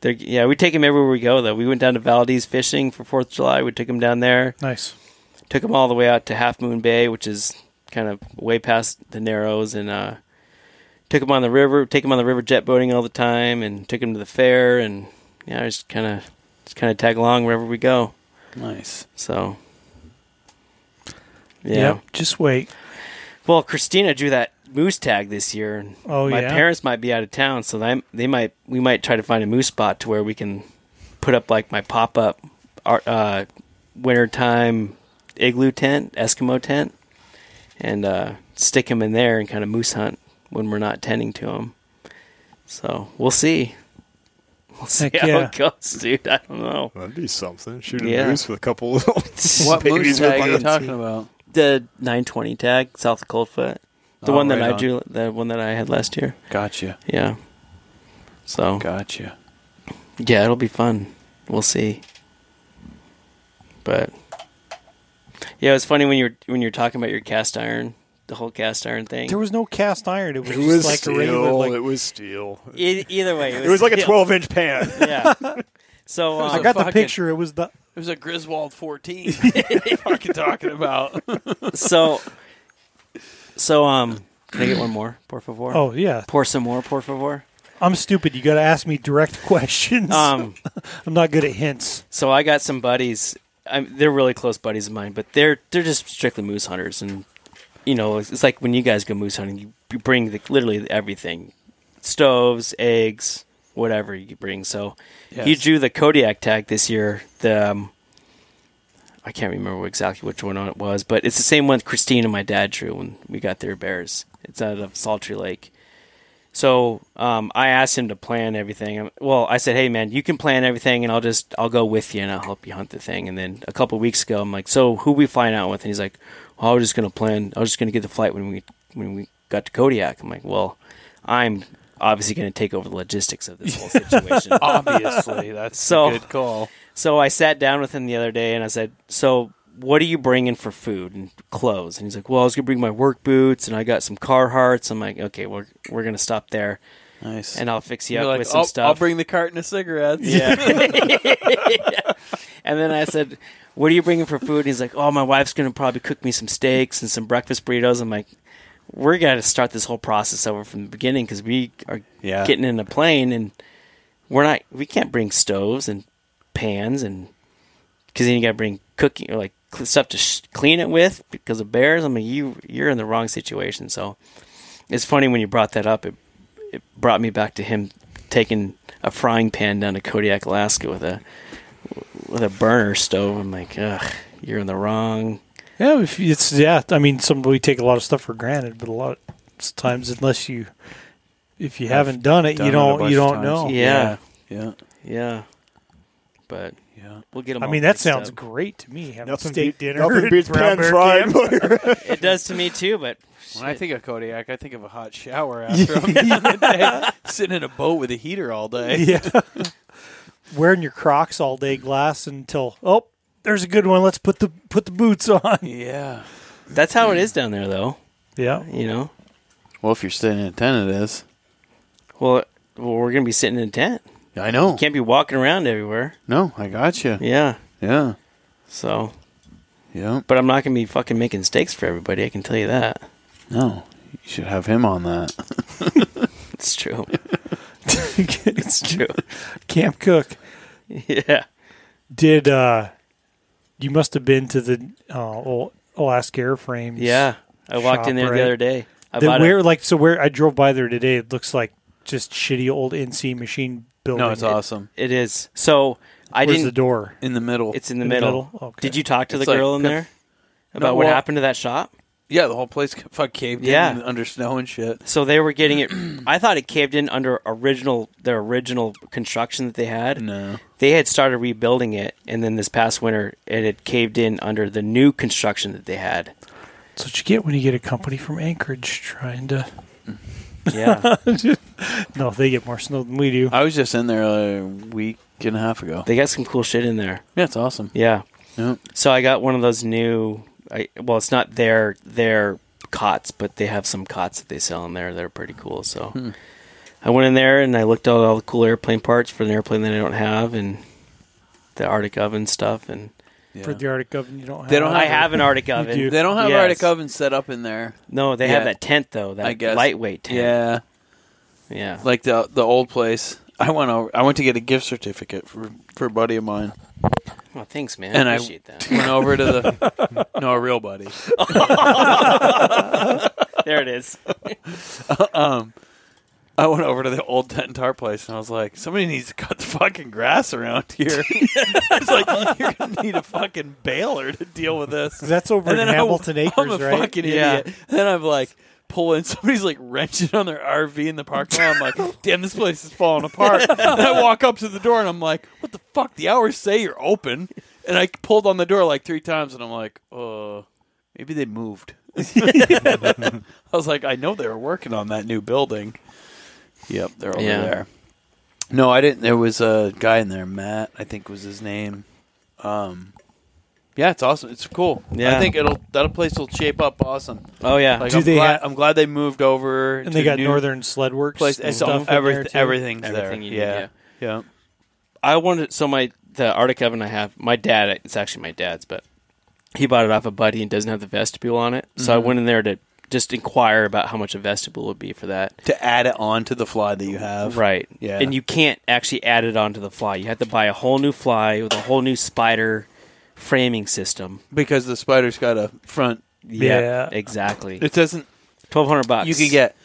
They're, yeah, we take him everywhere we go. Though we went down to Valdez fishing for Fourth of July. We took him down there. nice. Took him all the way out to Half Moon Bay, which is kind of way past the Narrows, and uh, took him on the river. Take him on the river jet boating all the time, and took him to the fair, and yeah, just kind of just kind of tag along wherever we go. nice. So, yeah. Yep. Just wait. Well, Christina drew that moose tag this year, and Oh my yeah. parents might be out of town, so they they might we might try to find a moose spot to where we can put up like my pop up uh, wintertime igloo tent, Eskimo tent, and uh, stick him in there and kind of moose hunt when we're not tending to them. So we'll see. We'll see Heck how yeah. it goes, dude. I don't know. That'd be something. Shooting Yeah. moose with a couple little *laughs* What babies moose tag with are you talking about? The 920 tag, south Coldfoot, the Oh, one that right I on. drew, the one that I had last year. Gotcha. Yeah. So Gotcha. yeah, it'll be fun. We'll see. But yeah, it was funny when you were when you were talking about your cast iron, the whole cast iron thing. There was no cast iron. It was It just was like steel. a regular. Like, it was steel. E- either way, it was, It was like a 12 inch pan. *laughs* Yeah. So was I um, got the picture. It was the It was a Griswold 14. *laughs* fucking talking about. *laughs* so so um, can I get one more, por favor? oh yeah. pour some more, por favor. I'm stupid. You got to ask me direct questions. Um, *laughs* I'm not good at hints. so I got some buddies. I'm, they're really close buddies of mine, but they're they're just strictly moose hunters, and you know, it's, it's like when you guys go moose hunting, you, you bring the, literally everything, stoves, eggs, whatever you bring. So he drew the Kodiak tag this year. The um, I can't remember exactly which one it was, but it's the same one Christine and my dad drew when we got their bears. It's out of Saltery Lake. So um, I asked him to plan everything. Well, I said, "Hey, man, you can plan everything, and I'll just I'll go with you, and I'll help you hunt the thing." And then a couple weeks ago, I'm like, "So who we flying out with?" And he's like, well, "I was just gonna plan. I was just gonna get the flight when we when we got to Kodiak." I'm like, "Well, I'm obviously gonna take over the logistics of this whole *laughs* situation." Obviously, that's So- a good call. So I sat down with him the other day and I said, "So what are you bringing for food and clothes?" And he's like, "Well, I was gonna bring my work boots and I got some Carhartts." I'm like, "Okay, we're we're gonna stop there Nice. and I'll fix you You're up like, with some oh, "I'll- stuff." I'll bring the carton of cigarettes. yeah. *laughs* *laughs* And then I said, "What are you bringing for food?" And he's like, "Oh, my wife's gonna probably cook me some steaks and some breakfast burritos." I'm like, "We're gonna start this whole process over from the beginning because we are Yeah. getting in a plane and we're not. We can't bring stoves and pans and because then you got to bring cooking or like stuff to sh- clean it with because of bears. I mean, you you're in the wrong situation. So it's funny when you brought that up. It it brought me back to him taking a frying pan down to Kodiak, Alaska with a with a burner stove. I'm like, ugh, you're in the wrong. Yeah, if it's yeah. I mean, some we take a lot of stuff for granted, but a lot of times, unless you if you haven't done it, Done you don't bunch you don't know. Yeah, Yeah. yeah. But Yeah. we'll get them. I mean, that sounds great to me. Having Nothing, steak beat, dinner, nothing at beats pan fried. *laughs* It does to me too, but When I think of Kodiak, I think of a hot shower *laughs* after I'm done with the day, *laughs* sitting in a boat with a heater all day. yeah, wearing your Crocs all day, glass until oh, there's a good one. Let's put the put the boots on. Yeah. that's how it is down there, though. Yeah, You know. Well, if you're sitting in a tent, it is. Well, well, we're gonna be sitting in a tent. I know. Can't be walking around everywhere. No, I got you. Yeah. Yeah. So, Yeah. but I'm not gonna be fucking making steaks for everybody. I can tell you that. No. You should have him on that. *laughs* It's true. *laughs* *laughs* it's true. Camp Cook Yeah. did. uh You must have been to the uh, Al- Alaska Airframes. Yeah. I walked in there right? the other day. I The bought where a, like so where I drove by there today. It looks like just shitty old NC machine building. no, it's awesome. it is. So I Where's didn't. the door? In the middle. It's in the In the middle. middle? Okay. Did you talk to It's the like- girl in there about No, what well- happened to that shop? Yeah, the whole place fuck caved Yeah. in under snow and shit. So they were getting it. *clears throat* I thought it caved in under original their original construction that they had. No. They had started rebuilding it, and then this past winter, it had caved in under the new construction that they had. That's what you get when you get a company from Anchorage trying to. *laughs* Yeah, *laughs* No, they get more snow than we do. I was just in there a week and a half ago. they got some cool shit in there. Yeah, it's awesome. Yeah. Yeah. So I got one of those new. I, well, it's not their their cots, but they have some cots that they sell in there that are pretty cool. So Hmm. I went in there and I looked at all the cool airplane parts for an airplane that I don't have, and the Arctic oven stuff. And Yeah. For the Arctic oven, you don't have. They don't I have an Arctic oven. do. They don't have Yes. Arctic oven set up in there. No, they have that tent though. That I guess. lightweight tent. Yeah, Yeah. like the the old place. I went over. I went to get a gift certificate for for a buddy of mine. Well, thanks, man. And I I- appreciate that. *laughs* Went over to the *laughs* no a real buddy. *laughs* there it is. Um, I went over to the old tent and tar place, and I was like, somebody needs to cut the fucking grass around here. it's like you're gonna need a fucking baler to deal with this. That's over And in then I- Hamilton I'm Acres, a right? fucking Yeah. idiot. Then I'm like pulling. *laughs* Somebody's like wrenching on their RV in the parking lot. I'm like, damn, this place is falling apart. *laughs* and I walk up to the door and I'm like, what the fuck? The hours say you're open. And I pulled on the door like three times, and I'm like, uh, maybe they moved. *laughs* I was like, I know they were working on that new building. Yep, they're over Yeah. there. No, I didn't. There was a guy in there, Matt, I think was his name. Um, Yeah, it's awesome. It's cool. Yeah. I think it'll that place will shape up awesome. Oh yeah. Like Do I'm they glad, ha- I'm glad they moved over And to they got new Northern Sled Works place. and It's stuff all, in there, everything, too. everything's Everything there. you need, yeah. yeah. I wanted so my the Arctic oven I have. My dad. It's actually my dad's, but he bought it off a buddy and doesn't have the vestibule on it. So I Mm-hmm. went in there to just inquire about how much a vestibule would be for that. To add it on to the fly that you have. Right. Yeah. And you can't actually add it onto the fly. You have to buy a whole new fly with a whole new spider framing system. Because the spider's got a front. Yeah. Exactly. It doesn't. Twelve hundred bucks. You could get.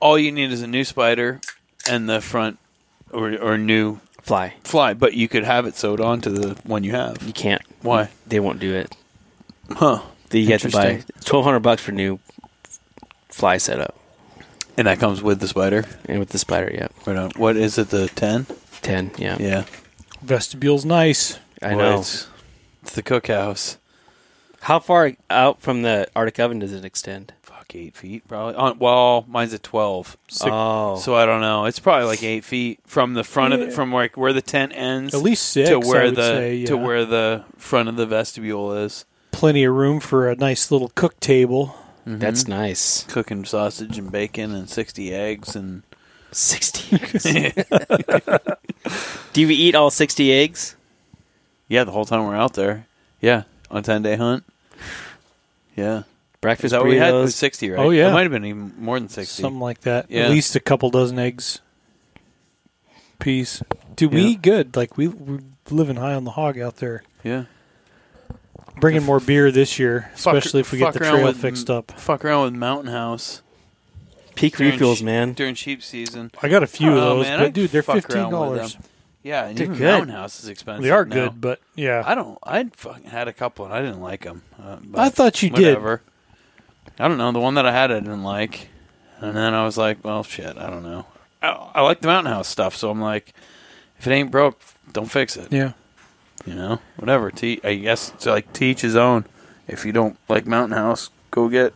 All you need is a new spider, and the front, or or new fly. fly. But you could have it sewed onto the one you have. You can't. Why? They won't do it. Huh? You get to buy Interesting. twelve hundred bucks for new fly setup. And that comes with the spider. And with the spider, yeah. Right on. What is it? The ten? Ten, yeah. Yeah. Vestibule's nice. I Boy, know. It's, it's the cookhouse. How far out from the Arctic oven does it extend? Fuck, eight feet probably. On, well, mine's at twelve. Oh. So I don't know. It's probably like eight feet from the front of Yeah. it, from like where the tent ends, At least six. to I where would the say, to where the front of the vestibule is. plenty of room for a nice little cook table. Mm-hmm. That's nice. Cooking sausage and bacon and sixty eggs and 60 eggs. *laughs* *laughs* Do you eat all 60 eggs? Yeah, the whole time we're out there. Yeah, on ten day hunt. Yeah. Breakfast Is that what we had? Was 60, right? Oh, yeah. It might have been even more than 60. Something like that. Yeah. At least a couple dozen eggs piece. Do we eat good. Like, we, we living high on the hog out there. Yeah. Bringing more beer this year, especially fuck, if we get the trail with, fixed up. Fuck around with Mountain House. Peak during refuels, man. During cheap season. I got a few oh, of those, man, but I dude, they're $15. Yeah, and They're even good. Mountain House is expensive. They are now. good, but yeah, I don't. I fucking had a couple and I didn't like them. Uh, but I thought you did. I don't know. The one that I had, I didn't like, and then I was like, "Well, shit, I don't know." I, I like the Mountain House stuff, so I'm like, if it ain't broke, don't fix it. yeah. You know, whatever. Te- I guess it's like teach his own. If you don't like Mountain House, go get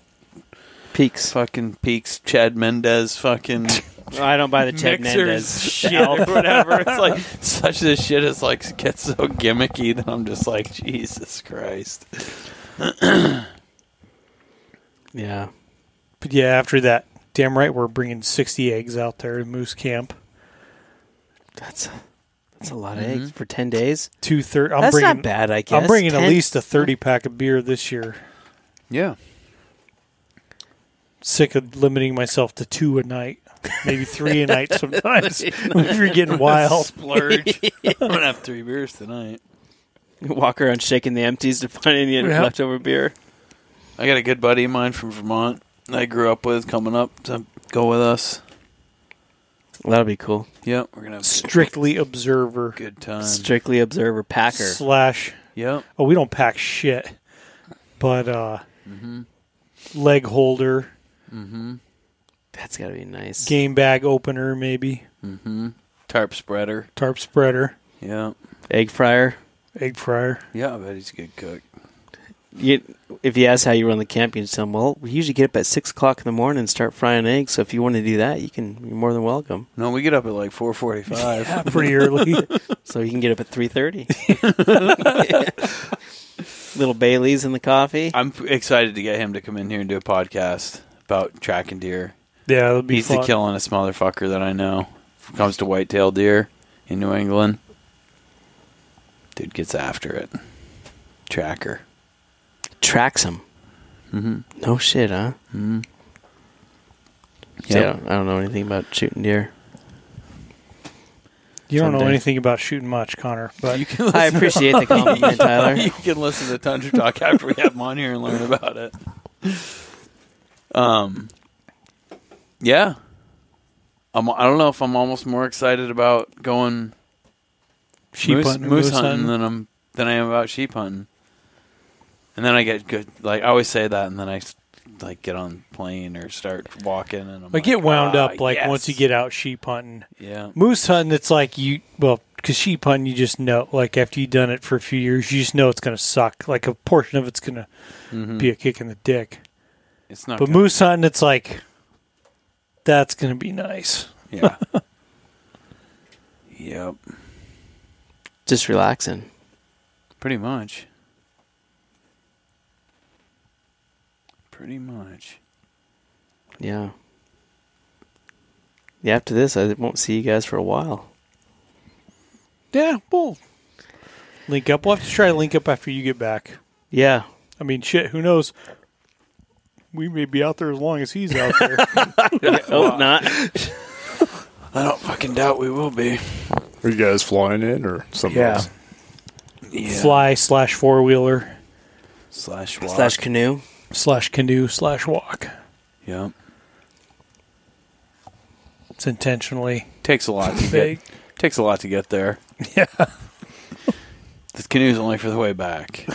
Peaks. fucking Peaks Chad Mendes fucking *laughs* I don't buy the Chad mixers Mendes. shit or *laughs* whatever. It's like such a shit is like gets so gimmicky that I'm just like Jesus Christ. *clears throat* Yeah. But yeah, after that, damn right, we're bringing sixty eggs out there to Moose Camp. That's that's a lot of Mhm. eggs for 10 days. Two third. I'm that's bringing. not bad, I guess. I'm bringing 10 at least a thirty pack of beer this year. Yeah. Sick of limiting myself to two a night, maybe three a night sometimes. *laughs* *laughs* if you're getting *laughs* wild, Splurge. I'm gonna have three beers tonight. Walk around shaking the empties to find any Yeah. leftover beer. I got a good buddy of mine from Vermont that I grew up with coming up to go with us. That'll be cool. Yep, we're gonna have a strictly observer good time. Strictly Observer Packer. slash. Yep. Oh, we don't pack shit, but uh, Mm-hmm. leg holder, Mm-hmm. That's got to be nice. game bag opener, maybe Mm-hmm. Tarp spreader. tarp spreader, Yeah. Egg fryer. egg fryer. Yeah, I bet he's a good cook. You, if you ask how you run the camp, you just tell them, well, we usually get up at 6 o'clock in the morning and start frying eggs. So if you want to do that, you can. You're more than welcome. No, we get up at like four forty five. Yeah, pretty early. *laughs* So you can get up at 3.30. *laughs* Little Bailey's in the coffee. I'm excited to get him to come in here and do a podcast about tracking deer. yeah, that'll be He's fun. the killingest motherfucker that I know. When it comes to whitetail deer in New England, dude gets after it. Tracker. Tracks him. Mm-hmm. No shit, huh? Mm-hmm. See, I, don't, I don't know anything about shooting deer. You don't know Someday. anything about shooting much, Connor, but You can I appreciate the compliment, Tyler. *laughs* you can listen to Tundra Talk after we have him on here and learn about it. Um, yeah, I'm, I don't know if I'm almost more excited about going sheep moose, hunting, moose moose hunting hunting. than I'm than I am about sheep hunting. And then I get good. Like I always say that, and then I like get on plane or start walking, and I'm I like, get wound "Ah, up like yes." once you get out sheep hunting. yeah. Moose hunting, it's like you well, because sheep hunting, you just know. Like after you've done it for a few years, you just know it's going to suck. Like a portion of it's going to Mhm. be a kick in the dick. It's not. But moose hunting, it's like that's going to be nice. Yeah. *laughs* yep. Just relaxing. Pretty much. Pretty much. Yeah. Yeah. After this, I won't see you guys for a while. Yeah, we'll link up. We'll have to try to link up after you get back. Yeah. I mean, shit. Who knows? We may be out there as long as he's out there. *laughs* Hope not. *laughs* I don't fucking doubt we will be. Are you guys flying in or something Yeah. else? Yeah. Fly slash four wheeler slash walk. Slash canoe. slash canoe slash walk. Yeah. It's intentionally Takes a lot to vague. get. *laughs* Takes a lot to get there. Yeah. The canoe's only for the way back.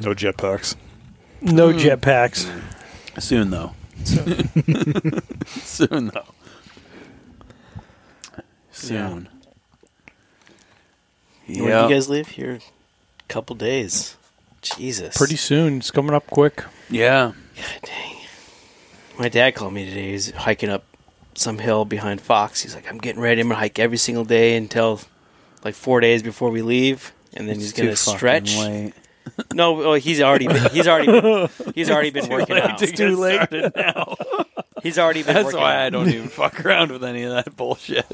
No jetpacks. No hmm. jetpacks. Soon though. Soon though. Soon. When do you guys leave? Here, a couple days. Jesus. Pretty soon. It's coming up quick. yeah. God dang. My dad called me today. He's hiking up some hill behind Fox. He's like, I'm getting ready. I'm gonna hike every single day until like four days before we leave, and then he's gonna stretch. late. No, well, he's already been, he's already been, *laughs* he's already been working out. It's too late now. *laughs* He's already been That's working why out. I don't even fuck around with any of that bullshit.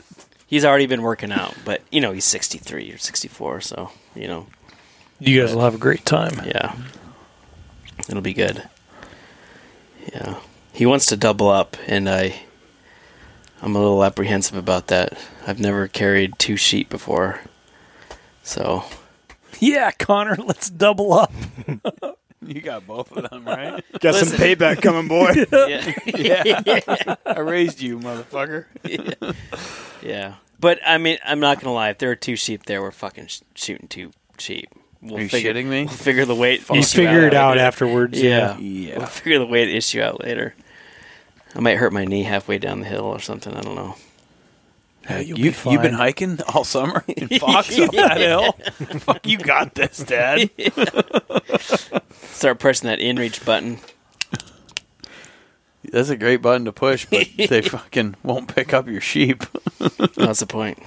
He's already been working out, but you know he's 63 or 64, so you know, You guys will have a great time. yeah, it'll be good. Yeah, he wants to double up, and I, I'm a little apprehensive about that. I've never carried two sheep before, so *laughs* Yeah, Connor, let's double up. *laughs* You got both of them, right? *laughs* Got some payback coming, boy. yeah, yeah. I raised you, motherfucker. yeah. But I mean, I'm not gonna lie. If there are two sheep there, we're fucking sh- shooting two sheep. We'll Are you figure, shitting me? We'll figure the weight. You issue figure it out later. afterwards. Yeah. Yeah. We'll figure the weight issue out later. I might hurt my knee halfway down the hill or something. I don't know. Yeah, you'll you, be fine. You've been hiking all summer *laughs* in Fox up that hill? Fuck, you got this, Dad. Start pressing that inReach button. That's a great button to push, but *laughs* they fucking won't pick up your sheep. That's the point.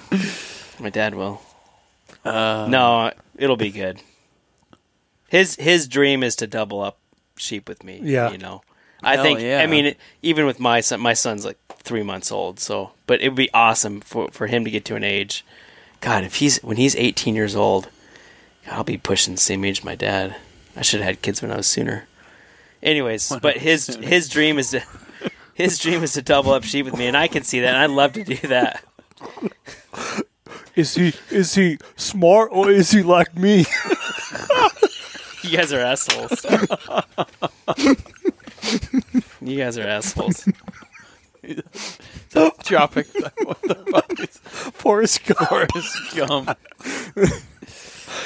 My dad will. Uh, No, it'll be good. His his dream is to double up sheep with me. Yeah. you know. I Hell think. yeah. I mean, even with my son, my son's like three months old. So, but it would be awesome for for him to get to an age. God, if he's when he's 18 years old, I'll be pushing the same age as my dad. I should have had kids when I was sooner. Anyways, but his sooner. his dream is to his dream is to double up sheep with me, and I can see that, and I'd love to do that. Is he is he smart or is he like me? *laughs* You guys are assholes. *laughs* you guys are assholes. *laughs* Tropic. what the fuck is Forrest Gump. Forrest Gump?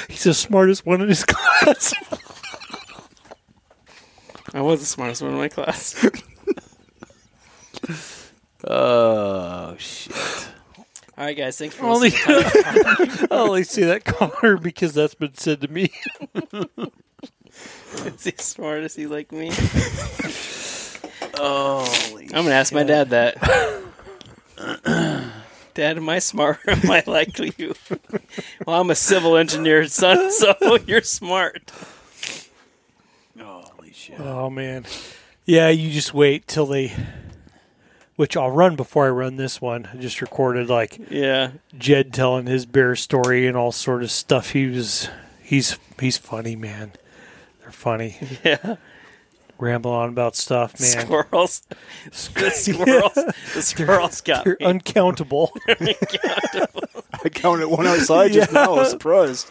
He's the smartest one in his class. I was the smartest one in my class. Oh, shit. All right, guys. Thanks for only, listening. *laughs* I only say that Connor because that's been said to me. *laughs* *laughs* Is he smart? Is he like me? Holy I'm gonna ask my dad that. *coughs* Dad, am I smart or *laughs* am I like you? *laughs* well, I'm a civil engineer, son, so you're smart. Holy shit. Oh man, yeah. You just wait till they. Which I'll run before I run this one. I just recorded like Yeah. Jed telling his bear story and all sort of stuff. He was he's he's funny, man. They're funny. *laughs* Yeah. Ramble on about stuff, man. Squirrels. *laughs* *laughs* The squirrels. The squirrels got They're me. uncountable. Uncountable. I counted one outside just now. I was surprised.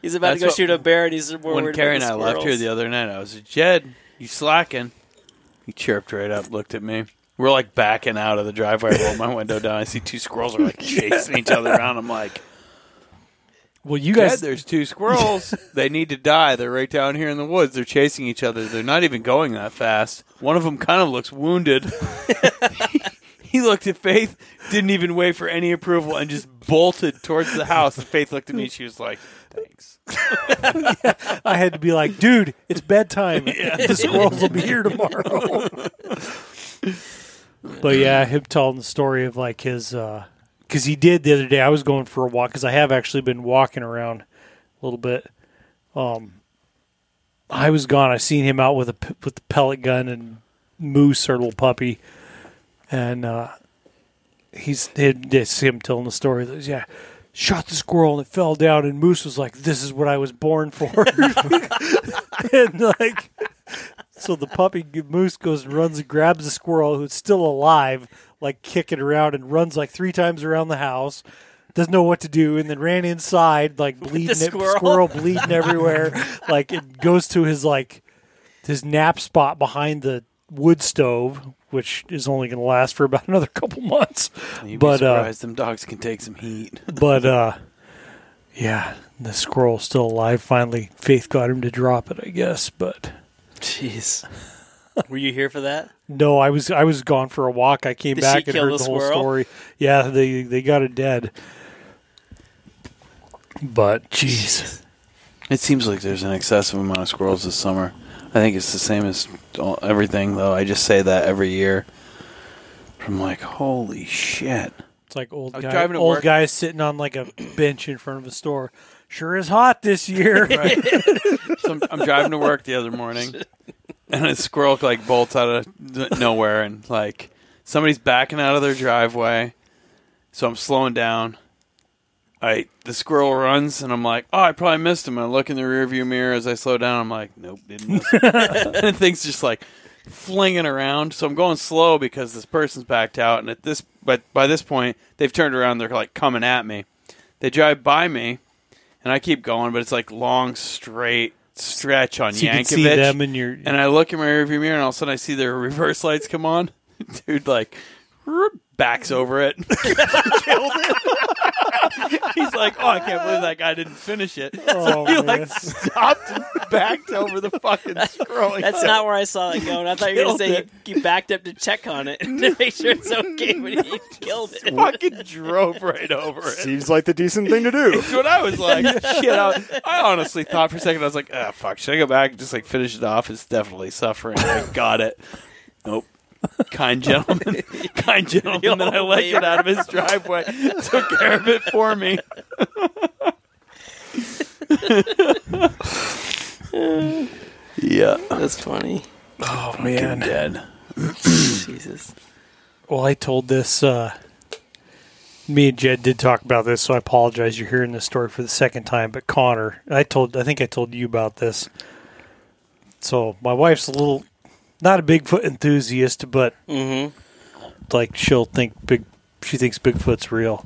He's about That's to go what- shoot a bear, and he's worried When about Carrie and the I left here squirrels. the other night, I was like, Jed, you slacking? He chirped right up, looked at me. We're like backing out of the driveway. I roll my window down. I see two squirrels are like chasing each other around. I'm like, Well, you Jed, guys, there's two squirrels. *laughs* they need to die. They're right down here in the woods. They're chasing each other. They're not even going that fast. One of them kind of looks wounded. *laughs* he looked at Faith, didn't even wait for any approval, and just bolted towards the house. And Faith looked at me. She was like, "Thanks." *laughs* I had to be like, dude, it's bedtime. the squirrels will be here tomorrow. but yeah, him telling the story of like his, uh, because he did the other day. I was going for a walk because I have actually been walking around a little bit. Um, I was gone, I seen him out with a with the pellet gun and Moose, our little puppy, and uh, he's it's him telling the story. That, yeah, shot the squirrel and it fell down, and Moose was like, "This is what I was born for," *laughs* and like. So the puppy moose goes and runs and grabs the squirrel who's still alive, like kicking around, and runs like three times around the house. Doesn't know what to do, and then ran inside, like bleeding, it, squirrel? squirrel bleeding everywhere. *laughs* Like it goes to his like his nap spot behind the wood stove, which is only going to last for about *laughs* another couple months. You'd But, be uh, surprised them dogs can take some heat. *laughs* But uh, yeah, the squirrel's still alive. Finally, Faith got him to drop it, I guess. But Jeez. Were you here for that? No, I was I was gone for a walk. I came Did back and heard the the whole squirrel? story. Yeah, they they got it dead. But jeez, It seems like there's an excessive amount of squirrels this summer. I think it's the same as all, everything, though. I just say that every year. I'm like, holy shit. it's like old guy, driving to old work. guys sitting on like a bench in front of a store. Sure is hot this year. *laughs* *laughs* So I'm, I'm driving to work the other morning, *laughs* and a squirrel like bolts out of nowhere, and like somebody's backing out of their driveway. So I'm slowing down. I the squirrel runs, and I'm like, oh, I probably missed him. And I look in the rearview mirror as I slow down. I'm like, nope, didn't miss him. *laughs* and thing's just like flinging around. So I'm going slow because this person's backed out, and at this, but by this point, they've turned around. They're like coming at me. They drive by me, and I keep going, but it's like long, straight stretch on so you Yankovic. see them in your. and I look in my rearview mirror, and all of a sudden I see their *laughs* reverse lights come on. *laughs* Dude, like, backs over it. *laughs* Killed it. *laughs* He's like, oh, I can't believe that guy didn't finish it. *laughs* oh, He man. like stopped and backed over the fucking squirrel. That's not where I saw that going. I thought you were going to Killed say he, you backed up to check on it to make sure it's okay, but he killed it. fucking drove right over it. Seems like the decent thing to do. That's what I was like. Shit, I, I honestly thought for a second I was like, ah, fuck. Should I go back and just like finish it off? It's definitely suffering. I got it. Nope. Kind gentleman, *laughs* kind gentleman that I let get out of his driveway *laughs* took care of it for me. *laughs* yeah. That's funny. oh Fucking man. dead. *clears throat* *clears throat* Jesus. Well, I told this. Uh, me and Jed did talk about this, so I apologize. You're hearing this story for the second time. But Connor, I told. I think I told you about this. So my wife's a little, not a Bigfoot enthusiast, but Mm-hmm. like she'll think big. She thinks Bigfoot's real.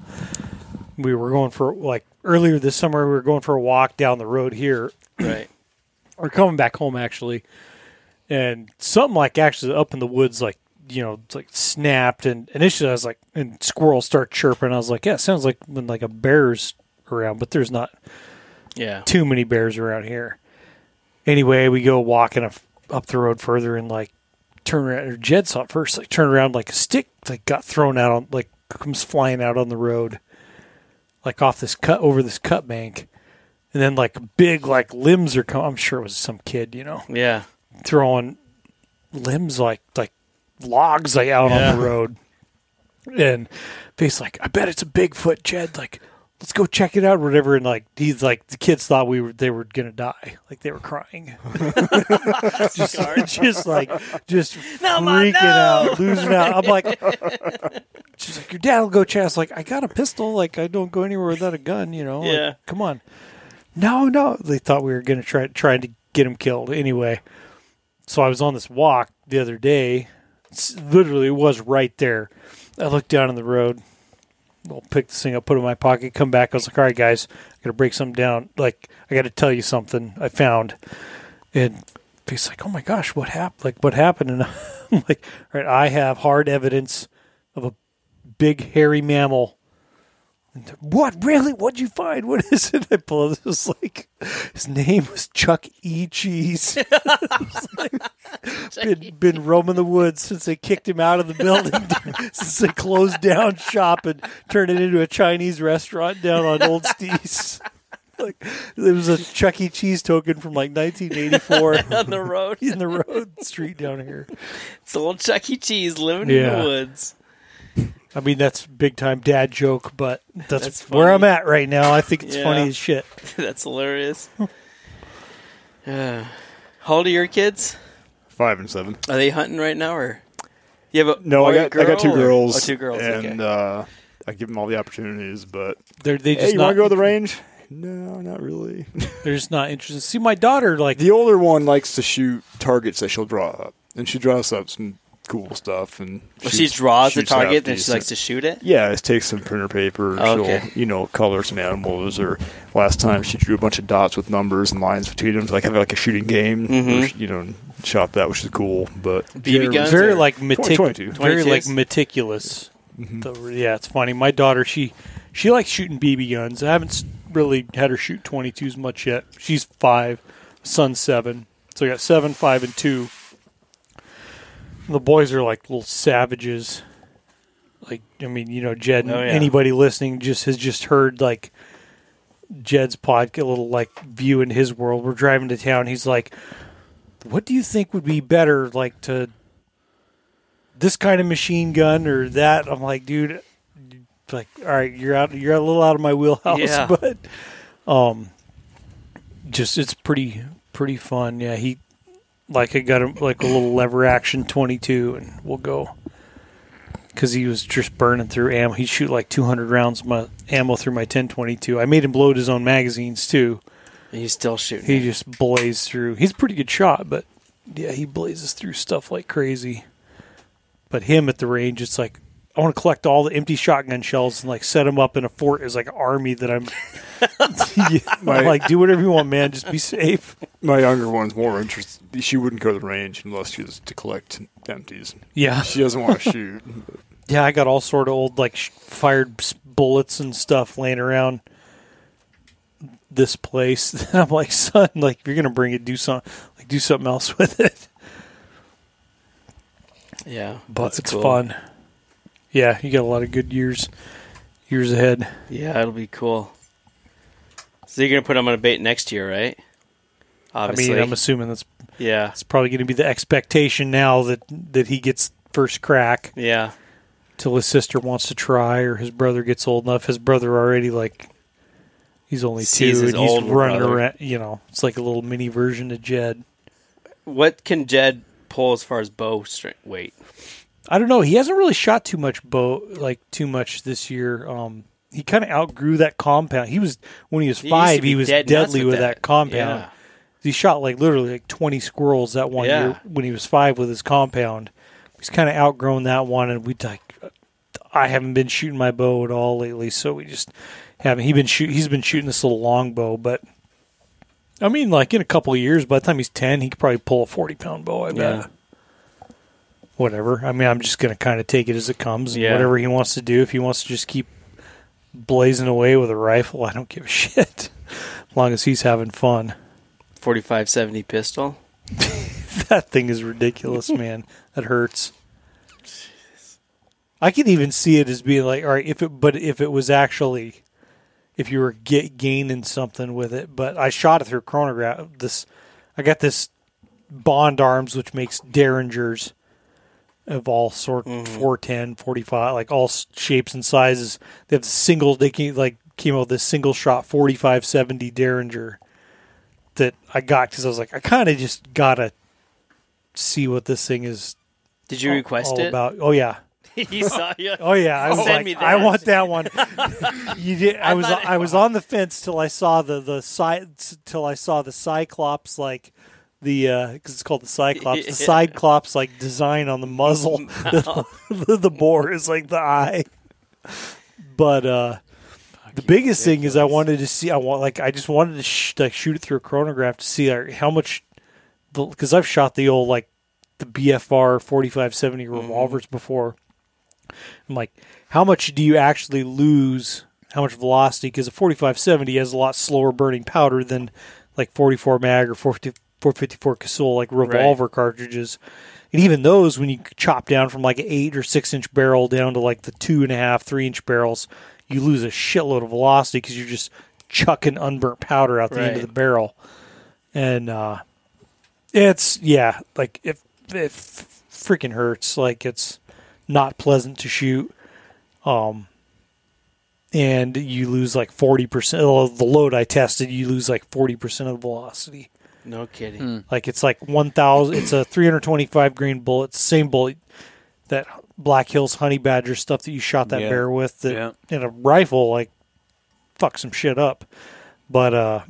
We were going for like earlier this summer. We were going for a walk down the road here, Right. *clears throat* or coming back home actually, and something like actually up in the woods, like you know, it's like snapped. And initially, I was like, and squirrels start chirping. I was like, yeah, it sounds like when like a bear's around, but there's not Yeah. too many bears around here. Anyway, we go walking up, up the road further and like turn around. Or Jed saw it first, like turn around, like a stick like got thrown out on, like comes flying out on the road, like off this cut over this cut bank, and then like big like limbs are coming. I'm sure it was some kid, you know, Yeah. throwing limbs like like logs like out Yeah. on the road. And face like, I bet it's a Bigfoot, Jed. Like, let's go check it out, or whatever. And like, he's like, the kids thought we were they were gonna die, like they were crying, *laughs* *laughs* just, just like, just No, Mom, freaking no! out, losing out. I'm like, *laughs* she's like, your dad will go was like, I got a pistol. Like, I don't go anywhere without a gun. You know. Like, Yeah. come on. No, no. They thought we were gonna try trying to get him killed anyway. So I was on this walk the other day. It's, literally, it was right there. I looked down on the road. I'll pick this thing up, put it in my pocket, come back. I was like, all right, guys, I got to break something down. Like, I got to tell you something I found. And he's like, oh my gosh, what happened? Like, what happened? And *laughs* I'm like, all right, I have hard evidence of a big hairy mammal. What really? What'd you find? What is it? I pull it. It was like his name was Chuck E. Cheese. *laughs* Like, been been roaming the woods since they kicked him out of the building, *laughs* since they closed down shop and turned it into a Chinese restaurant down on Old Steese. *laughs* Like it was a Chuck E. Cheese token from like 1984 On the road. in the road street down here. It's old Chuck E. Cheese living in the woods. I mean, that's big time dad joke, but *laughs* that's, That's where. I'm at right now. I think it's Yeah. funny as shit. *laughs* That's hilarious. *sighs* Uh, How old are your kids? Five and seven. Are they hunting right now, or you have a No, I and got I got two girl, or- girls. Oh, two girls. and okay. uh, I give them all the opportunities. But They're they hey, just you want to go to the range? No, not really. *laughs* they're just not interested. See, my daughter like the older one likes to shoot targets that she'll draw up, and she draws up some cool stuff. And Well, she draws the target, and she likes to shoot it. Yeah, it takes some printer paper. Oh, okay. She'll, you know, color some animals. Or last time she drew a bunch of dots with numbers and lines between them, to like have like a shooting game. Mhm. Or, you know, shot that, which is cool. But BB guns very or- like metic- 22. very like meticulous. The- yeah, it's funny. My daughter, she she likes shooting BB guns. I haven't really had her shoot 22s much yet. She's five, son's seven, so I got seven, five, and two. The boys are like little savages. Like I mean, you know, Jed. and Oh, yeah. Anybody listening just has just heard like Jed's podcast, a little like view in his world. We're driving to town. He's like, "What do you think would be better, like to this kind of machine gun or that?" I'm like, "Dude, like, all right, you're out. You're a little out of my wheelhouse, Yeah. *laughs* but um, just it's pretty pretty fun. Yeah, he like I got him like a little lever action 22, and we'll go." Because he was just burning through ammo. He'd shoot like 200 rounds of my ammo through my 1022. I made him load his own magazines too. And he's still shooting. He it. just blazed through. He's a pretty good shot, but yeah, he blazes through stuff like crazy. But him at the range, it's like I want to collect all the empty shotgun shells and like set them up in a fort as like an army that I'm. *laughs* Yeah, *laughs* I'm like, do whatever you want, man. Just be safe. my younger one's more interested. She wouldn't go to the range unless she was to collect empties. Yeah, She doesn't want to *laughs* shoot. yeah. I got all sort of old like sh- fired s- bullets and stuff laying around this place. I'm like, son, like if you're gonna bring it, do something, like do something else with it. yeah, but that's it's cool. fun. Yeah, you got a lot of good years years ahead. Yeah, it'll be cool. So you're gonna put him on a bait next year, right? Obviously. I mean, I'm assuming that's yeah, It's probably going to be the expectation now that that he gets first crack yeah. till his sister wants to try or his brother gets old enough. His brother already like he's only Sees two and he's running brother. around. You know, it's like a little mini version of Jed. What can Jed pull as far as bow strength weight? I don't know. He hasn't really shot too much bow, like too much this year. Um, he kind of outgrew that compound. He was when he was He five. be He was dead deadly with with that. that, compound. Yeah. He shot like literally like twenty squirrels that one Yeah. year when he was five with his compound. He's kind of outgrown that one, and we like. I haven't been shooting my bow at all lately, so we just haven't. He been shoot. He's been shooting this little longbow, but I mean, like in a couple of years, by the time he's ten, he could probably pull a forty pound bow. I bet. Yeah. Whatever. I mean, I'm just gonna kind of take it as it comes. Yeah. Whatever he wants to do. If he wants to just keep blazing away with a rifle, *laughs* I don't give a shit. as long as he's having fun. Forty-five seventy pistol. *laughs* That thing is ridiculous, man. That hurts. I could even see it as being like, all right, if it, but if it was actually, if you were get, gaining something with it, but I shot it through chronograph. This, I got this Bond arms, which makes Derringers of all sort, mm-hmm. 410, 45, like all shapes and sizes. They have the single, they came, like came out with this single shot 4570 Derringer that I got because I was like, I kind of just gotta see what this thing is Did you request all it? about. Oh yeah, *laughs* he saw *laughs* you. oh yeah. I was Send like, me I want that one. *laughs* you did. I, I was I was on the fence till I saw the the cy- till I saw the Cyclops like the because it's called the Cyclops. The. *laughs* Cyclops like design on the muzzle. *laughs* *laughs* the, the bore is like the eye. But uh the biggest thing is I wanted to see. I want like I just wanted to sh- like shoot it through a chronograph to see like, how much because I've shot the old like the BFR forty five seventy revolvers before. I'm like, how much do you actually lose? How much velocity? Because a forty five seventy has a lot slower burning powder than like forty four mag or 450, 454 Casull like revolver cartridges. And even those, when you chop down from like an eight or six inch barrel down to like the two and a half, three inch barrels, you lose a shitload of velocity because you're just chucking unburnt powder out the end of the barrel. And uh, it's yeah, like if it f- freaking hurts. Like it's not pleasant to shoot. Um, and you lose like forty percent. Of the load I tested, you lose like forty percent of the velocity. No kidding. Like it's like one thousand. It's a three hundred twenty-five grain bullet. Same bullet that Black Hills Honey Badger stuff that you shot that Yeah. bear with. That Yeah. in a rifle, like fuck some shit up. But uh,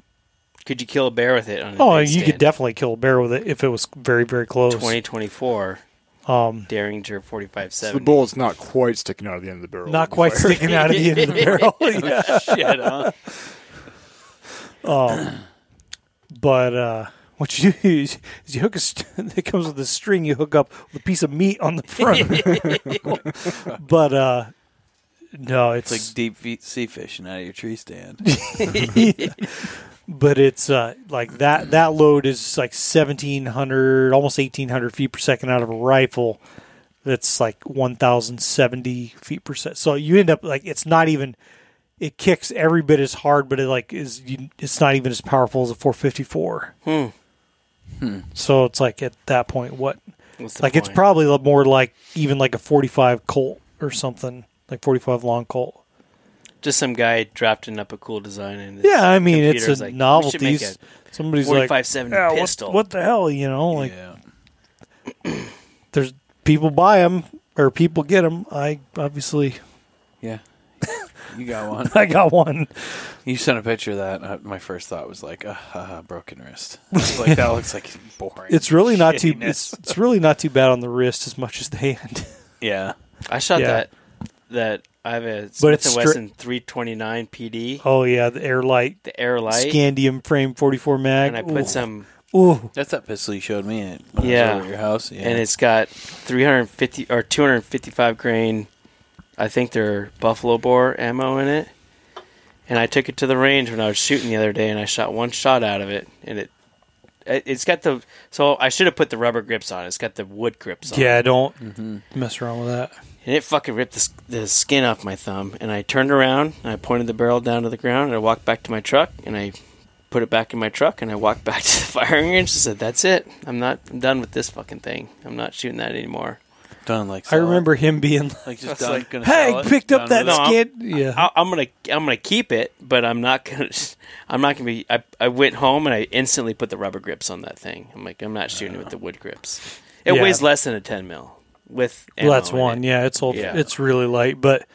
Could you kill a bear with it? On a oh, you could definitely kill a bear with it if it was very very close. 2024 Um, Derringer 45 So the 70. bullet's not quite sticking out of the end of the barrel. not *laughs* quite sticking out of the end of the barrel. Yeah. *laughs* Shit, huh? Um, *laughs* but uh, what you do is, is *laughs* you hook a. St- *laughs* it comes with a string. You hook up with a piece of meat on the front. *laughs* but uh, no, it's, It's like deep fe- sea fishing out of your tree stand. but it's uh, like that. That load is like seventeen hundred, almost eighteen hundred feet per second out of a rifle. That's like one thousand seventy feet per second. So you end up like it's not even. It kicks every bit as hard, but it like is. You, it's not even as powerful as a four fifty four. Hmm. So it's like at that point, what What's the like it's point? probably more like even like a 45 Colt or something, like 45 long Colt. just some guy drafting up a cool design. And his Yeah, I mean it's a like, novelty. should make a Somebody's like, 4570 yeah, what, pistol. what the hell, you know? Like yeah. there's people buy them or people get them. I obviously Yeah. You got *laughs* one. I got one. You sent a picture of that. Uh, my first thought was like, uh, haha, broken wrist. Like that looks like *laughs* boring. It's really not too. It's it's really not too bad on the wrist as much as the hand. *laughs* yeah. I shot Yeah. that. That I have a But Smith it's and stri- Wesson 329 PD, Oh yeah, the AirLite the Air Lite, Scandium frame 44 mag. and I put Ooh. some, Ooh, That's that pistol you showed me at when I was Yeah. over at your house. Yeah. and it's got 350 or 255 grain. I think they're buffalo bore ammo in it. And I took it to the range when I was shooting the other day, and I shot one shot out of it, and it. it- It's got the so I should have put the rubber grips on. It's got the wood grips on. yeah, don't Mm-hmm. mess around with that. and it fucking ripped the, the skin off my thumb. And I turned around and I pointed the barrel down to the ground. And I walked back to my truck and I put it back in my truck. And I walked *laughs* back to the firing range and said, "That's it. I'm not. I'm done with this fucking thing. I'm not shooting that anymore." Done like I sell it. remember him being *laughs* like just done. like, gonna Hey, sell it, picked up done that with it. No, I'm- skin. Yeah. I, I'm gonna I'm gonna keep it, but I'm not gonna. *laughs* I'm not gonna be. I, I went home and I instantly put the rubber grips on that thing. I'm like, I'm not shooting it with the wood grips. It Yeah. weighs less than a 10 mil with. well, that's in one. it. Yeah, it's old. Yeah. It's really light, but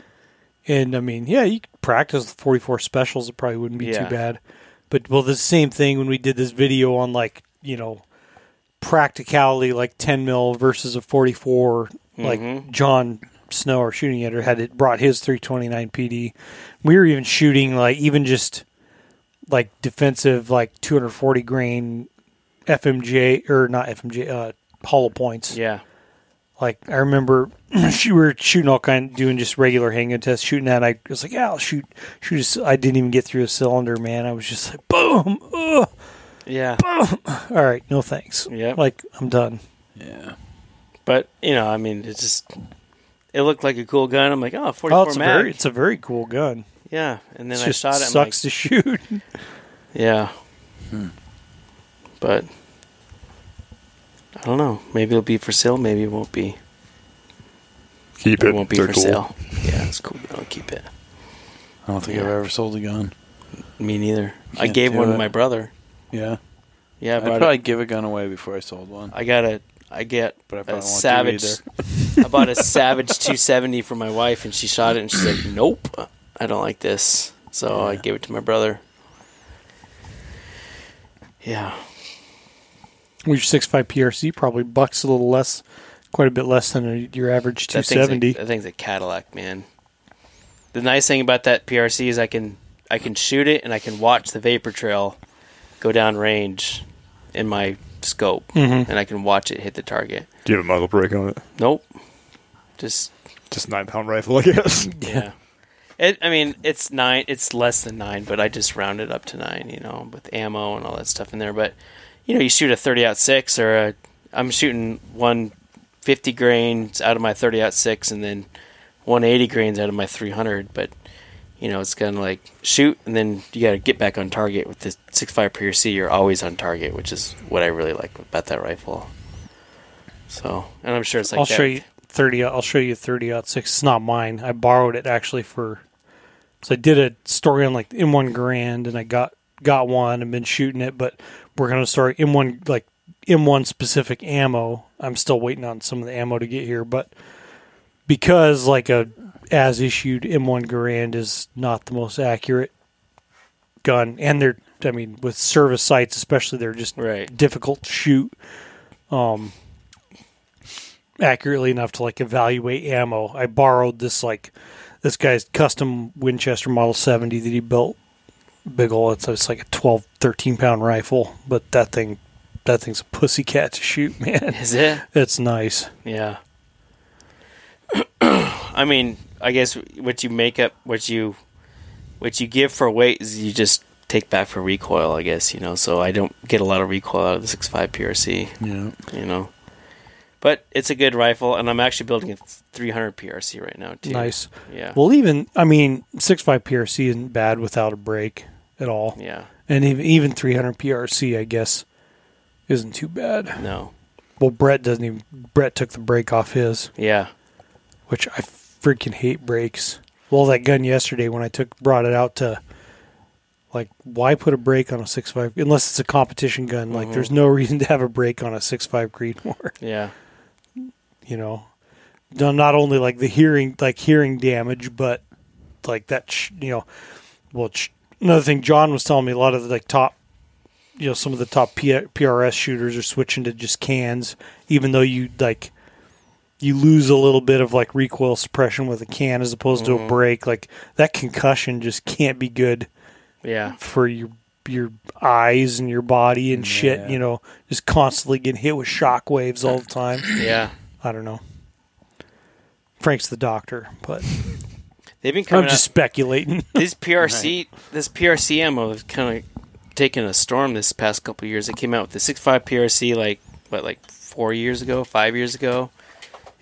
and I mean, yeah, you could practice with 44 specials. It probably wouldn't be Yeah. too bad. But well, the same thing when we did this video on like you know practicality, like 10 mil versus a 44. Like Mhm. John Snow, our shooting editor, had it brought his 329 PD. We were even shooting like even just like defensive, like 240 grain FMJ or not FMJ, uh, hollow points. Yeah. Like I remember, *clears throat* we were shooting all kind, doing just regular handgun tests, shooting that. I was like, "Yeah, I'll shoot, shoot." A, c- I didn't even get through a cylinder, man. I was just like, "Boom, ugh, Yeah. all right, no thanks." Yep. Like I'm done. Yeah. But you know, I mean, it just it looked like a cool gun. I'm like, oh, 44 Oh, it's a mag. very, it's a very cool gun. yeah. And then It I just shot it. Sucks like, to shoot. *laughs* yeah. Hmm. But I don't know. Maybe it'll be for sale. Maybe it won't be. Keep It it. won't be They're for cool. sale. Yeah, it's cool. I'll keep it. I don't think I've ever sold a gun. Me neither. I Can't gave one it. to my brother. Yeah. Yeah, I I'd probably it. give a gun away before I sold one. I got a. I get But I a probably won't do savage. *laughs* I bought a *laughs* Savage 270 for my wife, and she shot it, and she's like, "Nope, I don't like this." So I gave it to my brother. Yeah, Well, your 6.5 PRC probably bucks a little less, quite a bit less than a, your average that thing's, 270. a, that thing's a Cadillac, man. The nice thing about that PRC is I can I can shoot it, and I can watch the vapor trail go down range in my scope, Mhm. and I can watch it hit the target. Do you have a muzzle brake on it? Nope, just Just nine pound rifle, I guess. *laughs* Yeah. It, I mean, it's nine. It's less than nine, but I just rounded it up to nine. You know, with ammo and all that stuff in there. But you know, you shoot a thirty out six, or a, I'm shooting one fifty grains out of my thirty out six, and then one eighty grains out of my three hundred. But you know, it's kind of like shoot, and then you got to get back on target with the six five PRC. You're always on target, which is what I really like about that rifle. So, and I'm sure it's like I'll that show you 30. I'll show you 30 out six. It's not mine. I borrowed it actually for. So I did a story on like M1 Garand, and I got got one and been shooting it, but we're gonna start M1 like M1 specific ammo. I'm still waiting on some of the ammo to get here, but because like a as issued M1 Garand is not the most accurate gun, and they're I mean with service sights especially they're just Right. difficult to shoot um accurately enough to like evaluate ammo. I borrowed this like this guy's custom Winchester Model 70 that he built big ol' it's, it's like a 12 13 pound rifle, but that thing that thing's a pussycat to shoot, *laughs* man. Is it? It's nice. Yeah. *clears throat* I mean, I guess what you make up, what you, what you give for weight is you just take back for recoil. I guess you know. So I don't get a lot of recoil out of the 6.5 PRC. Yeah. You know, but it's a good rifle, and I'm actually building a 300 PRC right now too. Nice. Yeah. Well, even I mean, 6.5 PRC isn't bad without a break at all. yeah. And even even 300 PRC, I guess, isn't too bad. No. Well, Brett doesn't even. Brett took the break off his, Yeah. which I freaking hate brakes. Well, that gun yesterday when I took brought it out to, like, why put a brake on a six five unless it's a competition gun? Like, Mhm. there's no reason to have a brake on a six five Creedmoor. Yeah. You know, not only like the hearing like hearing damage, but like that. Sh- you know, well, sh- another thing John was telling me a lot of the like top you know some of the top P- PRS shooters are switching to just cans, even though you like you lose a little bit of like recoil suppression with a can as opposed to a Mhm. break. Like that concussion just can't be good Yeah. for your your eyes and your body and Yeah. shit. You know, just constantly getting hit with shock waves all the time. Yeah. I don't know. Frank's the doctor, but They've been I'm just out. speculating. *laughs* This PRC, this PRC ammo has kind of taken a storm this past couple of years. It came out with the 6.5 PRC like what, like four years ago, five years ago,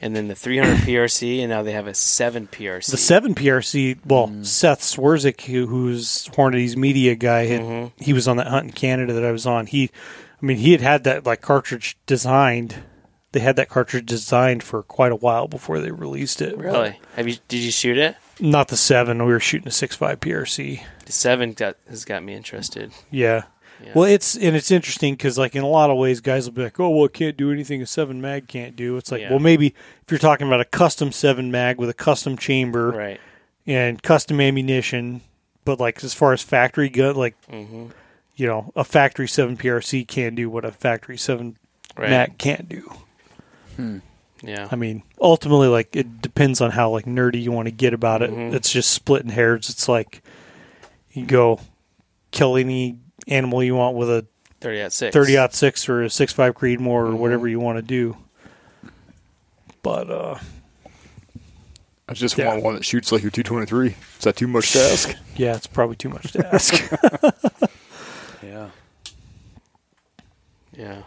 and then the 300 *clears throat* PRC, and now they have a seven PRC. The seven PRC, well, Seth Swerczek, who, who's Hornady's media guy, had, Mhm. he was on that hunt in Canada that I was on. He, I mean, he had had that like cartridge designed. They had that cartridge designed for quite a while before they released it. Really? Have you? Did you shoot it? Not the seven. We were shooting a six five PRC. The seven got has got me interested. Yeah. Yeah. Well, it's and it's interesting because like in a lot of ways, guys will be like, "Oh, well, it can't do anything a seven mag can't do." It's like, Yeah. well, maybe if you're talking about a custom seven mag with a custom chamber right. and custom ammunition, but like as far as factory gun, like hmm you know, a factory seven PRC can do what a factory seven Right. mag can't do. Yeah. I mean, ultimately, like it depends on how like nerdy you want to get about it. Mhm. It's just splitting hairs. It's like you go kill any animal you want with a Thirty out six. thirty six or a six five Creedmoor or Mhm. whatever you want to do. But uh, I just Yeah. want one that shoots like your 223. Is that too much to ask? yeah, it's probably too much to ask. *laughs* Yeah. Yeah.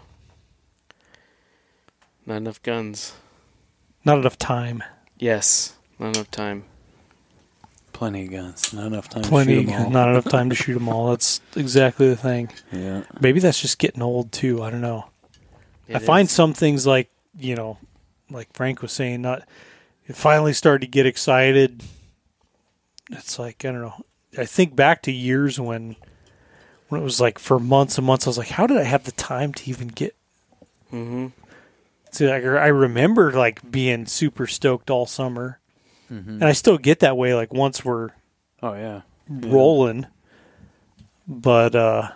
Not enough guns. Not enough time. Yes. Not enough time. Plenty of guns. Not enough time Plenty. *laughs* to shoot 'em all. Not enough time to shoot them all. That's exactly the thing. Yeah. Maybe that's just getting old too. I don't know. I find is. some things like you know, like Frank was saying, not it finally started to get excited. It's like I don't know. I think back to years when when it was like for months and months. I was like, how did I have the time to even get? mm-hmm. See, like, I remember like being super stoked all summer, Mm-hmm. and I still get that way. Like once we're Oh yeah. rolling, but uh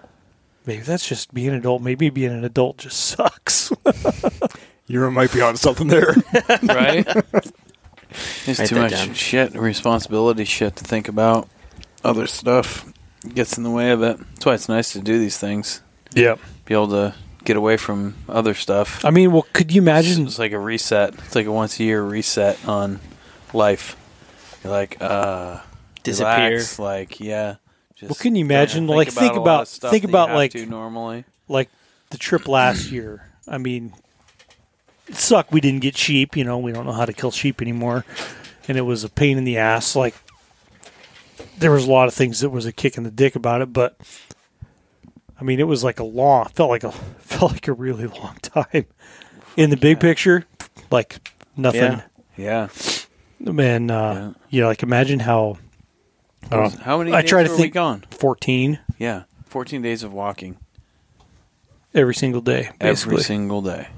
maybe that's just being an adult. Maybe being an adult just sucks. *laughs* You might be on something there. *laughs* right? There's Write too much down. shit, responsibility shit to think about. Other stuff gets in the way of it. That's why it's nice to do these things. Yeah. Be able to get away from other stuff. I mean, well, could you imagine? it's like a reset. It's like a once a year reset on life. You're like, uh, Disappear. relax, like, yeah. Just Well, can you imagine, think like, think about- stuff think about, like- normally. like the trip last *clears throat* year. I mean, it sucked. We didn't get sheep. You know, we don't know how to kill sheep anymore, and it was a pain in the ass. Like there was a lot of things that was a kick in the dick about it, but I mean, it was like a long. Felt like a *laughs* felt like a really long *laughs* time. In the big picture, like nothing. Yeah. Yeah. And uh, Yeah. you know, like imagine how. I don't know, How many I days try to were think- we gone? fourteen. Yeah. 14 days of walking every single day, basically. every single day.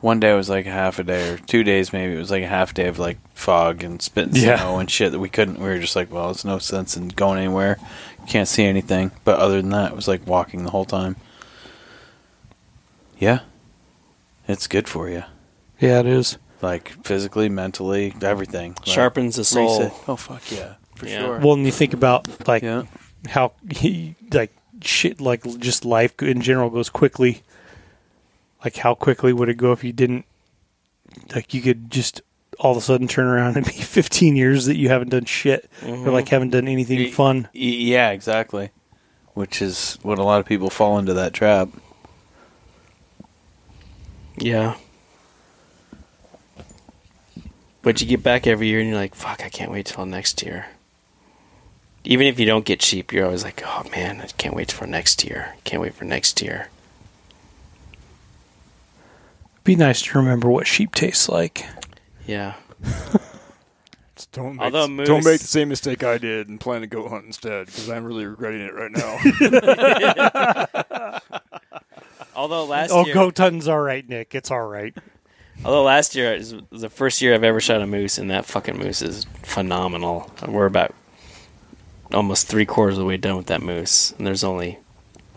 One day was like half a day, or two days maybe. It was like a half day of like fog and spitting Yeah. snow and shit that we couldn't. We were just like, well, it's no sense in going anywhere. Can't see anything. But other than that, it was like walking the whole time. Yeah, it's good for you, yeah, it is. Like physically, mentally, everything. Like, Sharpens the soul. reset. Oh fuck yeah, for Yeah. sure. Well, and you think about like yeah, how he, like shit, like just life in general goes quickly. Like how quickly would it go if you didn't? Like you could just all of a sudden turn around and be *laughs* 15 years that you haven't done shit or like mm-hmm. haven't done anything Y- fun. y- yeah, exactly. Which is what a lot of people fall into that trap. Yeah. But you get back every year and you're like, fuck, I can't wait till next year. Even if you don't get cheap, you're always like, oh man, I can't wait for next year. Can't wait for next year. Be nice to remember what sheep tastes like. Yeah. *laughs* Don't make, Although don't make the same mistake I did and plan to goat hunt instead because I'm really regretting it right now. *laughs* *laughs* Although last Oh, year, goat hunting's all right, Nick. It's all right. Although last year is the first year I've ever shot a moose, and that fucking moose is phenomenal. We're about almost three quarters of the way done with that moose, and there's only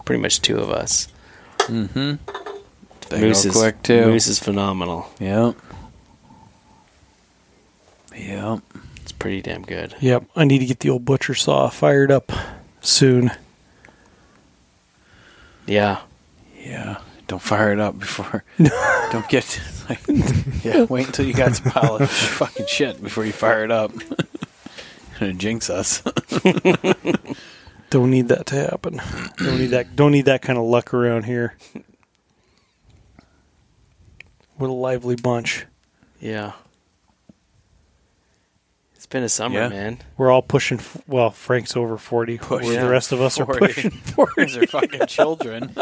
pretty much two of us. Mm-hmm. They moose is quick too. Moose is phenomenal. Yep. Yep. It's pretty damn good. Yep. I need to get the old butcher saw fired up soon. Yeah. Yeah. Don't fire it up before. *laughs* don't get. Like, *laughs* yeah. Wait until you got some pile of fucking shit before you fire it up. *laughs* Gonna jinx us. Don't need that to happen. Don't need that. Don't need that kind of luck around here. What a lively bunch. Yeah. It's been a summer, Yeah. man. We're all pushing. f- Well, Frank's over forty. Push, where yeah. the rest of us are 40. pushing *laughs* forty. These are fucking children.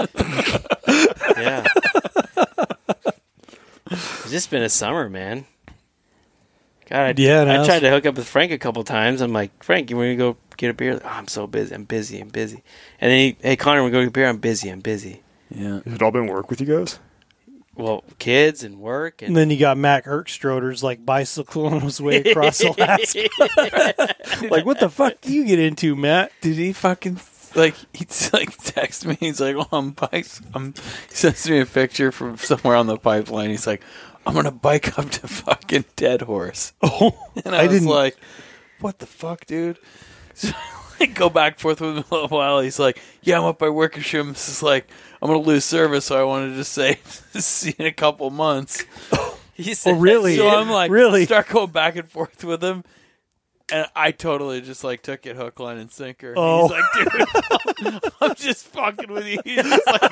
Yeah. It's just been a summer, man. God, I, Yeah, it I tried to hook up with Frank a couple times. I'm like, Frank, you want to go get a beer? Oh, I'm so busy. I'm busy. I'm busy. And then, he, hey, Connor, we go get a beer. I'm busy. I'm busy. Yeah. Has it all been work with you guys? Well, kids and work and And then you got Mac Erkstroder's like bicycling his way across *laughs* Alaska. *laughs* like, what the fuck do you get into, Matt? Did he fucking like he's *laughs* like text me? He's like, "Oh, I'm bike." I'm, he sends me a picture from somewhere on the pipeline. He's like, "I'm gonna bike up to fucking Deadhorse," *laughs* Oh, *laughs* and I, I was didn't- like, "What the fuck, dude?" So I go back and forth with him a little while. He's like, "Yeah, I'm up by Wickersham." This is like, I'm gonna lose service, so I wanted to say, "See in a couple months." he oh, said, Oh, really? So I'm like, Really? start going back and forth with him. And I totally just like took it hook, line, and sinker. Oh. He's like, dude, *laughs* I'm just fucking with you. He just like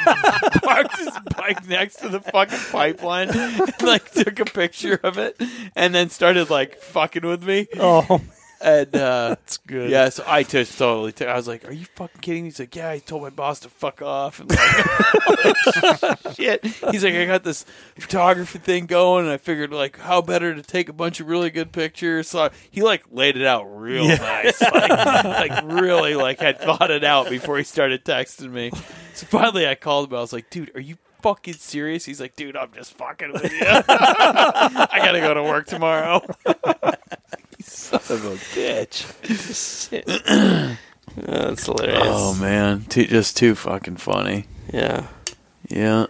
parked his bike next to the fucking pipeline and like took a picture of it and then started like fucking with me. oh, And uh *laughs* that's good. yeah, so I just totally took I was like, Are you fucking kidding? He's like, Yeah, I told my boss to fuck off and like *laughs* shit. He's like, I got this photography thing going and I figured like how better to take a bunch of really good pictures. So I- he like laid it out real Yeah. nice. Like, like really like had thought it out before he started texting me. So finally I called him, I was like, dude, are you fucking serious? He's like, dude, I'm just fucking with you. *laughs* I gotta go to work tomorrow. Son of a bitch. *clears throat* Oh, that's hilarious. Oh man, too, just too fucking funny. Yeah. Yeah.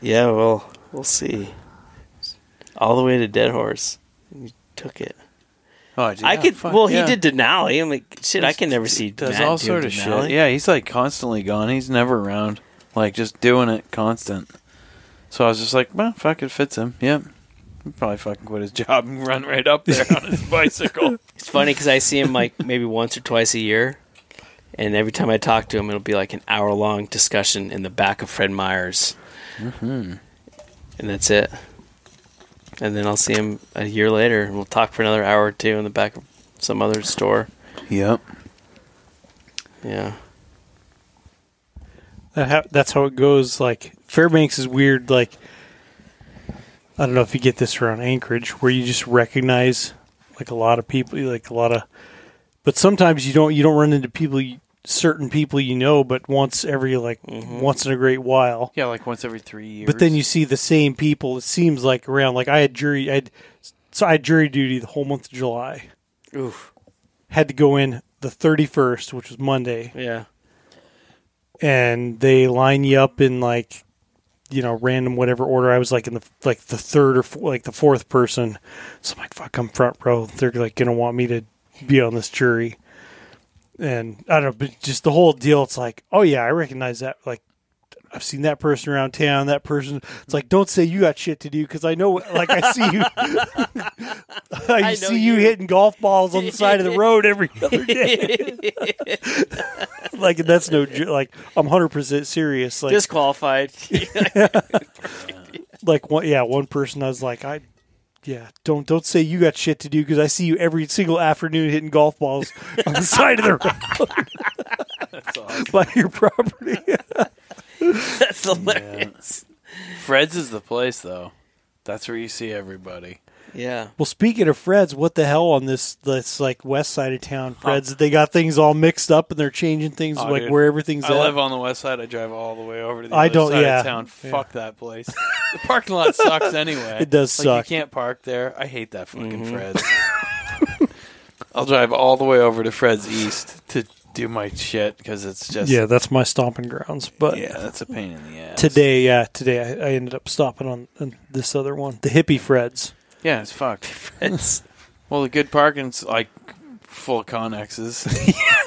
Yeah, well, we'll see. All the way to Deadhorse. You took it. Oh, dude, I yeah, could. fuck, well, yeah. he did Denali. I'm like, shit. I can never see. Does Matt all sort of Denali. shit. Yeah, he's like constantly gone. He's never around. Like just doing it constant. So I was just like, well, fuck, it fits him. Yep. Probably fucking quit his *laughs* job and run right up there on his *laughs* bicycle. It's funny because I see him like maybe once or twice a year, and every time I talk to him, it'll be like an hour long discussion in the back of Fred Meyer's, Mm-hmm. and that's it. And then I'll see him a year later, and we'll talk for another hour or two in the back of some other store. Yep. Yeah. That ha- that's how it goes. Like Fairbanks is weird. Like I don't know if you get this around Anchorage, where you just recognize like a lot of people, like a lot of. But sometimes you don't you don't run into people you, certain people you know, but once every like Mm-hmm. once in a great while. Yeah, like once every three years. But then you see the same people. It seems like around like I had jury. I had so I had jury duty the whole month of July. Oof. Had to go in the thirty first, which was Monday, Yeah. and they line you up in like you know random whatever order. I was like in the like the third or fo- like the fourth person. So I'm like, fuck, I'm front row. They're like gonna want me to be on this jury. And I don't know, but just the whole deal. It's like, oh yeah, I recognize that. Like, I've seen that person around town. That person. It's like, don't say you got shit to do because I know. Like, I see you. *laughs* I, know see you. you. hitting golf balls on the side of the road every *laughs* other day. *laughs* like, that's no. Like, I'm 100 percent serious. Like, Disqualified. like one. Yeah, one person. I was like, I. Yeah, don't don't say you got shit to do because I see you every single afternoon hitting golf balls on the side of the road by your property. *laughs* That's hilarious. Fred's is the place, though. That's where you see everybody. Yeah. Well, speaking of Fred's, what the hell on this this like west side of town, Fred's? They got things all mixed up and they're changing things Oh, like dude. where everything's I at. live on the west side. I drive all the way over to the I other don't- side yeah. of town. Yeah. Fuck that place. the parking lot *laughs* sucks anyway. It does like, suck. You can't park there. I hate that fucking Mm-hmm. Fred's. *laughs* I'll drive all the way over to Fred's East to do my shit because it's just yeah, that's my stomping grounds. But yeah, that's a pain in the ass. today, yeah, today I, I ended up stopping on, on this other one, the hippie Fred's. yeah, it's fucked. It's *laughs* Well, the good parking's like full of Connexes.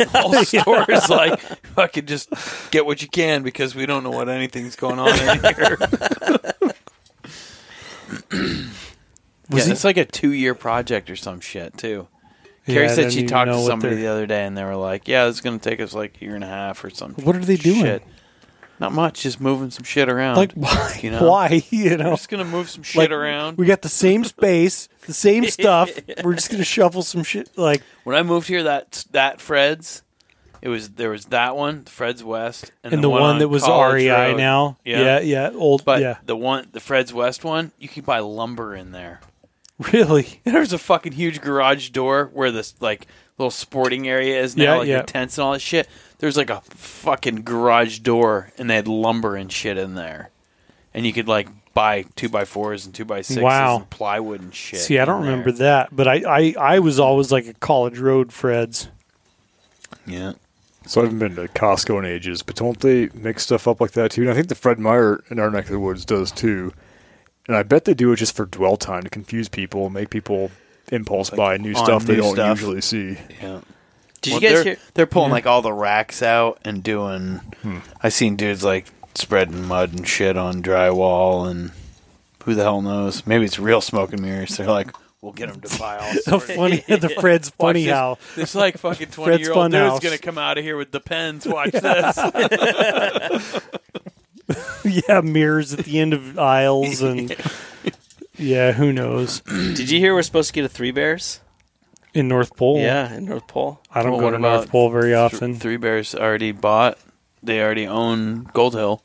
*laughs* *laughs* All stores like fucking just get what you can because we don't know what anything's going on in here. *coughs* Was yeah, it's like a two-year project or some shit too. Yeah, Carrie I said she talked to somebody the other day, and they were like, "Yeah, it's going to take us like a year and a half or something." What are they doing? Shit. Not much, just moving some shit around. Like why? *laughs* you know? Why? *laughs* You We're just going to move some shit like around. we got the same space, the same *laughs* stuff. We're just gonna shuffle some shit. Like when I moved here, that that Fred's, it was there was that one, Fred's West, and, and the, one, on that was College REI Road. now. Yeah. yeah, yeah, old. But yeah, the one, the Fred's West one, you can buy lumber in there. *laughs* really. There's a fucking huge garage door where this like little sporting area is now, Yeah, like yeah. your tents and all that shit. There's like a fucking garage door, and they had lumber and shit in there, and you could like buy two by fours and two by sixes Wow. and plywood and shit. See, I don't there. remember that, but I, I, I was always like a College Road Fred's. Yeah, So I haven't been to Costco in ages, but don't they mix stuff up like that too? And I think the Fred Meyer in our neck of the woods does too. And I bet they do it just for dwell time to confuse people, make people impulse buy new on stuff they don't stuff. usually see. yeah. Did Well, you guys they're, hear? They're pulling like all the racks out and doing. Hmm. I seen dudes like spreading mud and shit on drywall, and who the hell knows? Maybe it's real smoke and mirrors. They're like, we'll get them to buy all. *laughs* So funny, the Fred's funny this. how This like fucking *laughs* twenty year old Funhouse. dude's gonna come out of here with the pens. Watch *laughs* this. *laughs* yeah mirrors at the end of aisles and *laughs* yeah, who knows *clears throat* Did you hear we're supposed to get a Three Bears? in North Pole? Yeah, in North Pole. I don't Well, go what to about North Pole very often. Three Bears already bought. They already own Gold Hill.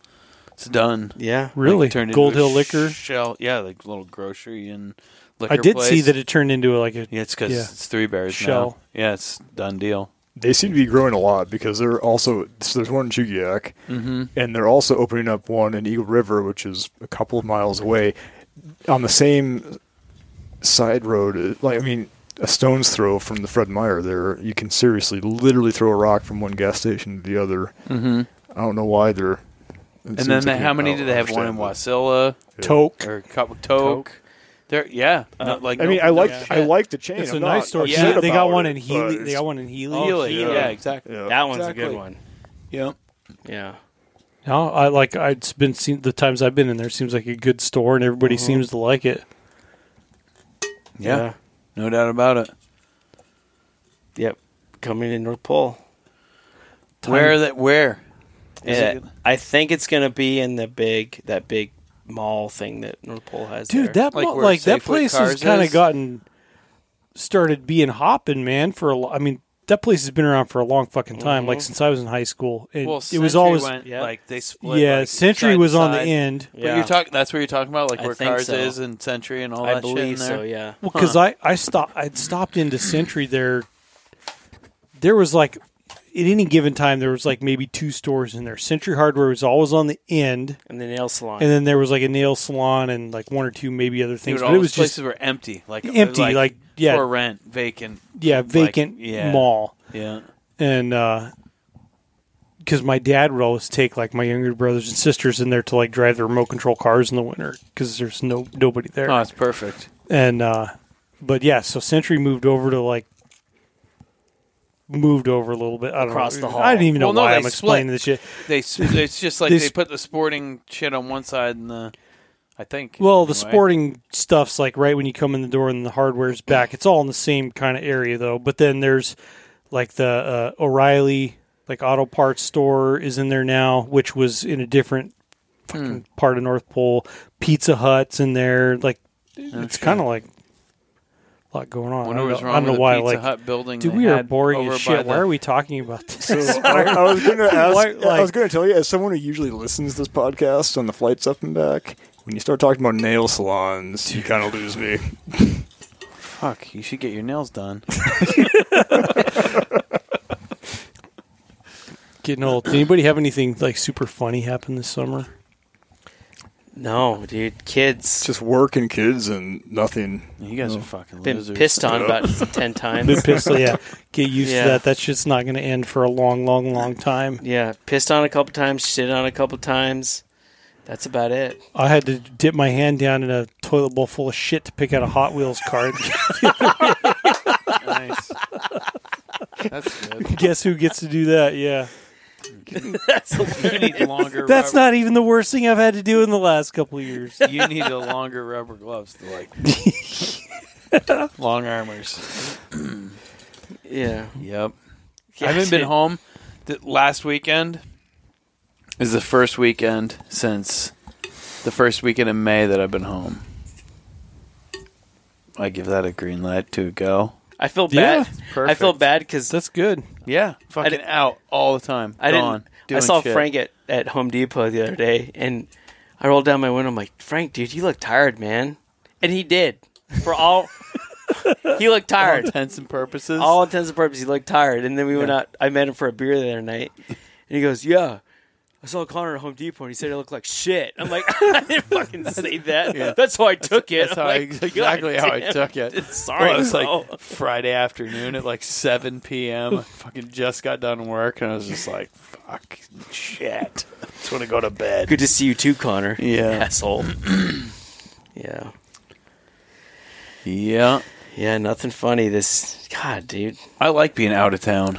It's done. Yeah. really, Like, turned Gold into Hill Liquor. shell. Yeah, like little grocery and liquor. I did place. see that it turned into like a Yeah, it's because Yeah. it's Three Bears Shell. now. Yeah, it's done deal. They seem to be growing a lot because they're also so there's one in Chugiak, Mm-hmm. and they're also opening up one in Eagle River, which is a couple of miles away, on the same side road. uh, Like I mean, a stone's throw from the Fred Meyer. There, you can seriously, literally throw a rock from one gas station to the other. Mm-hmm. I don't know why they're. And then like they, you- how many do they have? One in understand, Wasilla toke. or Cup Toke. There, yeah. no, like but- I mean, I like shit. I like the chain. It's I'm a nice store. yeah, they got one in Healy. They got one in Healy. Oh, Healy, Healy, yeah. yeah, exactly. Yeah. That one's a good one. Yeah. Yeah. No, I like. It's been seen the times I've been in there. Seems like a good store, and everybody Mm-hmm. seems to like it. yeah, no doubt about it. Yep. Coming in North Pole. Where that? Where? Is Yeah, it- I think it's gonna be in the big that big mall thing that North Pole has. Dude, there. that Like mo- where like that place has kind of gotten started being hopping, man. For a lo- I mean, that place has been around for a long fucking time. Like Mhm. since I was in high school, and Well, it was always went, yeah. like they split. yeah. like, Century was on the side. end. But you're talking. That's where you're talking about, like I where Cars so. is and Century and all I that shit in believe so. Yeah. Well, because I I stopped I'd stopped into Century there there was like at any given time there was like maybe two stores in there. Century Hardware was always on the end, And the nail salon. and then there was like a nail salon and like one or two maybe other Dude, things. all but it was places just were empty, like Empty, like, yeah. for rent, vacant. yeah vacant yeah. mall. Yeah, and because my dad would always take like my younger brothers and sisters in there to like drive the remote control cars in the winter because there's no nobody there. oh, it's perfect. And uh, but yeah, so Century moved over to like moved over a little bit I don't Across know. the hall. I didn't even know Well, why they I'm split. explaining this shit. They, it's just *laughs* like They they, put the sporting shit on one side and the, I think. Well, the sporting stuff's like right when you come in the door and the hardware's back. It's all in the same kind of area though. But then there's like the uh, O'Reilly like auto parts store is in there now, which was in a different fucking part of North Pole. Pizza Hut's in there. Like it's shit. kind of like a lot going on. I Wonder don't what's know, wrong I don't know with why. the Pizza like, Hut building. dude, they we are had boring over as by shit. Why the- are we talking about this? So *laughs* I, I was going *laughs* to ask. Why- I like- was going to tell you, as someone who usually listens to this podcast on the flights up and back, when you start talking about nail salons, you kind of lose me. Fuck, you should get your nails done. *laughs* Getting old. Did anybody have anything like super funny happen this summer? No, dude. Kids. Just work and kids and nothing. You guys are fucking been losers. pissed on about *laughs* 10 times. Been pistol, yeah. Get used Yeah. to that. That shit's not going to end for a long, long, long time. Yeah, pissed on a couple times, shit on a couple times. That's about it. I had to dip my hand down in a toilet bowl full of shit to pick out a Hot Wheels card. *laughs* *laughs* nice. That's good. Guess who gets to do that? Yeah. *laughs* You need longer. *laughs* That's rubber, not even the worst thing I've had to do in the last couple of years. *laughs* You need a longer rubber gloves to like. long armors. *clears throat* Yeah. Yep. Yeah, I haven't been home. The last weekend is the first weekend since the first weekend in May that I've been home. I give that a green light to go. I feel Yeah, bad. I perfect. feel bad because That's good. Yeah, fucking didn't- out all the time. I Gone. didn't. I saw shit. Frank at, at Home Depot the other day, and I rolled down my window. I'm like, Frank, dude, you look tired, man. And he did. For all, *laughs* he looked For all tired. intents and purposes. all intents and purposes, he looked tired. And then we went out. I met him for a beer the other night, and he goes, "Yeah, I saw Connor at Home Depot, and he said it looked like shit." I'm like, *laughs* I *laughs* didn't fucking say that. Yeah. That's how I took it. That's how I, like, exactly "God how I took it. *laughs* Sorry, Well, it was bro." like Friday afternoon at like 7 p.m. I fucking just got done work, and I was just like, "Fuck, shit." Just want to go to bed. Good to see you too, Connor. Yeah. asshole. *clears throat* yeah, Yeah, yeah. Nothing funny. This God, dude. I like being out of town.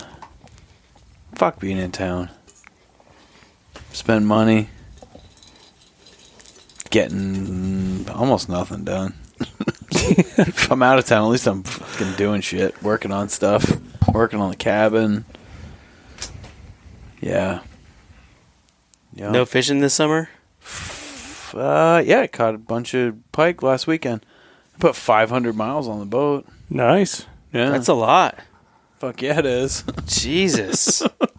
Fuck being in town. Spend money. Getting almost nothing done. *laughs* if I'm out of town, at least I'm fucking doing shit, working on stuff, working on the cabin. Yeah. Yeah. No fishing this summer. Uh, yeah, I caught a bunch of pike last weekend. I put 500 miles on the boat. Nice. Yeah. That's a lot. fuck yeah, it is. Jesus. *laughs*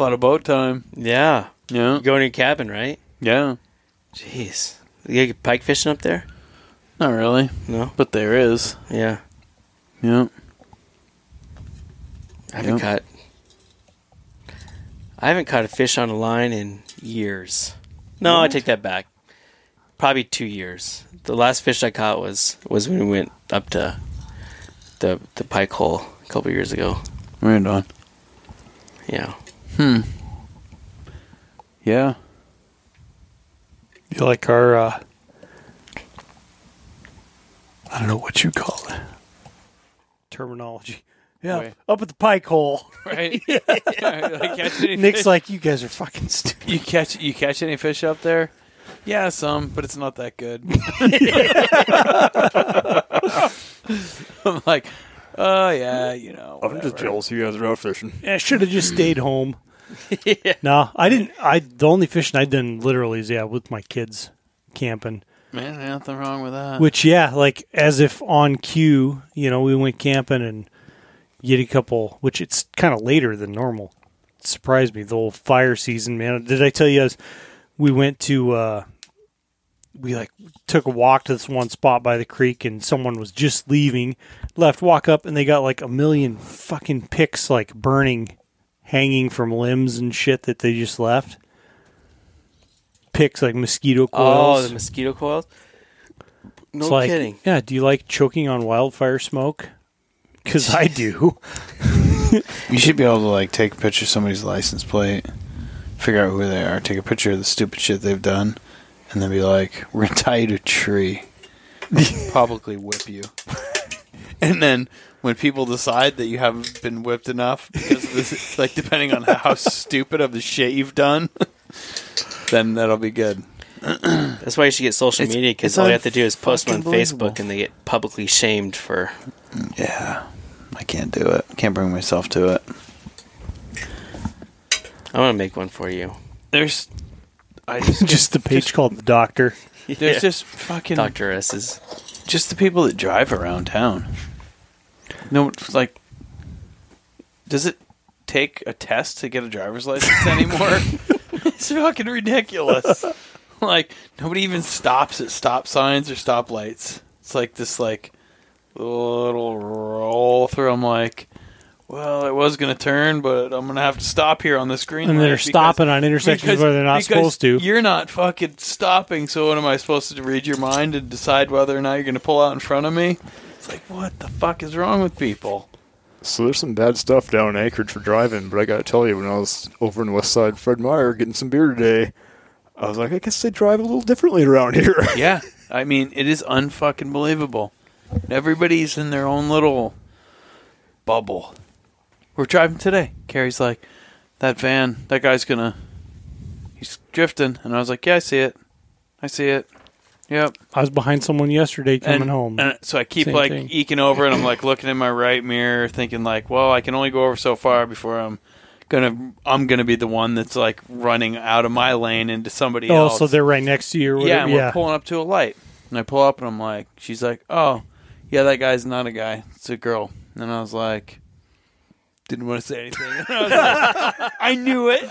a lot of boat time. yeah. Yeah. You go in your cabin, right? Yeah. Jeez. You get pike fishing up there? Not really, No. but there is. Yeah. Yeah. I haven't Yep. caught. I haven't caught a fish on a line in years. No, I take that back. Probably two years. The last fish I caught was was when we went up to the the pike hole a couple years ago. Right on. Yeah. Hmm. Yeah. You like our, uh, I don't know what you call it. Terminology. Yeah. Wait. Up at the pike hole. *laughs* Right. *laughs* *laughs* like catch any Nick's fish? like, you guys are fucking stupid. you catch you catch any fish up there? Yeah, some, but it's not that good. I'm like, oh yeah, you know. I'm just whatever. jealous you guys are out fishing. I should have just stayed home. *laughs* No, I didn't. I the only fishing I'd done literally is yeah with my kids camping. Man, there's nothing wrong with that. Which yeah, like as if on cue, you know, we went camping and get a couple. Which it's kind of later than normal. It surprised me the whole fire season, man. Did I tell you? As we went to uh, we like took a walk to this one spot by the creek, and someone was just leaving, left, walk up, and they got like a million fucking picks like burning, hanging from limbs and shit that they just left. Picks like mosquito coils. Oh, the mosquito coils. No It's like, kidding. Yeah. Do you like choking on wildfire smoke? Because I do. *laughs* You should be able to like take a picture of somebody's license plate, figure out who they are, take a picture of the stupid shit they've done, and then be like, *laughs* "We're gonna tie you to a tree, publicly whip you." *laughs* and then when people decide that you haven't been whipped enough, because of this, *laughs* like depending on how stupid of the shit you've done, then that'll be good. That's why you should get social It's- media because it's all you have to do is post them on fucking believable. Facebook and they get publicly shamed for. Yeah, I can't do it. Can't bring myself to it. I want to make one for you. There's, I *laughs* just, just the page called the doctor. there's *laughs* Yeah. just fucking Doctor S's. just the people that drive around town. No, like, does it take a test to get a driver's license anymore? *laughs* *laughs* it's fucking ridiculous. *laughs* like nobody even stops at stop signs or stoplights. It's like this, like little roll through. I'm like, well, I was gonna turn, but I'm gonna have to stop here on this green. And they're because- stopping on intersections because- where they're not supposed to. You're not fucking stopping, so what am I supposed to read your mind and decide whether or not you're going to pull out in front of me? It's like, what the fuck is wrong with people? So there's some bad stuff down in Anchorage for driving, but I gotta tell you, when I was over in West Side, Fred Meyer getting some beer today, I was like, I guess they drive a little differently around here. *laughs* Yeah, I mean, it is unfucking believable. Everybody's in their own little bubble. We're driving today. Carrie's like, that van, that guy's gonna, he's drifting, and I was like, yeah, I see it, I see it. Yep. I was behind someone yesterday coming and, home. And so I keep Same like thing. eking over, and I'm like looking in my right mirror, thinking like, well, I can only go over so far before I'm gonna I'm gonna be the one that's like running out of my lane into somebody oh, else. so they're right next to you or whatever. yeah, and Yeah, we're pulling up to a light, and I pull up, and I'm like, she's like, oh, yeah, that guy's not a guy, it's a girl, and I was like. Didn't want to say anything. *laughs* I, like, I knew it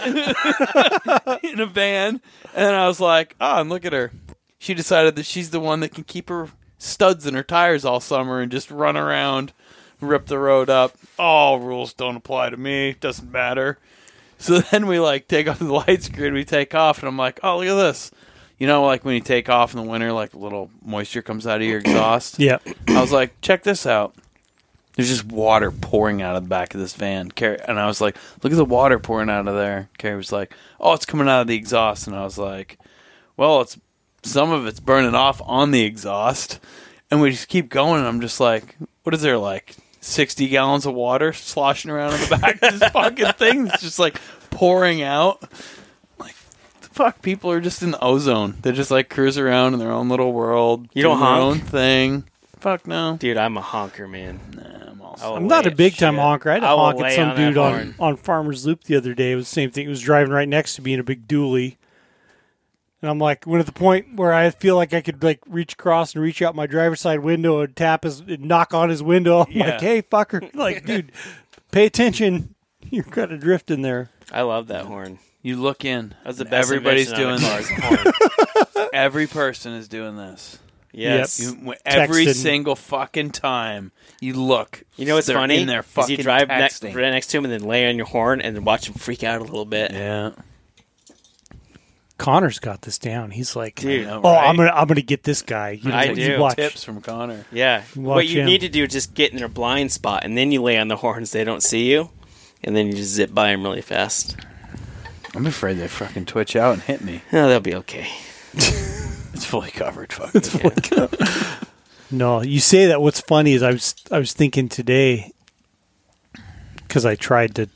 *laughs* in a van, and I was like, "Oh, and look at her. She decided that she's the one that can keep her studs in her tires all summer and just run around, rip the road up. All rules don't apply to me. Doesn't matter." So *laughs* then we like take off the light screen, we take off, and I'm like, "Oh, look at this." You know, like when you take off in the winter, like a little moisture comes out of your exhaust. yeah. I was like, check this out. There's just water pouring out of the back of this van. Carrie, and I was like, look at the water pouring out of there. Carrie was like, oh, it's coming out of the exhaust. And I was like, well, it's some of it's burning off on the exhaust. And we just keep going. And I'm just like, what is there, like 60 gallons of water sloshing around in the back of this fucking thing? It's just like pouring out. Like, the fuck, people are just in the ozone. They just like cruise around in their own little world. You don't doing their honk? own thing. Fuck no. Dude, I'm a honker, man. Nah, I'm also. Oh, I'm not a big time shit. honker. I had to I will honk at some on dude on, on Farmer's Loop the other day. It was the same thing. He was driving right next to me in a big dually. And I'm like, when at the point where I feel like I could like reach across and reach out my driver's side window and tap his, and knock on his window. I'm Yeah. like, hey, fucker. *laughs* Like, dude, pay attention. *laughs* You're kind of drifting there. I love that horn. You look in. That's the best Everybody's doing invention this. car is a horn. *laughs* Every person is doing this. Yes. You, every Texting. single fucking time you look. You know what's they're funny? In there Is fucking you drive next, texting. right next to him and then lay on your horn and then watch him freak out a little bit. Yeah. Connor's got this down. He's like, Dude. I know, oh, right? I'm gonna, I'm gonna get this guy. You I you do. Watch. Tips from Connor. Yeah. Watch what you him. need to do is just get in their blind spot and then you lay on the horns. They don't see you. And then you just zip by them really fast. I'm afraid they fucking twitch out and hit me. *laughs* No, they'll be okay. *laughs* It's fully covered. Fuck. It's No, you say that. What's funny is I was I was thinking today because I tried to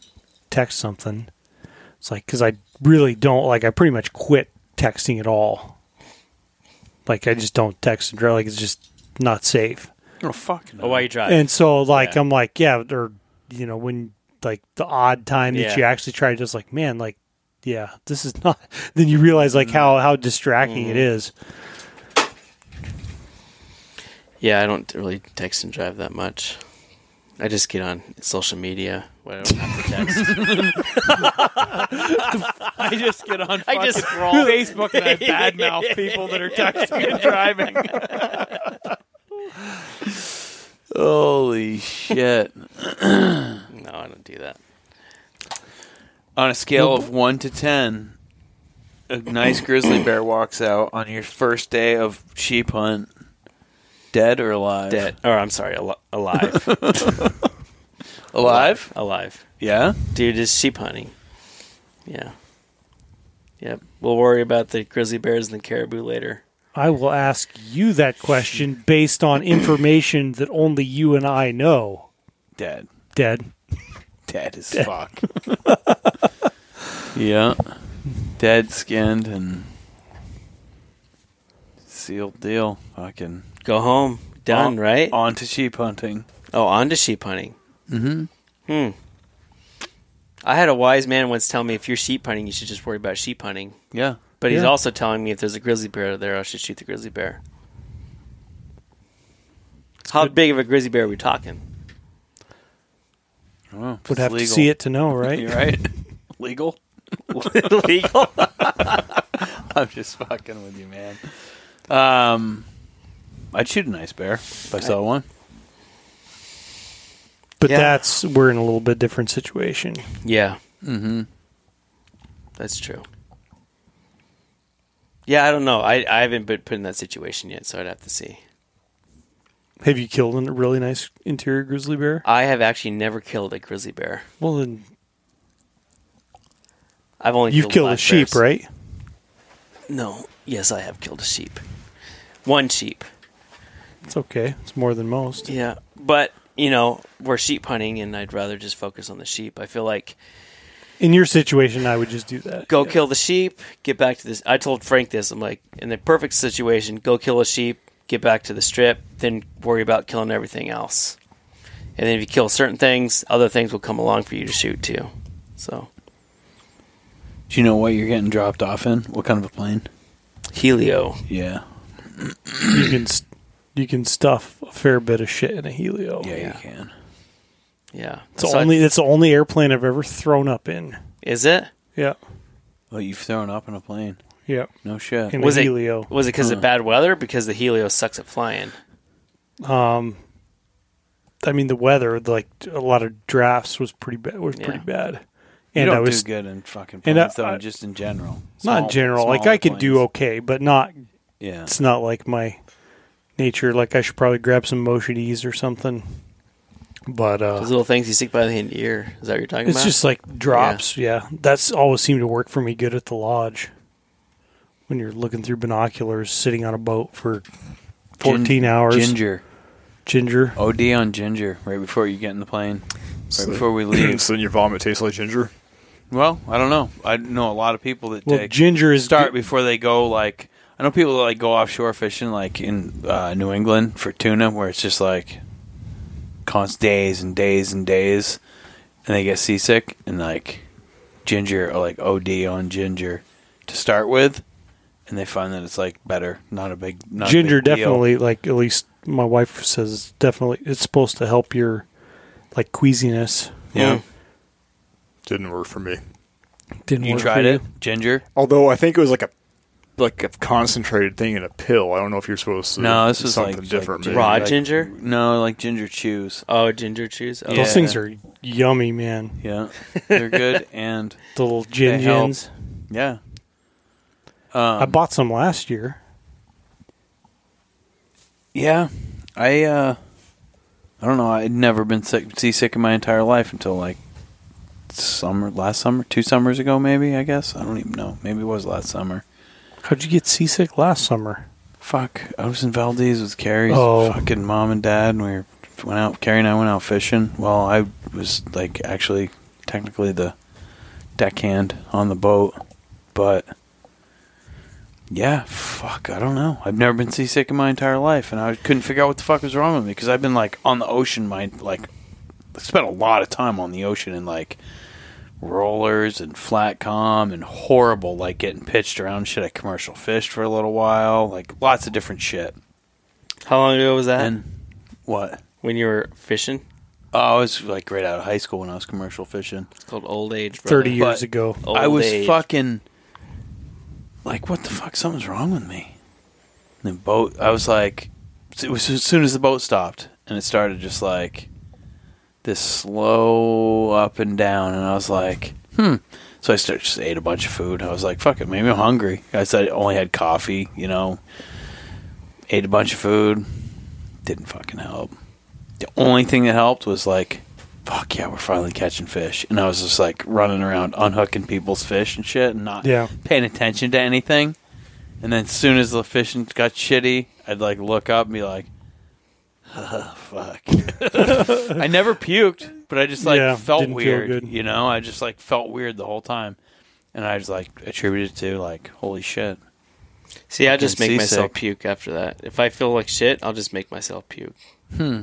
text something. It's like because I really don't like. I pretty much quit texting at all. Like I just don't text and drive. Like it's just not safe. oh fuck. No. Oh, why you drive? And so like Yeah. I'm like yeah, or you know when like the odd time that Yeah. you actually try, just like man, like yeah, this is not. *laughs* Then you realize like how how distracting it Mm-hmm. is. yeah, I don't really text and drive that much. I just get on social media. When I don't have text. I just get on I fucking just- Facebook and I *laughs* badmouth people that are *laughs* texting and driving. Holy shit. no, I don't do that. On a scale of 1 to 10, a nice grizzly bear walks out on your first day of sheep hunt. Dead or alive? Dead. Or I'm sorry, al- alive. *laughs* Alive? alive. Yeah? Dude is sheep hunting. Yeah. Yep. We'll worry about the grizzly bears and the caribou later. I will ask you that question based on *coughs* information that only you and I know. Dead. Dead. *laughs* Dead as fuck. *laughs* yeah. Dead skinned and sealed deal. Fucking Go home. Done, on, right? On to sheep hunting. Oh, on to sheep hunting. Mm-hmm. Hmm. I had a wise man once tell me if you're sheep hunting, you should just worry about sheep hunting. Yeah. But he's Yeah. also telling me if there's a grizzly bear there, I should shoot the grizzly bear. How big of a grizzly bear are we talking? Oh, Would have to see it to know, right? *laughs* You're right. *laughs* Legal? *laughs* Legal? I'm just fucking with you, man. Um, I'd shoot a nice bear if I saw one. But Yeah. that's we're in a little bit different situation. yeah, Mm-hmm. that's true. Yeah, I don't know. I, I haven't been put in that situation yet, so I'd have to see. Have you killed a really nice interior grizzly bear? I have actually never killed a grizzly bear. Well, then I've only you've killed a sheep, bears. right? No. Yes, I have killed a sheep. One sheep. It's okay. It's more than most. Yeah, but you know we're sheep hunting, and I'd rather just focus on the sheep. I feel like In your situation, I would just do that. go Yeah. kill the sheep, get back to this. I told Frank this. I'm like, in the perfect situation, go kill a sheep, get back to the strip, then worry about killing everything else. And then if you kill certain things, other things will come along for you to shoot too. So Do you know what you're getting dropped off in? What kind of a plane? Helio, Yeah. You can st- you can stuff a fair bit of shit in a helio. Yeah, yeah. you can. yeah. It's the So I- only it's the only airplane I've ever thrown up in. is it? Yeah. Well, you've thrown up in a plane. Yeah. No shit. In Was a it- helio. Was it because Huh. of bad weather? Because the Helio sucks at flying. Um I mean the weather, like a lot of drafts was pretty bad was Yeah. pretty bad. you And don't I was do good in fucking and planes, I- though, I- just in general. not Small- in general. Like smaller I could do planes. okay, but not Yeah. it's not like my nature. Like I should probably grab some MotionEaze or something. But uh Those little things you stick by the end of your ear. Is that what you're talking It's about? It's just like drops, yeah. That's always seemed to work for me good at the lodge. When you're looking through binoculars, sitting on a boat for 14 Gin- hours. Ginger. Ginger. OD on ginger right before you get in the plane. Right before we *clears throat* leave. so then your vomit tastes like ginger. Well, I don't know. I know a lot of people that Well, take ginger is start good- before they go. Like I know people that like go offshore fishing, like in uh, New England for tuna, where it's just like constant days and days and days, and they get seasick and like ginger or like OD on ginger to start with, and they find that it's like better, not a big not a ginger big deal. definitely like at least my wife says it's definitely it's supposed to help your like queasiness. Yeah, Didn't work for me. Didn't you work tried for it, ginger. Although I think it was like a like a concentrated thing in a pill. I don't know if you're supposed to. No, this was something like- different. like. Raw like- ginger? No, like ginger chews. Oh, ginger chews. Oh. Yeah. Those things are yummy, man. Yeah, they're good *laughs* and The little gin They gins. yeah. Um, I bought some last year. Yeah, I uh, I don't know. I'd never been sick, seasick in my entire life until like summer, last summer, two summers ago, maybe. I guess I don't even know. Maybe it was last summer. How'd you get seasick last summer? Fuck, I was in Valdez with Carrie's Oh. fucking mom and dad, and we were, went out. Carrie and I went out fishing. Well, I was like actually technically the deckhand on the boat, but yeah, fuck, I don't know. I've never been seasick in my entire life, and I couldn't figure out what the fuck was wrong with me because I've been like on the ocean, my like I spent a lot of time on the ocean and like rollers and flat com and horrible like getting pitched around shit. I commercial fished for a little while, like lots of different shit. How long ago was that? And what? when you were fishing? Oh, I was like right out of high school when I was commercial fishing. It's called old age. Brother. Thirty years But- ago. Old I was age. fucking like, what the fuck? Something's wrong with me. And the boat. I was like, it was as soon as the boat stopped, and it started just like this slow up and down, and I was like, hmm. So I started just ate a bunch of food. I was like, fuck it, maybe I'm hungry. I said I only had coffee, you know. Ate a bunch of food. Didn't fucking help. The only thing that helped was like, fuck yeah, we're finally catching fish. And I was just like running around unhooking people's fish and shit and not Yeah. paying attention to anything. And then as soon as the fishing got shitty, I'd like look up and be like, oh, *laughs* fuck. *laughs* I never puked, but I just like Yeah, felt didn't feel weird. good. You know, I just like felt weird the whole time. And I just like attributed it to like, holy shit. See, I just Fucking make myself seasick. puke after that. If I feel like shit, I'll just make myself puke hmm.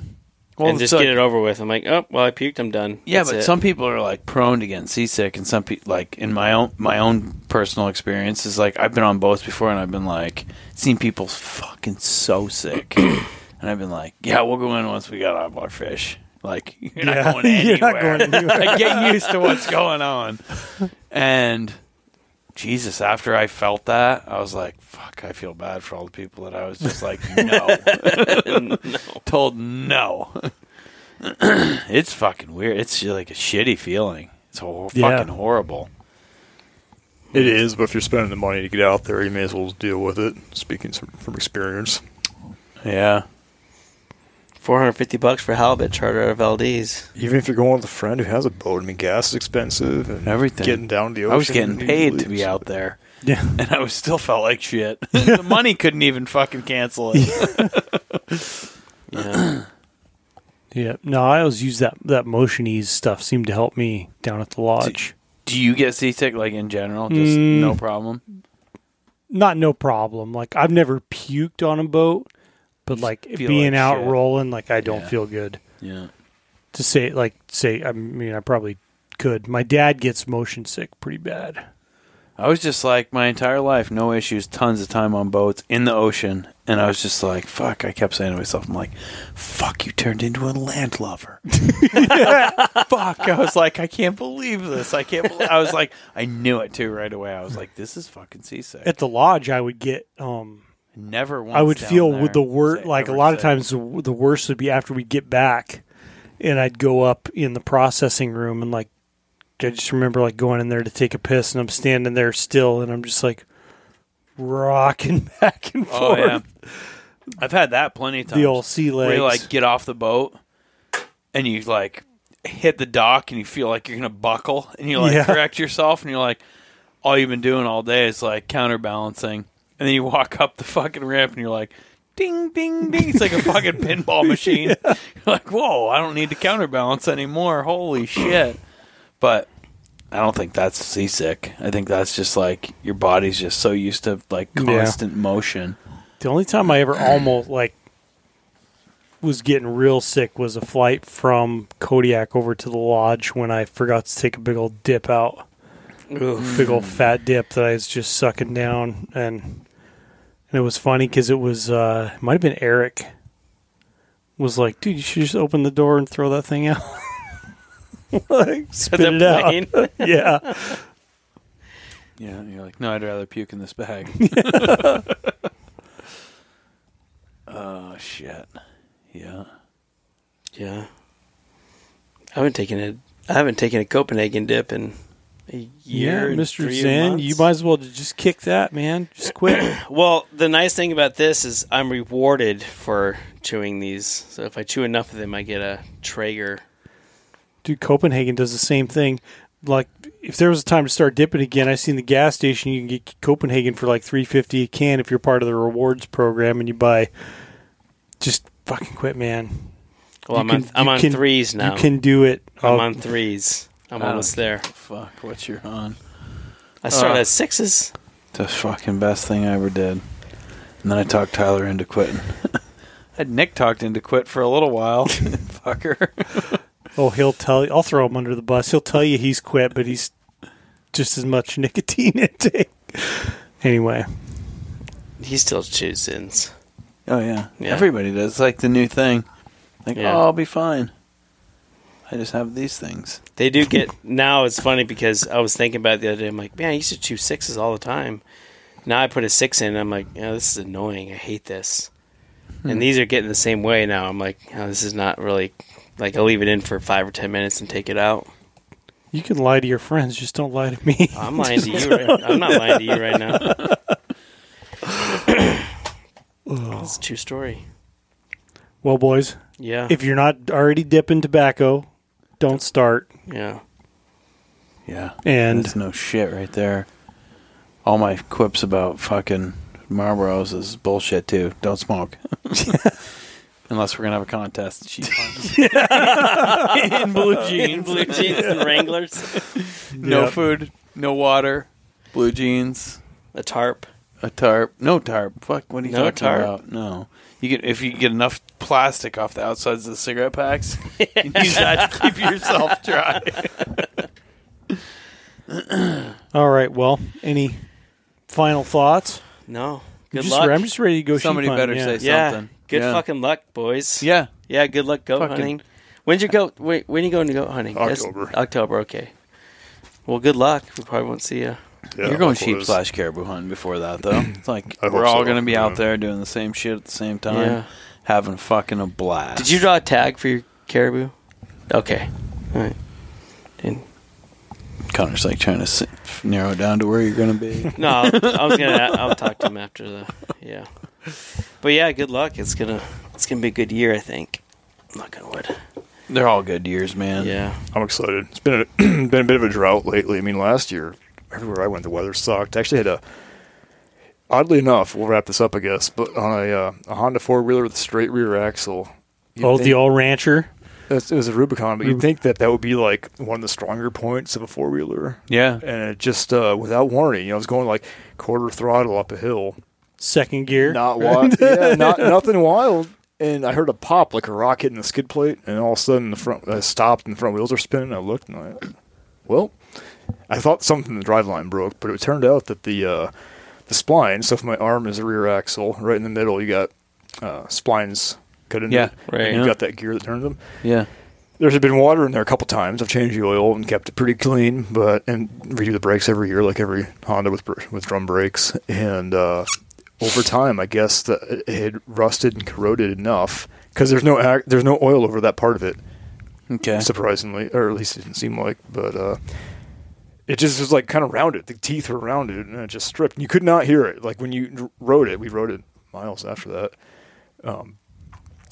Well, and just like- get it over with. I'm like, oh, well, I puked. I'm done. Yeah, That's but it. some people are like prone to getting seasick, and some people, like in my own my own personal experience, is like I've been on boats before, and I've been like seen people fucking so sick, *clears throat* and I've been like, yeah, we'll go in once we got off our fish. Like you're Yeah, not going anywhere. you're not *laughs* going anywhere. like, get used to what's going on. And Jesus, after I felt that, I was like, fuck, I feel bad for all the people that I was just like, no, *laughs* *laughs* told no. *clears throat* it's fucking weird. It's like a shitty feeling. It's hor- Yeah. fucking horrible. It is, but if you're spending the money to get out there, you may as well deal with it. Speaking from experience. Yeah. 450 bucks for halibut charter out of Valdez. Even if you're going with a friend who has a boat, I mean, gas is expensive. And Everything. Getting down the ocean. I was getting paid to be out there, Yeah. and I was still felt like shit. *laughs* the money couldn't even fucking cancel it. Yeah. *laughs* *clears throat* Yeah. No, I always use that that MotionEaze stuff. Seemed to help me down at the lodge. Do you get seasick like in general? Just Mm. no problem. Not no problem. Like I've never puked on a boat, but like feel being like out shit. rolling, like I don't Yeah. feel good. Yeah. To say like say, I mean, I probably could. My dad gets motion sick pretty bad. I was just like my entire life, no issues, tons of time on boats in the ocean, and I was just like, "Fuck!" I kept saying to myself, "I'm like, fuck, you turned into a land landlubber." *laughs* fuck! I was like, I can't believe this. I can't. Believe-. I was like, I knew it too right away. I was like, this is fucking seasick. At the lodge, I would get um Never. Once I would feel with the worst. Like a lot of times, the, the worst would be after we get back, and I'd go up in the processing room and like I just remember like going in there to take a piss, and I'm standing there still, and I'm just like rocking *laughs* back and Oh forth. yeah, I've had that plenty of times. the old sea legs. where you like get off the boat and you like hit the dock and you feel like you're gonna buckle and you like Yeah. correct yourself and you're like all you've been doing all day is like counterbalancing and then you walk up the fucking ramp and you're like ding ding ding. It's like a fucking *laughs* pinball machine. You're like whoa i don't need to counterbalance anymore. Holy *clears throat* shit. But i don't think that's seasick. I think that's just like your body's just so used to like Yeah. constant motion. The only time I ever almost like was getting real sick was a flight from Kodiak over to the lodge when I forgot to take a big old dip out. Big old fat dip that I was just sucking down. And and it was funny cuz it was uh it might have been Eric was like, "Dude, you should just open the door and throw that thing out." *laughs* like spit it out. *laughs* yeah. yeah and you're like no i'd rather puke in this bag *laughs* oh shit yeah Yeah. I haven't taken a I haven't taken a Copenhagen dip in a Yeah, year. and Mr. Zyn, months. you might as well just kick that, man. Just quit. *clears throat* Well, the nice thing about this is I'm rewarded for chewing these. So if I chew enough of them, I get a Traeger. Dude, Copenhagen does the same thing. Like, if there was a time to start dipping again, I seen the gas station. You can get Copenhagen for like three fifty a can if you're part of the rewards program, and you buy. Just fucking quit, man. Well, You I'm can- on I'm on can- threes now. You can do it. I'm on threes. I'm almost there. fuck what you're on I started Uh. at sixes. the fucking best thing i ever did and then i talked tyler into quitting *laughs* I had nick talked into quit for a little while *laughs* fucker oh, he'll tell you. I'll throw him under the bus. He'll tell you he's quit, but he's just as much *laughs* nicotine intake. Anyway, He still chews Zyns. oh yeah. Yeah. everybody does it's like the new thing like Yeah. oh i'll be fine I just have these things. They do get now. It's funny because I was thinking about it the other day. I'm like, man, I used to chew sixes all the time. Now I put a six in. And I'm like, yeah, this is annoying. I hate this. And hmm. these are getting the same way now. I'm like, oh, this is not really like I'll leave it in for five or ten minutes and take it out. You can lie to your friends, just don't lie to me. I'm lying to you. Right, *laughs* I'm not lying to you right now. Oh. It's a true story. well, boys, Yeah. if you're not already dipping tobacco, don't start. yeah. Yeah. And That's no shit right there. All my quips about fucking Marlboros is bullshit too. Don't smoke. *laughs* Unless we're gonna have a contest. Sheep *laughs* *laughs* in blue In jeans. blue jeans and Wranglers. No Yep. food, no water, blue jeans, A tarp. a tarp. No tarp. Fuck, what are you No talking tarp? about? No. You get if you get enough plastic off the outsides of the cigarette packs, *laughs* you can use that to keep yourself dry. *laughs* all right, well, any final thoughts? No. Good just, luck. I'm just ready to go. Somebody sheep better yeah. say yeah. something. Good Yeah. fucking luck, boys. Yeah. Yeah, good luck goat Fucking- hunting. When's your goat? Wait, when are you going to goat hunting? That's- October. October. Okay. Well, good luck. We probably won't see you. Yeah, You're going likewise. sheep slash caribou hunting before that, though. *clears throat* It's like I we're all so, going to be yeah. out there doing the same shit at the same time, Yeah. having fucking a blast. Did you draw a tag for your caribou? Okay. All right. Didn't- Connor's like trying to sit, narrow it down to where you're going to be. *laughs* No, I was gonna. I'll talk to him after the. Yeah. But yeah, good luck. It's gonna. It's gonna be a good year, I think. Knock on wood. They're all good years, man. Yeah. I'm excited. It's been a, *clears throat* been a bit of a drought lately. I mean, last year, everywhere I went, the weather sucked. I actually had a, oddly enough, we'll wrap this up, I guess, but on a, uh, a Honda four wheeler with a straight rear axle. Oh, think- the old rancher. It's- It was a Rubicon, but Rub- you'd think that that would be like one of the stronger points of a four wheeler. Yeah. And it just, uh, without warning, you know, I was going like quarter throttle up a hill. Second gear. Not *laughs* wild. yeah, not nothing wild. And I heard a pop like a rock hitting the skid plate, and all of a sudden the front I stopped and the front wheels are spinning. I looked and I, well, I thought something in the driveline broke, but it turned out that the uh, the spline. So if my arm is a rear axle, right in the middle, you got uh, splines cut into Yeah, it. right. And Yeah. You got that gear that turns them. Yeah. There's been water in there a couple times. I've changed the oil and kept it pretty clean, but and redo the brakes every year, like every Honda with with drum brakes. And uh, over time, I guess that it had rusted and corroded enough because there's no ac- there's no oil over that part of it, Okay. surprisingly, or at least it didn't seem like. But uh, it just was like kind of rounded. The teeth were rounded, and it just stripped. And you could not hear it. Like when you rode it, we rode it miles after that. Um,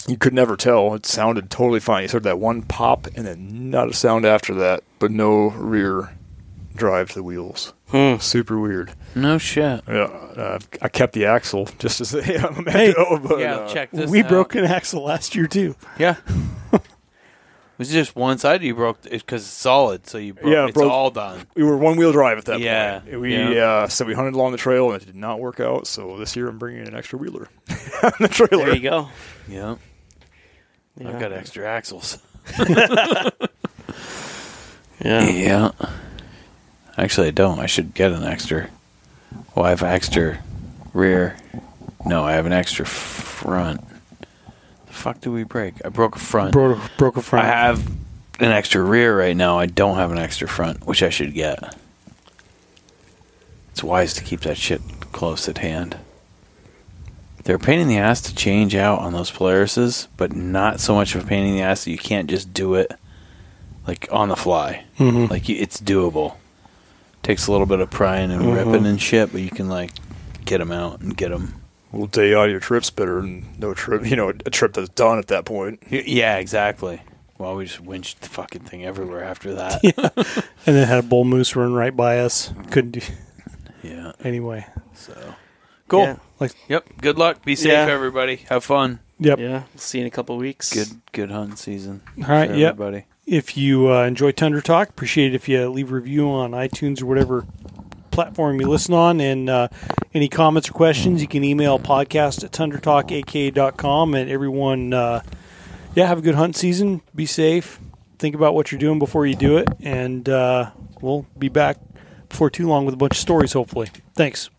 you could never tell. It sounded totally fine. You heard that one pop, and then not a sound after that, but no rear drive to the wheels. Hmm. Super weird. No shit. Yeah, uh, I kept the axle just as *laughs* yeah, I'm Hey. but, yeah, uh, check this we out. broke an axle last year too. Yeah. *laughs* Was just one side you broke because it's solid, so you broke Yeah, it's broke- all done. we were one wheel drive at that Yeah, point. We yeah. uh, so we hunted along the trail and it did not work out. So this year I'm bringing an extra wheeler *laughs* on the trailer. There you go. Yeah. Yeah. I've got extra axles. *laughs* Yeah. Yeah. Actually, I don't. I should get an extra. Well, I have extra rear. No, I have an extra front. The fuck did we break? I broke a front. Broke, broke a front. I have an extra rear right now. I don't have an extra front, which I should get. It's wise to keep that shit close at hand. They're a pain in the ass to change out on those Polarises, but not so much of a pain in the ass that you can't just do it like on the fly. Mhm. Like it's doable. Takes a little bit of prying and Mhm. ripping and shit, but you can like get them out and get them. Well, day out of your trip's better than no trip. You know, a trip that's done at that point. Yeah, exactly. Well, we just winched the fucking thing everywhere after that. *laughs* and then had a bull moose run right by us. Couldn't do *laughs* yeah. anyway. So cool. Yeah. Like, Yep. Good luck. Be safe, Yeah. everybody. Have fun. yep. Yeah. We'll see you in a couple weeks. Good good hunting season. All right, for yep. Everybody. If you uh, enjoy Tundra Talk, appreciate it if you leave a review on iTunes or whatever platform you listen on. And uh, any comments or questions, you can email podcast at tundratalkak.com. And everyone, uh, yeah, have a good hunt season. Be safe. Think about what you're doing before you do it. And uh, we'll be back before too long with a bunch of stories, hopefully. Thanks.